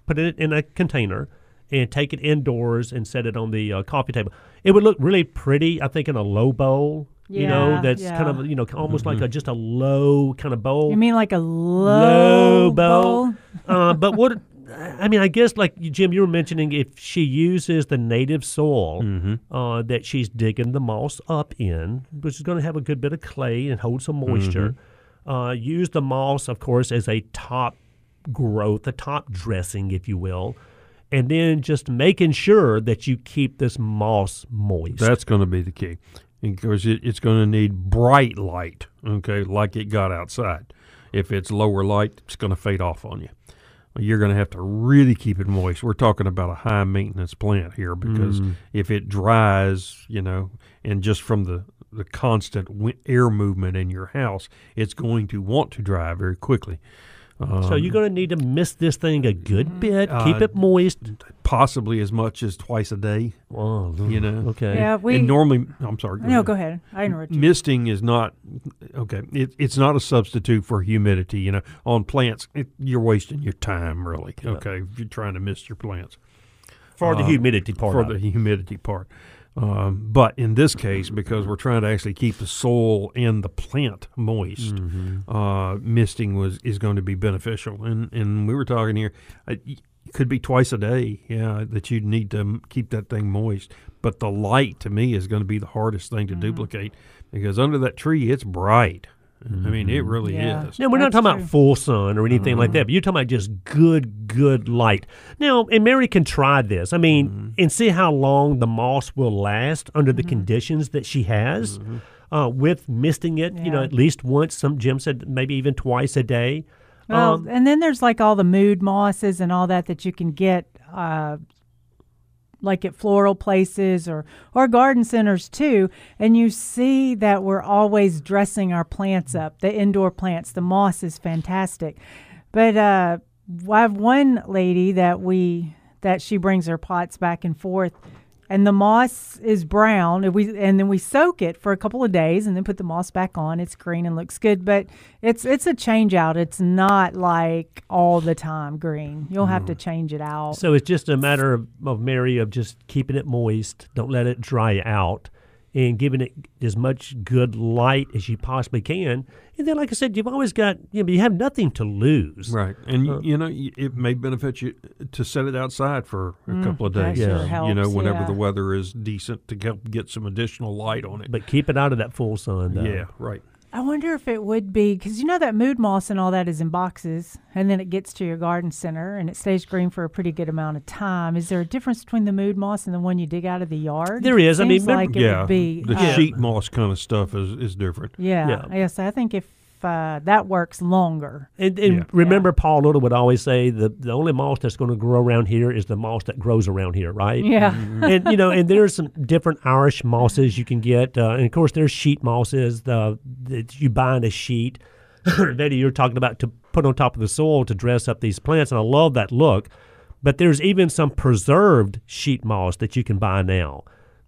put it in a container and take it indoors and set it on the uh, coffee table. It would look really pretty, I think, in a low bowl. You know, that's yeah. kind of you know almost like a just a low kind of bowl You mean like a low, low bowl. bowl? uh, but what I mean, I guess like Jim, you were mentioning, if she uses the native soil uh, that she's digging the moss up in, which is going to have a good bit of clay and hold some moisture, uh, use the moss, of course, as a top growth, a top dressing, if you will. And then just making sure that you keep this moss moist. That's going to be the key because it, it's going to need bright light, okay, like it got outside. If it's lower light, it's going to fade off on you. You're going to have to really keep it moist. We're talking about a high maintenance plant here because mm-hmm. if it dries, you know, and just from the the constant air movement in your house, it's going to want to dry very quickly. So you're going to need to mist this thing a good bit, keep Uh, it moist. Possibly as much as twice a day. Oh, You know. okay. Yeah, we. and normally, I'm sorry. no, go ahead. I interrupted you. misting is not okay it, it's not a substitute for humidity you know on plants it, you're wasting your time really okay if you're trying to mist your plants for the Uh, humidity part for the humidity part Um, but in this case, because we're trying to actually keep the soil and the plant moist, uh, misting was is going to be beneficial. And and we were talking here, uh, it could be twice a day, yeah, that you need to keep that thing moist. But the light to me is going to be the hardest thing to duplicate because under that tree, it's bright. I mean, it really Yeah. is. Now, we're not talking true. about full sun or anything like that, but you're talking about just good, good light. Now, and Mary can try this. I mean, and see how long the moss will last under the conditions that she has uh, with misting it, you know, at least once. Some Jim said maybe even twice a day. Well, Um, and then there's like all the mood mosses and all that that you can get, uh, like at floral places or or garden centers too. And you see that we're always dressing our plants up. The indoor plants, the moss is fantastic. But uh, I have one lady that we that she brings her pots back and forth. And the moss is brown, and we and then we soak it for a couple of days, and then put the moss back on. It's green and looks good, but it's it's a change out. It's not like all the time green. You'll have to mm. change it out. So it's just a matter of, of Mary of just keeping it moist, don't let it dry out, and giving it as much good light as you possibly can. And then, like I said, you've always got you know you have nothing to lose. Right, and y you know it may benefit you to set it outside for a mm, couple of that days. sure You know, whenever yeah. the weather is decent to help get some additional light on it. But keep it out of that full sun. Though. yeah, right. I wonder if it would be because you know that mood moss and all that is in boxes, and then it gets to your garden center and it stays green for a pretty good amount of time. Is there a difference between the mood moss and the one you dig out of the yard? There is. I mean, remember- like it yeah, would be the uh, sheet moss kind of stuff is is different. Yeah, Yeah. yes. I think if uh, that works longer. And, and Yeah. remember, Paul Little would always say the the only moss that's going to grow around here is the moss that grows around here, right? Yeah. and you know, and there's some different Irish mosses you can get, uh, and of course there's sheet mosses the, that you buy in a sheet that you're talking about to put on top of the soil to dress up these plants, and I love that look. But there's even some preserved sheet moss that you can buy now.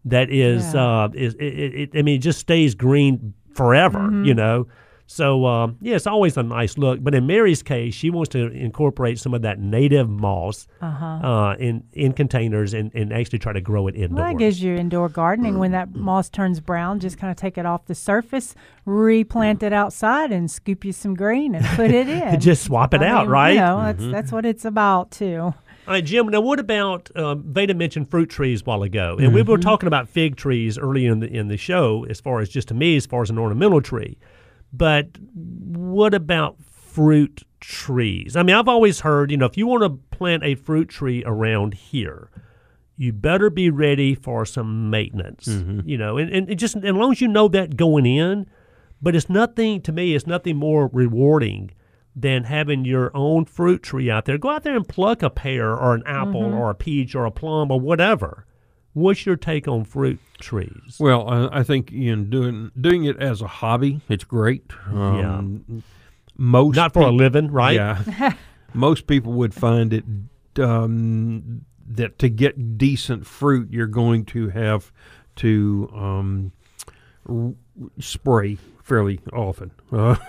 That is, Yeah. uh, is it, it, it, I mean, it just stays green forever, you know. So um, yeah, it's always a nice look. But in Mary's case, she wants to incorporate some of that native moss uh in in containers and, and actually try to grow it indoors. Well, that gives you indoor gardening. When that moss turns brown, just kind of take it off the surface, replant it outside, and scoop you some green and put it in. Just swap it I out, mean, right? You know, that's that's what it's about too. All right, Jim. Now, what about um, Veda mentioned fruit trees a while ago, and we were talking about fig trees earlier in the in the show, as far as just to me, as far as an ornamental tree. But what about fruit trees? I mean, I've always heard, you know, if you want to plant a fruit tree around here, you better be ready for some maintenance. Mm-hmm. You know, and, and it just as long as you know that going in, but it's nothing to me. It's nothing more rewarding than having your own fruit tree out there. Go out there and pluck a pear or an apple mm-hmm. or a peach or a plum or whatever. What's your take on fruit trees? Well, I, I think know, doing doing it as a hobby, it's great. Um, Most Not for a living, right? Yeah. most people would find it um, that to get decent fruit, you're going to have to um, r- spray fairly often. Uh,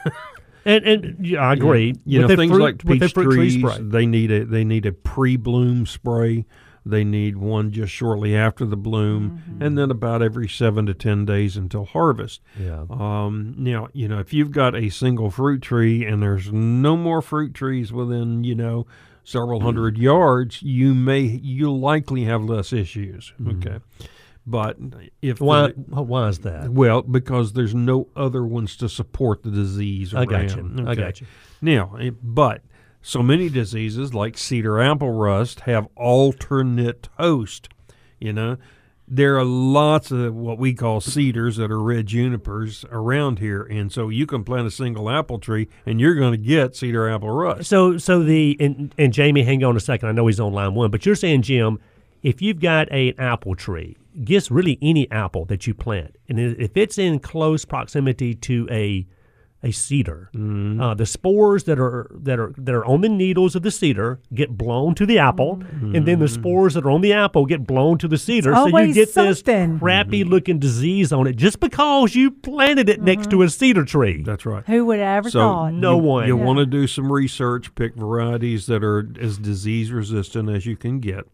And and yeah, I agree. you know, things fruit- like peach trees, they need a they need a pre-bloom spray. They need one just shortly after the bloom, and then about every seven to ten days until harvest. Yeah. Um, now, you know, if you've got a single fruit tree and there's no more fruit trees within, you know, several hundred yards, you may you likely have less issues. Okay, but if Why? the- Why is that? well, because there's no other ones to support the disease. I got you. around. I Okay. got you. Now, eh, but so many diseases like cedar apple rust have alternate host. You know, there are lots of what we call cedars that are red junipers around here, and so you can plant a single apple tree and you're going to get cedar apple rust. So so the and, and Jamie, hang on a second. I know he's on line one, but you're saying Jim, if you've got a apple tree, guess really any apple that you plant, and if it's in close proximity to a a cedar, Mm-hmm. uh, the spores that are that are that are on the needles of the cedar get blown to the apple, and then the spores that are on the apple get blown to the cedar. so you get something. this crappy looking disease on it just because you planted it next to a cedar tree. That's right. Who would have ever So thought? no you, one. You Yeah. want to do some research, pick varieties that are as disease resistant as you can get.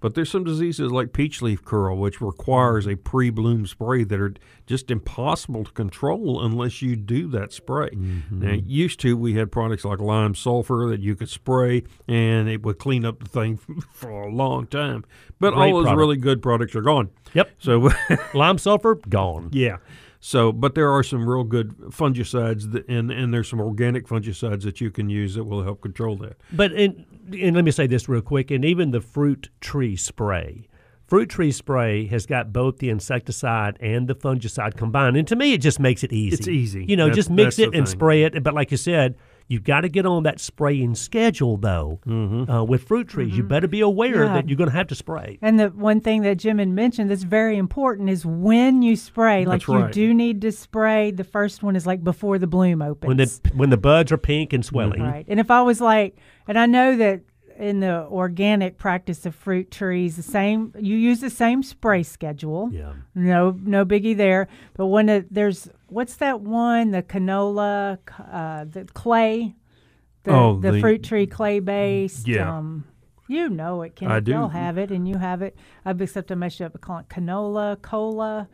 But there's some diseases like peach leaf curl, which requires a pre-bloom spray that are just impossible to control unless you do that spray. Mm-hmm. Now, used to we had products like lime sulfur that you could spray and it would clean up the thing for a long time. But Great all those product. really good products are gone. Yep. So Lime sulfur gone. Yeah. So, but there are some real good fungicides, that, and and there's some organic fungicides that you can use that will help control that. But and, and let me say this real quick, and even the fruit tree spray. Fruit tree spray has got both the insecticide and the fungicide combined, and to me, it just makes it easy. It's easy. You know, That's- just mix it and thing. spray it. But like you said, you've got to get on that spraying schedule, though. Mm-hmm. Uh, with fruit trees, you better be aware Yeah. that you're going to have to spray. And the one thing that Jim had mentioned that's very important is when you spray. Like That's you do need to spray. The first one is like before the bloom opens. When the when the buds are pink and swelling, Right. And if I was like, and I know that in the organic practice of fruit trees, the same you use the same spray schedule. Yeah. No, no biggie there. But when it, there's what's that one? The canola, uh, the clay, the, Oh, the, the- fruit tree clay based. Yeah. Um, you know it, Kenneth. I do. Y'all have it, and you have it. I've except I messed up. I call it canola, cola.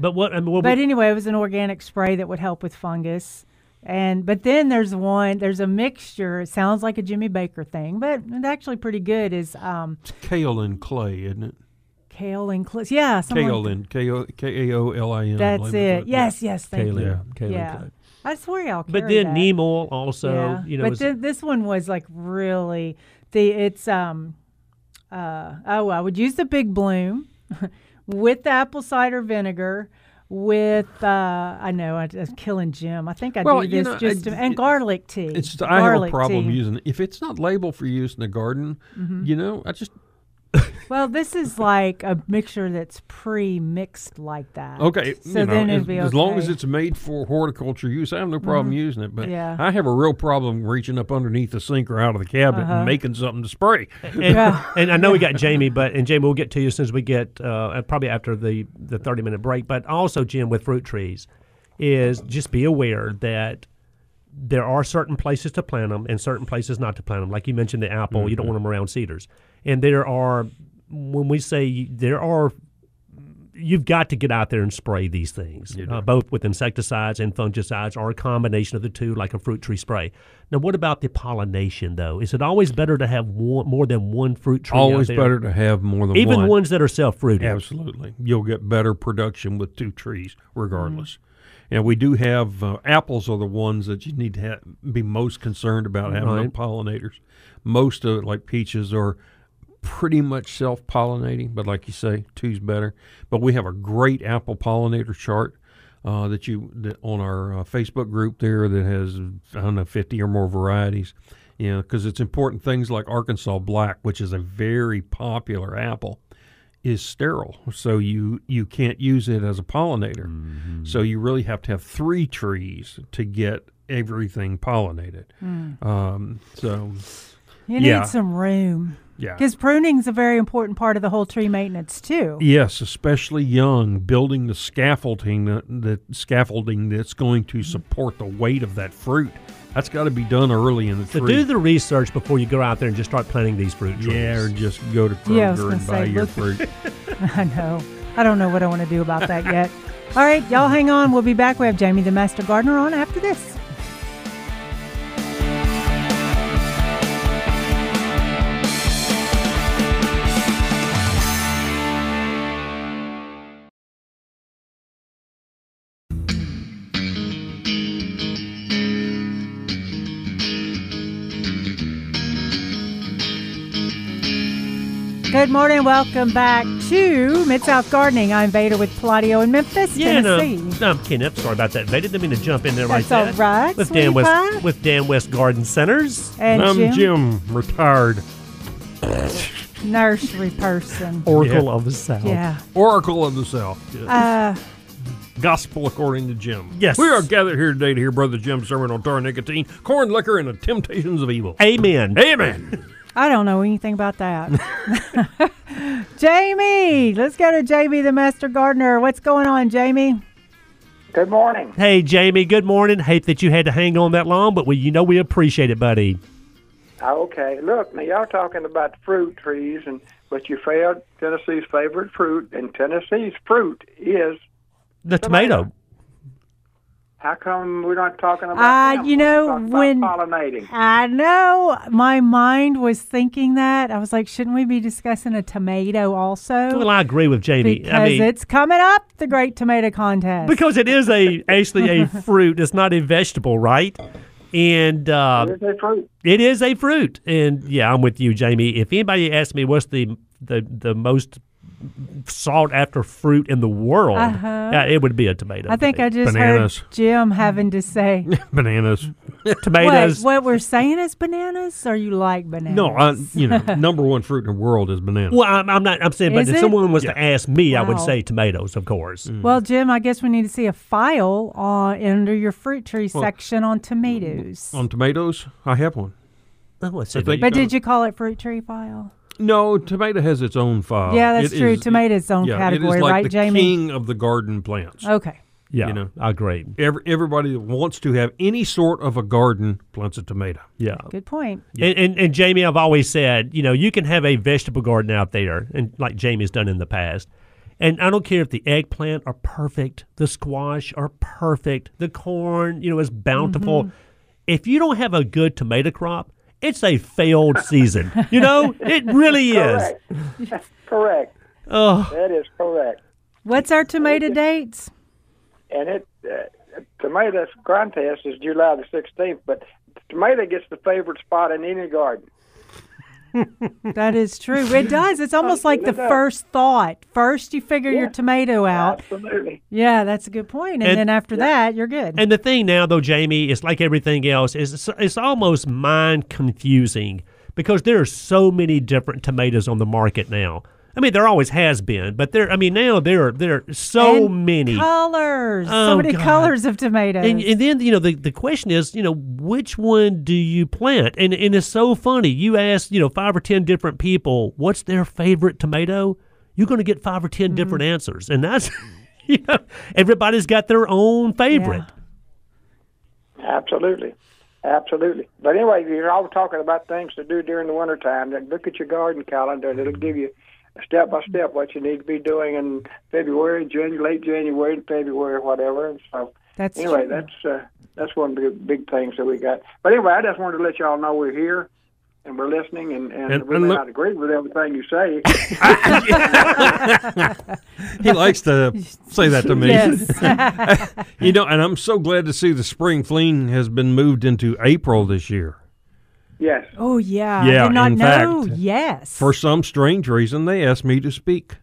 But what I mean, what But anyway, it was an organic spray that would help with fungus. And but then there's one. There's a mixture. It sounds like a Jerry Baker thing, but it's actually pretty good. Is um, Kale and clay, isn't it? kale and cl- yeah, like Kaolin, K O K A O L I N. That's it. Yes, yes, thank Kaolin, you. Kaolin yeah, clay. I swear y'all. but then that. neem oil also, yeah. you know, but thi- this one was like really the it's um uh oh I would use the big bloom with the apple cider vinegar with uh I know I, I'm killing Jim I think I Well, do you this know, just I- to, and garlic tea It's just, I have a problem tea. using if it's not labeled for use in the garden. Mm-hmm. You know, I just well this is like a mixture that's pre-mixed like that okay. so you know, then as, it'd be okay. as long as it's made for horticulture use, I have no problem using it. But Mm-hmm. Yeah. I have a real problem reaching up underneath the sink or out of the cabinet Uh-huh. and making something to spray. And, Yeah. and I know we got Jamie, but and Jamie, we'll get to you as soon as we get uh, probably after the the thirty minute break. But also, Jim, with fruit trees, is just be aware that there are certain places to plant them and certain places not to plant them. Like you mentioned, the apple, you don't want them around cedars. And there are, when we say there are, you've got to get out there and spray these things, uh, both with insecticides and fungicides, or a combination of the two, like a fruit tree spray. Now, what about the pollination, though? Is it always better to have one, more than one fruit tree? Always better to have more than even one. Even ones that are self fruiting. Absolutely. You'll get better production with two trees, regardless. Mm-hmm. And we do have uh, apples are the ones that you need to ha- be most concerned about having no Right. pollinators. Most of it, like peaches, are pretty much self pollinating, but like you say, two's better. But we have a great apple pollinator chart. Uh, that you that on our uh, Facebook group there that has I don't know fifty or more varieties, you know, because it's important things like Arkansas Black, which is a very popular apple, is sterile, so you you can't use it as a pollinator. So you really have to have three trees to get everything pollinated. Um, so you yeah. need some room yeah, because pruning's a very important part of the whole tree maintenance too yes, especially young, building the scaffolding that, that scaffolding that's going to support the weight of that fruit. That's got to be done early in the So tree. do the research before you go out there and just start planting these fruit trees. yeah, or just go to Kroger Yeah, I was gonna and buy say, your fruit. I know. I don't know what I want to do about that yet. All right, y'all hang on. We'll be back. We have Jamie the Master Gardener on after this. Good morning. Welcome back to Mid South Gardening. I'm Veda with Palladio in Memphis, Yeah, no, Tennessee. no, I'm Kenneth. Sorry about that, Veda. Didn't mean to jump in there That's like all that. right, With Dan West, with Dan West Garden Centers. And I'm Jim, Jim, retired nursery person. Oracle Yeah. of the South. Yeah. Oracle of the South. Uh, Gospel according to Jim. Yes. We are gathered here today to hear Brother Jim's sermon on tar nicotine, corn liquor, and the temptations of evil. Amen. Amen. I don't know anything about that. Jamie, let's go to Jamie the Master Gardener. What's going on, Jamie? Good morning. Hey, Jamie. Good morning. Hate that you had to hang on that long, but we, you know we appreciate it, buddy. Okay. Look, now y'all talking about fruit trees, and but you failed Tennessee's favorite fruit, and Tennessee's fruit is The tomato. How come we're not talking about? Uh, them? you know, talking about when- pollinating. I know my mind was thinking that. I was like, shouldn't we be discussing a tomato also? Well, I agree with Jamie. because I mean, it's coming up, the Great Tomato Contest. because it is a actually a fruit. It's not a vegetable, right? And uh, It's a fruit. it is a fruit. And yeah, I'm with you, Jamie. If anybody asks me what's the the the most sought after fruit in the world, Uh-huh. yeah, it would be a tomato. I think I just Bananas. heard Jim having to say, Bananas. tomatoes. what, what we're saying is bananas, or you like bananas? No, I, you know, number one fruit in the world is bananas. Well, I'm, I'm not. I'm saying, but Is if it? someone was to ask me, I would say tomatoes, of course. Well, Jim, I guess we need to see a file on under your fruit tree section on tomatoes. On tomatoes, I have one. Oh, let's see. I but did you call it fruit tree file? No, tomato has its own file. Yeah, that's It true. is- Tomato's own yeah, category, it is like right, the Jamie? king of the garden plants. Okay. yeah, you know. I agree. Every, everybody that wants to have any sort of a garden plants a tomato. Yeah. Good point. And, and and Jamie, I've always said, you know, you can have a vegetable garden out there, and like Jamie's done in the past. And I don't care if the eggplant are perfect, the squash are perfect, the corn, you know, is bountiful. Mm-hmm. If you don't have a good tomato crop, it's a failed season. You know, it really is. Correct. correct. Oh, That is correct. What's our tomato dates? And it uh, tomato contest is July the sixteenth, but tomato gets the favorite spot in any garden. That is true. It does. It's almost like the first thought. First, you figure your tomato out. Absolutely. Yeah, that's a good point. And, And- then after that, you're good. And the thing now, though, Jamie, is like everything else, is it's, it's almost mind confusing because there are so many different tomatoes on the market now. I mean, there always has been, but there. I mean, now there are there are so And many. colors. Oh, so many God. colors of tomatoes. And, and then you know the, the question is you know which one do you plant and and it's so funny you ask you know five or ten different people what's their favorite tomato you're going to get five or 10 different Mm-hmm. answers and that's you know everybody's got their own favorite Absolutely. Absolutely. But anyway, you're all talking about things to do during the wintertime. Then Look at your garden calendar, and it'll give you step by step what you need to be doing in February, January, late January, February, whatever. And so, that's anyway, true. that's uh, that's one of the big things that we got. But anyway, I just wanted to let y'all know we're here and we're listening, and, and, And- we and may look- not agree with everything you say. He likes to say that to me. Yes. You know, and I'm so glad to see the spring fling has been moved into April this year. Yes. oh, yeah. Yeah, I did not in know. fact, yes. For some strange reason, they asked me to speak.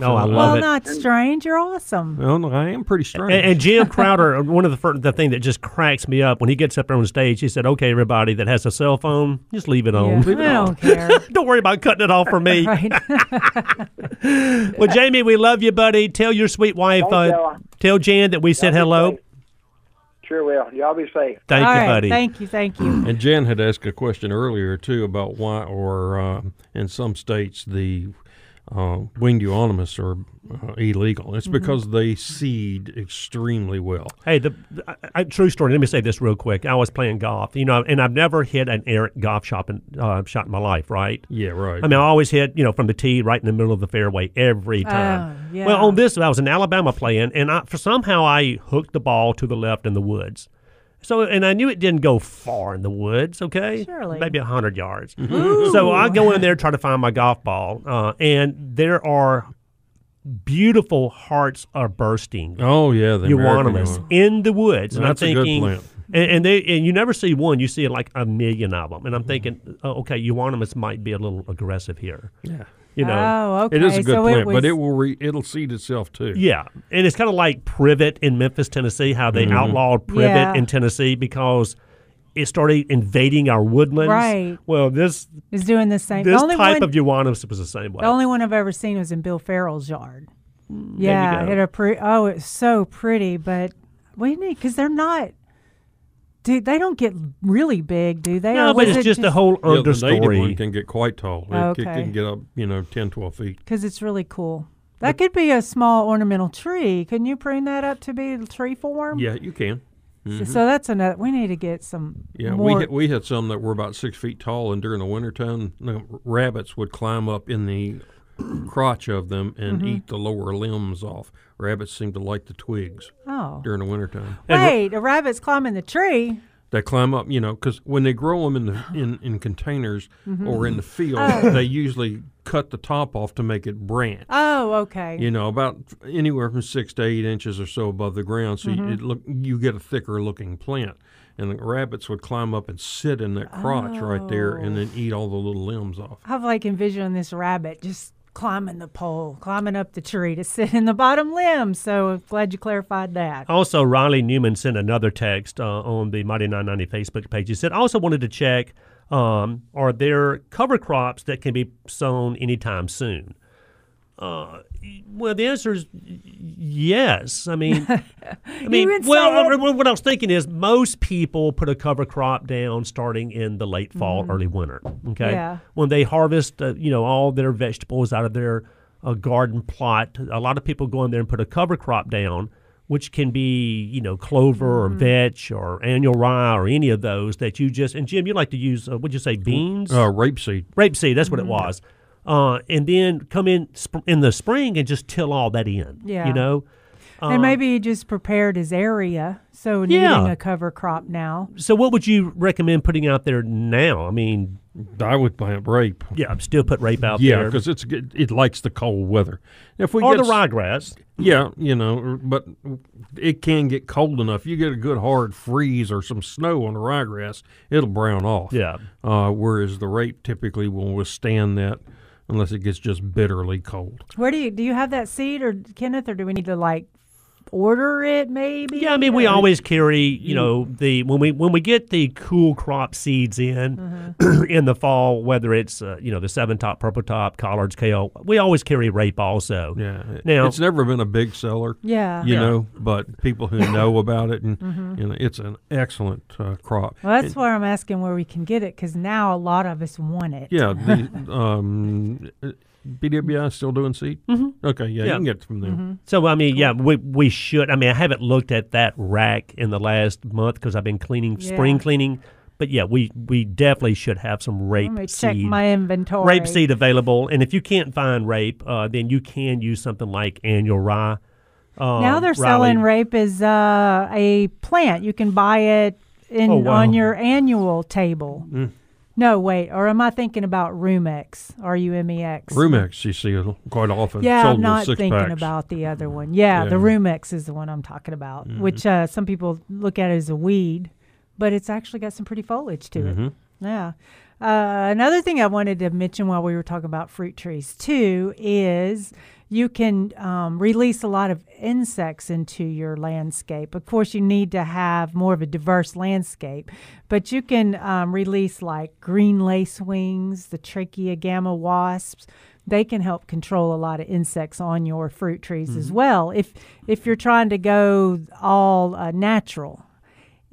oh i So, love well, it not strange. You're awesome. Well, no, I am pretty strange. And, and Jim Crowder, one of the first, the thing that just cracks me up when he gets up there on stage, he said, "Okay, everybody that has a cell phone, just leave it Yeah. on. I don't care. don't worry about cutting it off for me." Well, Jamie, we love you, buddy. Tell your sweet wife, uh, tell Jan that we said hello. safe. Sure will. Y'all be safe. Thank All you, right. buddy. Thank you. Thank you. And Jen had asked a question earlier too about why, or um, in some states, the uh, winged euonymus are uh, illegal. It's because they seed extremely well. Hey, the, the I, I- true story. Let me say this real quick. I was playing golf, you know, and I've never hit an errant golf shot in, uh, shot in my life, right? Yeah, right. I mean, I always hit, you know, from the tee right in the middle of the fairway every time. Oh, yeah. Well, on this, I was in Alabama playing, and I, for somehow I hooked the ball to the left in the woods. So, and I knew it didn't go far in the woods. Okay, Surely. maybe a hundred yards. so I go in there try to find my golf ball, uh, and there are beautiful hearts are bursting oh yeah, the American euonymus euonymus. in the woods, and That's a I'm good thinking, plant. and, and they and you never see one, you see like a million of them, and I'm thinking, oh, okay, euonymus might be a little aggressive here, Yeah, you know. Oh, okay. it is a good so plant, it was, but it will re- it'll seed itself too. Yeah, and it's kind of like privet in Memphis, Tennessee. How they mm-hmm. outlawed privet Yeah. in Tennessee because it started invading our woodlands. Right. Well, this is doing the same. this the only type one, of euonymus was the same way. The only one I've ever seen was in Bill Farrell's yard. Yeah, it a pre- oh, it's so pretty, but we need because they're not. Dude, they don't get really big, do they? no, but it's it just a whole Yeah, the native one can get quite tall. It, Okay. it can get up, you know, 10, 12 feet. because it's really cool. That could be a small ornamental tree. Couldn't you prune that up to be tree form? Yeah, you can. So, mm-hmm. so that's another. We need to get some Yeah, more. we had, we had some that were about six feet tall, and during the wintertime, the rabbits would climb up in the crotch of them and Mm-hmm. eat the lower limbs off. Rabbits seem to like the twigs oh, during the wintertime. wait! A rabbit's climbing the tree. They climb up, you know, because when they grow them in the in, in containers Mm-hmm. or in the field, Oh. they usually cut the top off to make it branch. Oh, okay. You know, about anywhere from six to eight inches or so above the ground, so Mm-hmm. you, it look you get a thicker looking plant. And the rabbits would climb up and sit in that crotch right there, and then eat all the little limbs off. I've like envisioned this rabbit just climbing the pole, climbing up the tree to sit in the bottom limb. So glad you clarified that. Also, Riley Newman sent another text uh, on the Mighty 990 Facebook page. He said, I also wanted to check um, are there cover crops that can be sown anytime soon? Uh, well, the answer is yes. I mean, I mean, well, say what I was thinking is most people put a cover crop down starting in the late fall, early winter. Okay, Yeah. when they harvest, uh, you know, all their vegetables out of their uh, garden plot, a lot of people go in there and put a cover crop down, which can be, you know, clover or vetch or annual rye or any of those that you just. And Jim, you like to use, uh, what'd you say, beans? Uh, rapeseed. rapeseed. That's what Mm-hmm. it was. Uh, and then come in sp- in the spring and just till all that in. Yeah. You know. and maybe he just prepared his area. So Uh, Yeah. a cover crop now. So what would you recommend putting out there now? I mean, I would plant rape. yeah, I'm still put rape out Yeah, there. because it's it likes the cold weather. If we or get the ryegrass. yeah, you know, but it can get cold enough. You get a good hard freeze or some snow on the ryegrass, it'll brown off. Yeah. Uh, whereas the rape typically will withstand that unless it gets just bitterly cold. Where do you do you have that seed or Kenneth or do we need to like order it maybe? Yeah, I mean, we always carry, you know, the when we when we get the cool crop seeds in Mm-hmm. in the fall, whether it's uh, you know the seven top, purple top, collards, kale, we always carry rape also. Yeah, Now- it's never been a big seller. Yeah. you Yeah. know, but people who know about it and you know, it's an excellent uh, crop. Well, that's why I'm asking where we can get it because now a lot of us want it. Yeah, the um, BWI still doing seed. Mm-hmm. Okay, yeah, you can get it from them. So I mean, yeah, we we should. I mean, I haven't looked at that rack in the last month because I've been cleaning spring cleaning. But yeah, we we definitely should have some rape Let me check my inventory. rape seed available, and if you can't find rape, uh, then you can use something like annual rye. Um, Now they're selling rape as uh, a plant. You can buy it in Oh, wow. on your annual table. Mm. No, wait. Or am I thinking about Rumex? R U M E X. Rumex, you see it quite often. Yeah, I'm not thinking packs. about the other one. Yeah, the Yeah. Mm-hmm. Rumex is the one I'm talking about, which uh, some people look at as a weed, but it's actually got some pretty foliage to Mm-hmm. it. Yeah. Uh, another thing I wanted to mention while we were talking about fruit trees too is you can um, release a lot of insects into your landscape. Of course, you need to have more of a diverse landscape, but you can um, release like green lacewings, the Trichogramma wasps. They can help control a lot of insects on your fruit trees as well. If if you're trying to go all uh, natural,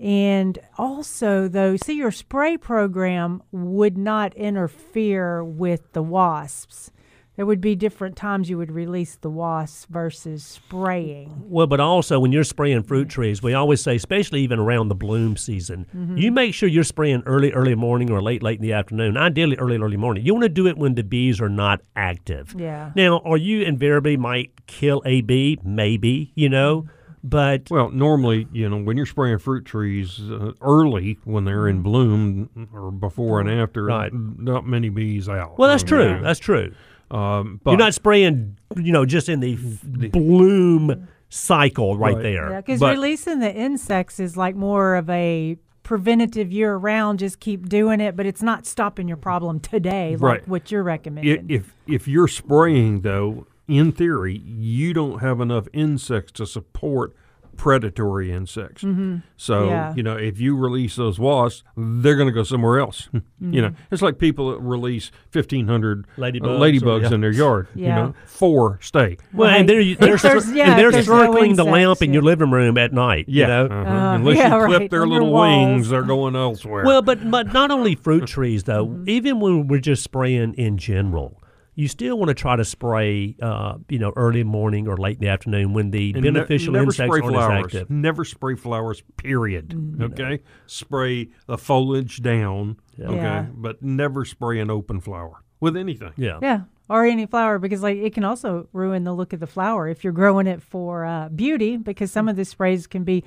and also, though, see, your spray program would not interfere with the wasps. There would be different times you would release the wasps versus spraying. Well, but also when you're spraying fruit trees, we always say, especially even around the bloom season, Mm-hmm. you make sure you're spraying early, early morning or late, late in the afternoon. Ideally, early, early morning. You want to do it when the bees are not active. Yeah. Now, are you invariably might kill a bee? Maybe, you know, but Well, normally, you know, when you're spraying fruit trees uh, early when they're in bloom or before and after, Right. not many bees out. well, that's I true. mean, That's true. Um, but You're not spraying, you know, just in the f- bloom cycle right, Right. there. Yeah, because But- releasing the insects is like more of a preventative year round. Just keep doing it, but it's not stopping your problem today, like Right. what you're recommending. if if you're spraying though, in theory, you don't have enough insects to support predatory insects. So Mm-hmm. Yeah. you know, if you release those wasps, they're going to go somewhere else. Mm-hmm. You know, it's like people that release fifteen hundred Ladybugs or- ladybugs yeah. in their yard. You Yeah. know, four stay. Well, Right. and they're they're, there's- yeah, and they're if there's no circling the lamp insects, in your living room at night. Yeah, you know? uh-huh. Uh, unless yeah, you clip right, their on little wings, they're going elsewhere. Well, but but not only fruit trees though. Even when we're just spraying in general, you still want to try to spray, uh, you know, early morning or late in the afternoon when the And beneficial never insects spray aren't flowers. as active. Never spray flowers. Period. Mm-hmm. Okay. Spray the foliage down. Okay. Yeah. But never spray an open flower with anything. Yeah. Yeah, or any flower because like it can also ruin the look of the flower if you're growing it for uh, beauty because some of the sprays can be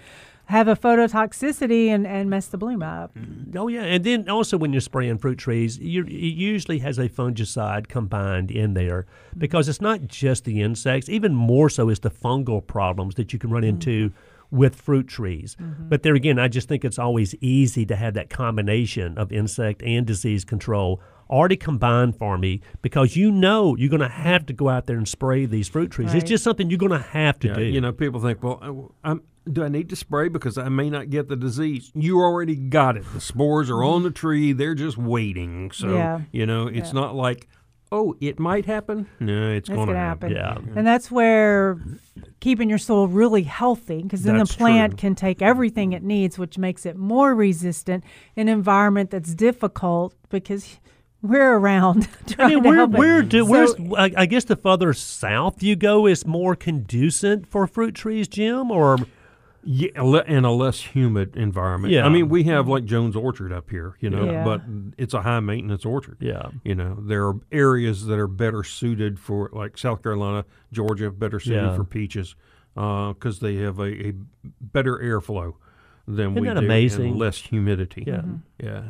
have a phytotoxicity and, and mess the bloom up. Mm-hmm. Oh yeah, and then also when you're spraying fruit trees, you, it usually has a fungicide combined in there mm-hmm. because it's not just the insects. Even more so is the fungal problems that you can run into mm-hmm. with fruit trees. But there again, I just think it's always easy to have that combination of insect and disease control already combined for me because you know you're going to have to go out there and spray these fruit trees. It's just something you're going to have to Yeah, do. You know, people think, well, uh, I'm, do I need to spray because I may not get the disease? You already got it. The spores are on the tree. They're just waiting. So, Yeah. you know, it's not like, oh, it might happen. No, it's, It's going to happen. happen. Yeah. And that's where keeping your soil really healthy, because then That's the plant true. can take everything it needs, which makes it more resistant in an environment that's difficult because we're around I trying mean, to where, help it. where do, So- where's, I, I guess the further south you go is more conducive for fruit trees, Jim, or Yeah, in a less humid environment. Yeah. I mean, we have like Jones Orchard up here, you know, Yeah. but it's a high maintenance orchard. yeah, You know, there are areas that are better suited for, like South Carolina, Georgia, better suited Yeah. for peaches uh, because they have a, a better airflow than Isn't we that do, amazing? and less humidity. Yeah. Mm-hmm. yeah.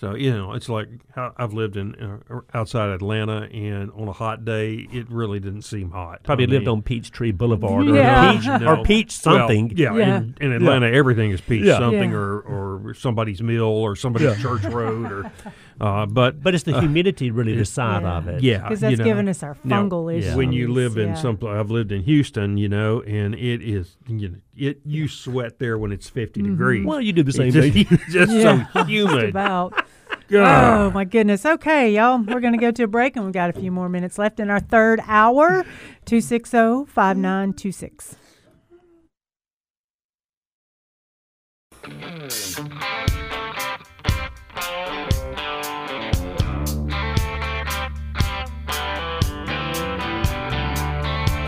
So you know, it's like I've lived in uh, outside Atlanta, and on a hot day, it really didn't seem hot. probably I lived mean, on Peachtree Boulevard or Yeah. Peach No. or Peach well, something. yeah, Yeah. In, in Atlanta, everything is peach Yeah. something Yeah. or, or somebody's mill or somebody's church road or, uh, but But it's the humidity really the side Yeah. of it. yeah, because you that's know, giving us our now, fungal issues. When you live in yeah. some, I've lived in Houston, you know, and it is, you know, it you sweat there when it's 50 degrees. Well, you do the same It's just, thing. it's just Yeah. so humid. about. God. Oh my goodness. Okay, y'all. We're gonna go to a break and we've got a few more minutes left in our third hour. oh, 260-5926.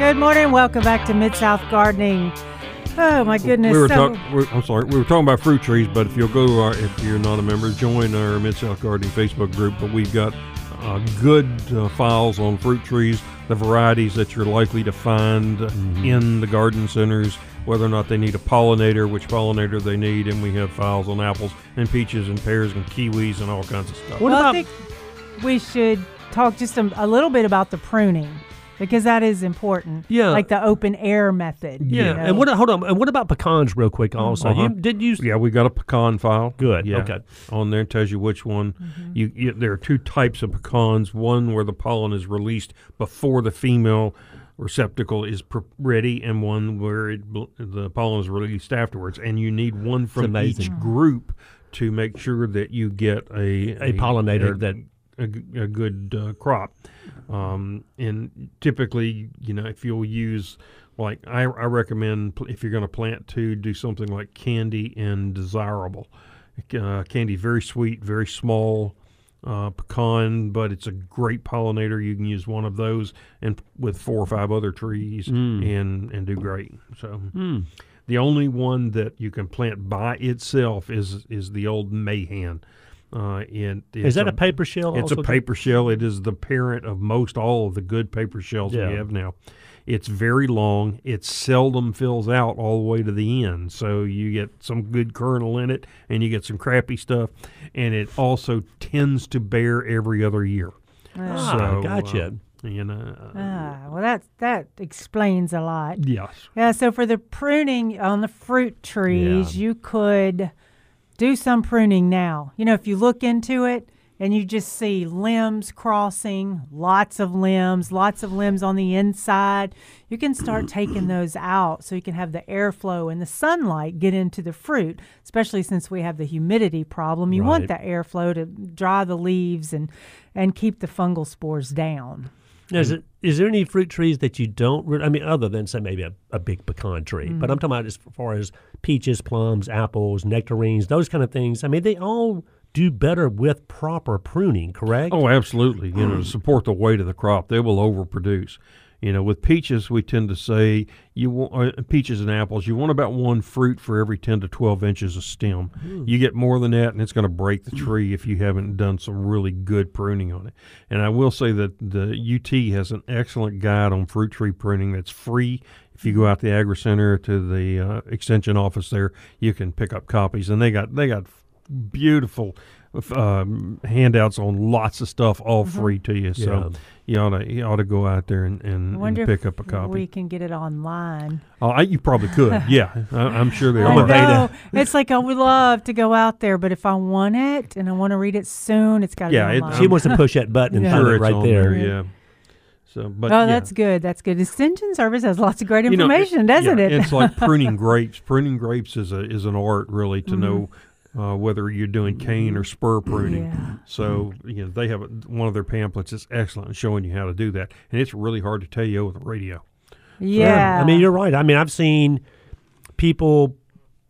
Good morning. Welcome back to Mid South Gardening. Oh my goodness. We were so, talking. I'm sorry. We were talking about fruit trees, but if you'll go to our, if you're not a member, join our Mid South Gardening Facebook group. But we've got uh, good uh, files on fruit trees, the varieties that you're likely to find in the garden centers, whether or not they need a pollinator, which pollinator they need, and we have files on apples and peaches and pears and kiwis and all kinds of stuff. What well, about- I think we should talk just a, a little bit about the pruning because that is important. Yeah. Like the open air method. you Yeah, know. and what? Hold on. And what about pecans, real quick? Also, Uh-huh. you, did you? Yeah, we got a pecan file. Good, Yeah. okay. On there it tells you which one. Mm-hmm. You, you there are two types of pecans. One where the pollen is released before the female receptacle is pr- ready, and one where it, bl- the pollen is released afterwards. And you need one from each group to make sure that you get a A pollinator a- that- a, g- a good uh, crop. Um, and typically, you know, if you'll use like I, I recommend if you're going to plant two, do something like candy and desirable. Uh, candy very sweet, very small. Uh, pecan, but it's a great pollinator. You can use one of those and with four or five other trees and and do great. So the only one that you can plant by itself is is the old Mahan. Uh, and Is it's that a paper shell? it's a also? paper shell. It is the parent of most all of the good paper shells Yeah. we have now. It's very long. It seldom fills out all the way to the end. So you get some good kernel in it and you get some crappy stuff. And it also tends to bear every other year. Ah, so, gotcha. uh, you know, uh, Ah, well, that that explains a lot. yes. Yeah, so for the pruning on the fruit trees, Yeah. you could do some pruning now. You know, if you look into it and you just see limbs crossing, lots of limbs, lots of limbs on the inside, you can start taking those out so you can have the airflow and the sunlight get into the fruit, especially since we have the humidity problem. You want the airflow to dry the leaves and and keep the fungal spores down. Now, is, um, it, is there any fruit trees that you don't? Re- I mean, other than say maybe a, a big pecan tree, but I'm mm. talking about as far as peaches, plums, apples, nectarines, those kind of things. I mean, they all do better with proper pruning, correct? Oh, absolutely. You know, to support the weight of the crop, they will overproduce. You know, with peaches, we tend to say you want uh, peaches and apples. You want about one fruit for every ten to twelve inches of stem. You get more than that, and it's going to break the tree if you haven't done some really good pruning on it. And I will say that the UT has an excellent guide on fruit tree pruning that's free. If you go out to the Agricenter to the uh, extension office there, you can pick up copies, and they got they got beautiful um, handouts on lots of stuff, all free to you. So Yeah. you ought to you ought to go out there and, and, wonder and pick if up a copy. we can get it online. oh, I, you probably could. yeah, I, I'm sure they I are. know. It's like I would love to go out there, but if I want it and I want to read it soon, it's got to Yeah, be it- online. she wants to push that button and Yeah. Sure, it it's right on there. Yeah. So, but oh, yeah. that's good. That's good. Extension Service has lots of great You know, it- information, doesn't yeah, it? It's like pruning grapes. Pruning grapes is a is an art really Mm-hmm. to know uh, whether you're doing cane or spur pruning. Yeah. So you know they have a, one of their pamphlets is excellent in showing you how to do that, and it's really hard to tell you over the radio. yeah. I mean, you're right. I mean, I've seen people,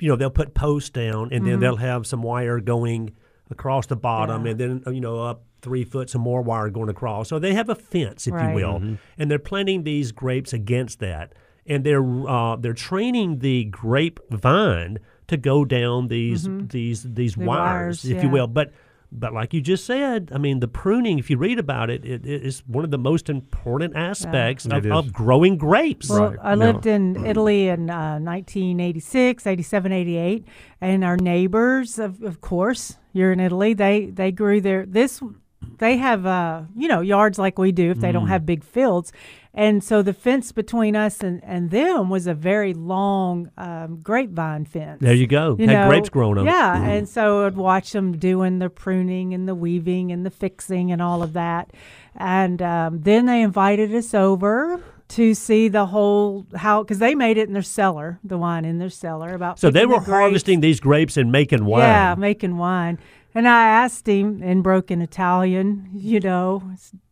you know, they'll put posts down and then they'll have some wire going across the bottom Yeah. and then, uh, you know, up three foot, some more wire going across. So they have a fence, if Right. you will, and they're planting these grapes against that. And they're uh, they're training the grape vine to go down these these these The wires, wires, if yeah. you will. But but like you just said, I mean, the pruning. If you read about it, it, it is one of the most important aspects It of, of growing grapes. Well, Right. I No. lived in Italy in uh, 1986, 87, 88, and our neighbors, of, of course, you're in Italy. They they grew their this. They have uh, you know yards like we do if they Mm. don't have big fields, and so the fence between us and, and them was a very long um, grapevine fence. There you go. You Had know, grapes growing on. Yeah, and so I'd watch them doing the pruning and the weaving and the fixing and all of that. And um, then they invited us over to see the whole how because they made it in their cellar, the wine in their cellar. About So they picking the were harvesting these grapes and making wine. Yeah, making wine. And I asked him in broken Italian, you know,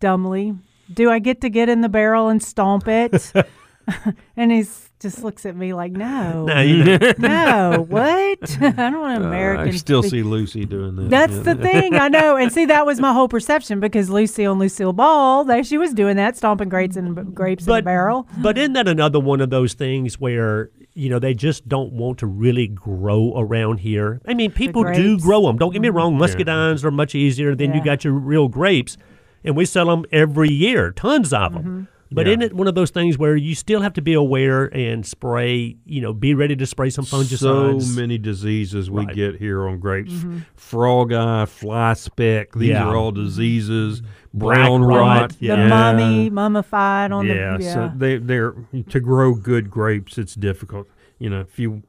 dumbly, do I get to get in the barrel and stomp it? and he just looks at me like, no, know, no, what? I don't want American. Uh, I still speak- see Lucy doing that. That's Yeah. the thing, I know. And see, that was my whole perception because Lucy and Lucille Ball, they, she was doing that, stomping grapes and grapes in a But- barrel. but isn't that another one of those things where you know they just don't want to really grow around here? I mean, people do grow them. Don't get me wrong. Muscadines are much easier. Then you got your real grapes, and we sell them every year, tons of them. Mm-hmm. But Yeah. isn't it one of those things where you still have to be aware and spray? You know, be ready to spray some fungicides? so many diseases we Right. get here on grapes. Mm-hmm. Frog eye, fly speck. These Yeah. are all diseases. Black Brown rot, rot. The Yeah. mummy, mummified on yeah, the. so they they're to grow good grapes. It's difficult. You know, if you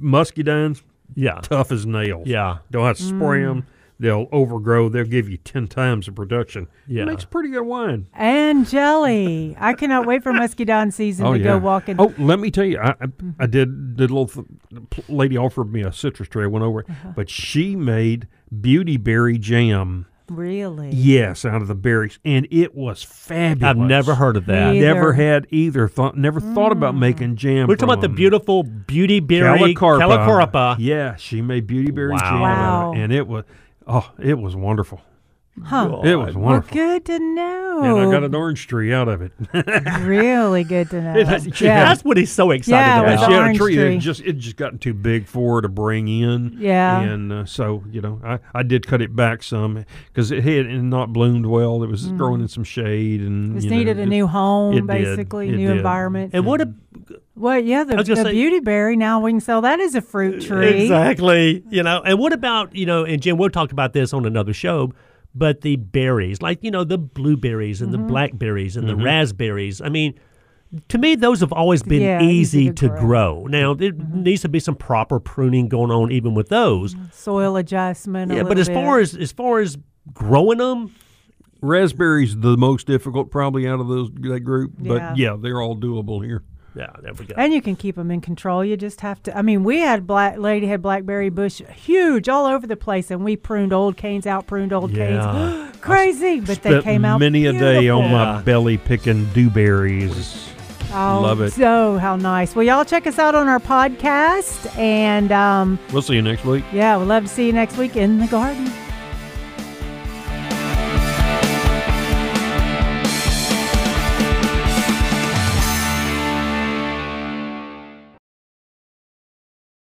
muscadines, yeah, tough as nails. yeah. Don't have to spray Mm. them. They'll overgrow. They'll give you ten times the production. Yeah. it makes pretty good wine. and jelly. I cannot wait for muscadine season to go walking. Oh, let me tell you, I I, Mm-hmm. I did did a little. Th- lady offered me a citrus tray. I went over Uh-huh. but she made beauty berry jam. Really? Yes, out of the berries, and it was fabulous. I've never heard of that. Me Never had either. Thought never thought about mm. making jam. We're talking about the beautiful beauty berry Callicarpa. callicarpa. Yeah, she made beauty berry Wow. jam, Wow. and it was oh, it was wonderful. Huh. It was Well, wonderful. good to know. And I got an orange tree out of it. really good to know. It has- she yeah. That's what he's so excited Yeah, Yeah, was about. she had a orange tree, tree. that just it just gotten too big for her to bring in. Yeah. and uh, so you know, I, I did cut it back some because it had not bloomed well. It was growing in some shade and Just you know, needed a it- new home, did. basically, It new did. environment. And what a well, yeah, the, I the say- beauty berry. Now we can sell that as a fruit tree. Exactly. You know, and what about, you know, and Jim, we'll talk about this on another show, but the berries, like, you know, the blueberries and Mm-hmm. the blackberries and the mm-hmm. raspberries. I mean, to me, those have always been Yeah, easy, easy to to grow. grow. Now, there mm-hmm. needs to be some proper pruning going on even with those. Mm-hmm. Soil adjustment. a Yeah, but as bit. far as as far as growing them, raspberries the most difficult probably out of those that group. Yeah. But yeah, they're all doable here. Yeah, there we go. And you can keep them in control. You just have to. I mean, we had black lady had blackberry bush huge all over the place, and we pruned old canes out, pruned old Yeah. canes. Crazy, but they came out many a day on beautiful. my belly picking dewberries. Oh, Love it. So how nice. Well, y'all check us out on our podcast, and um, We'll see you next week. yeah, we'd love to see you next week in the garden.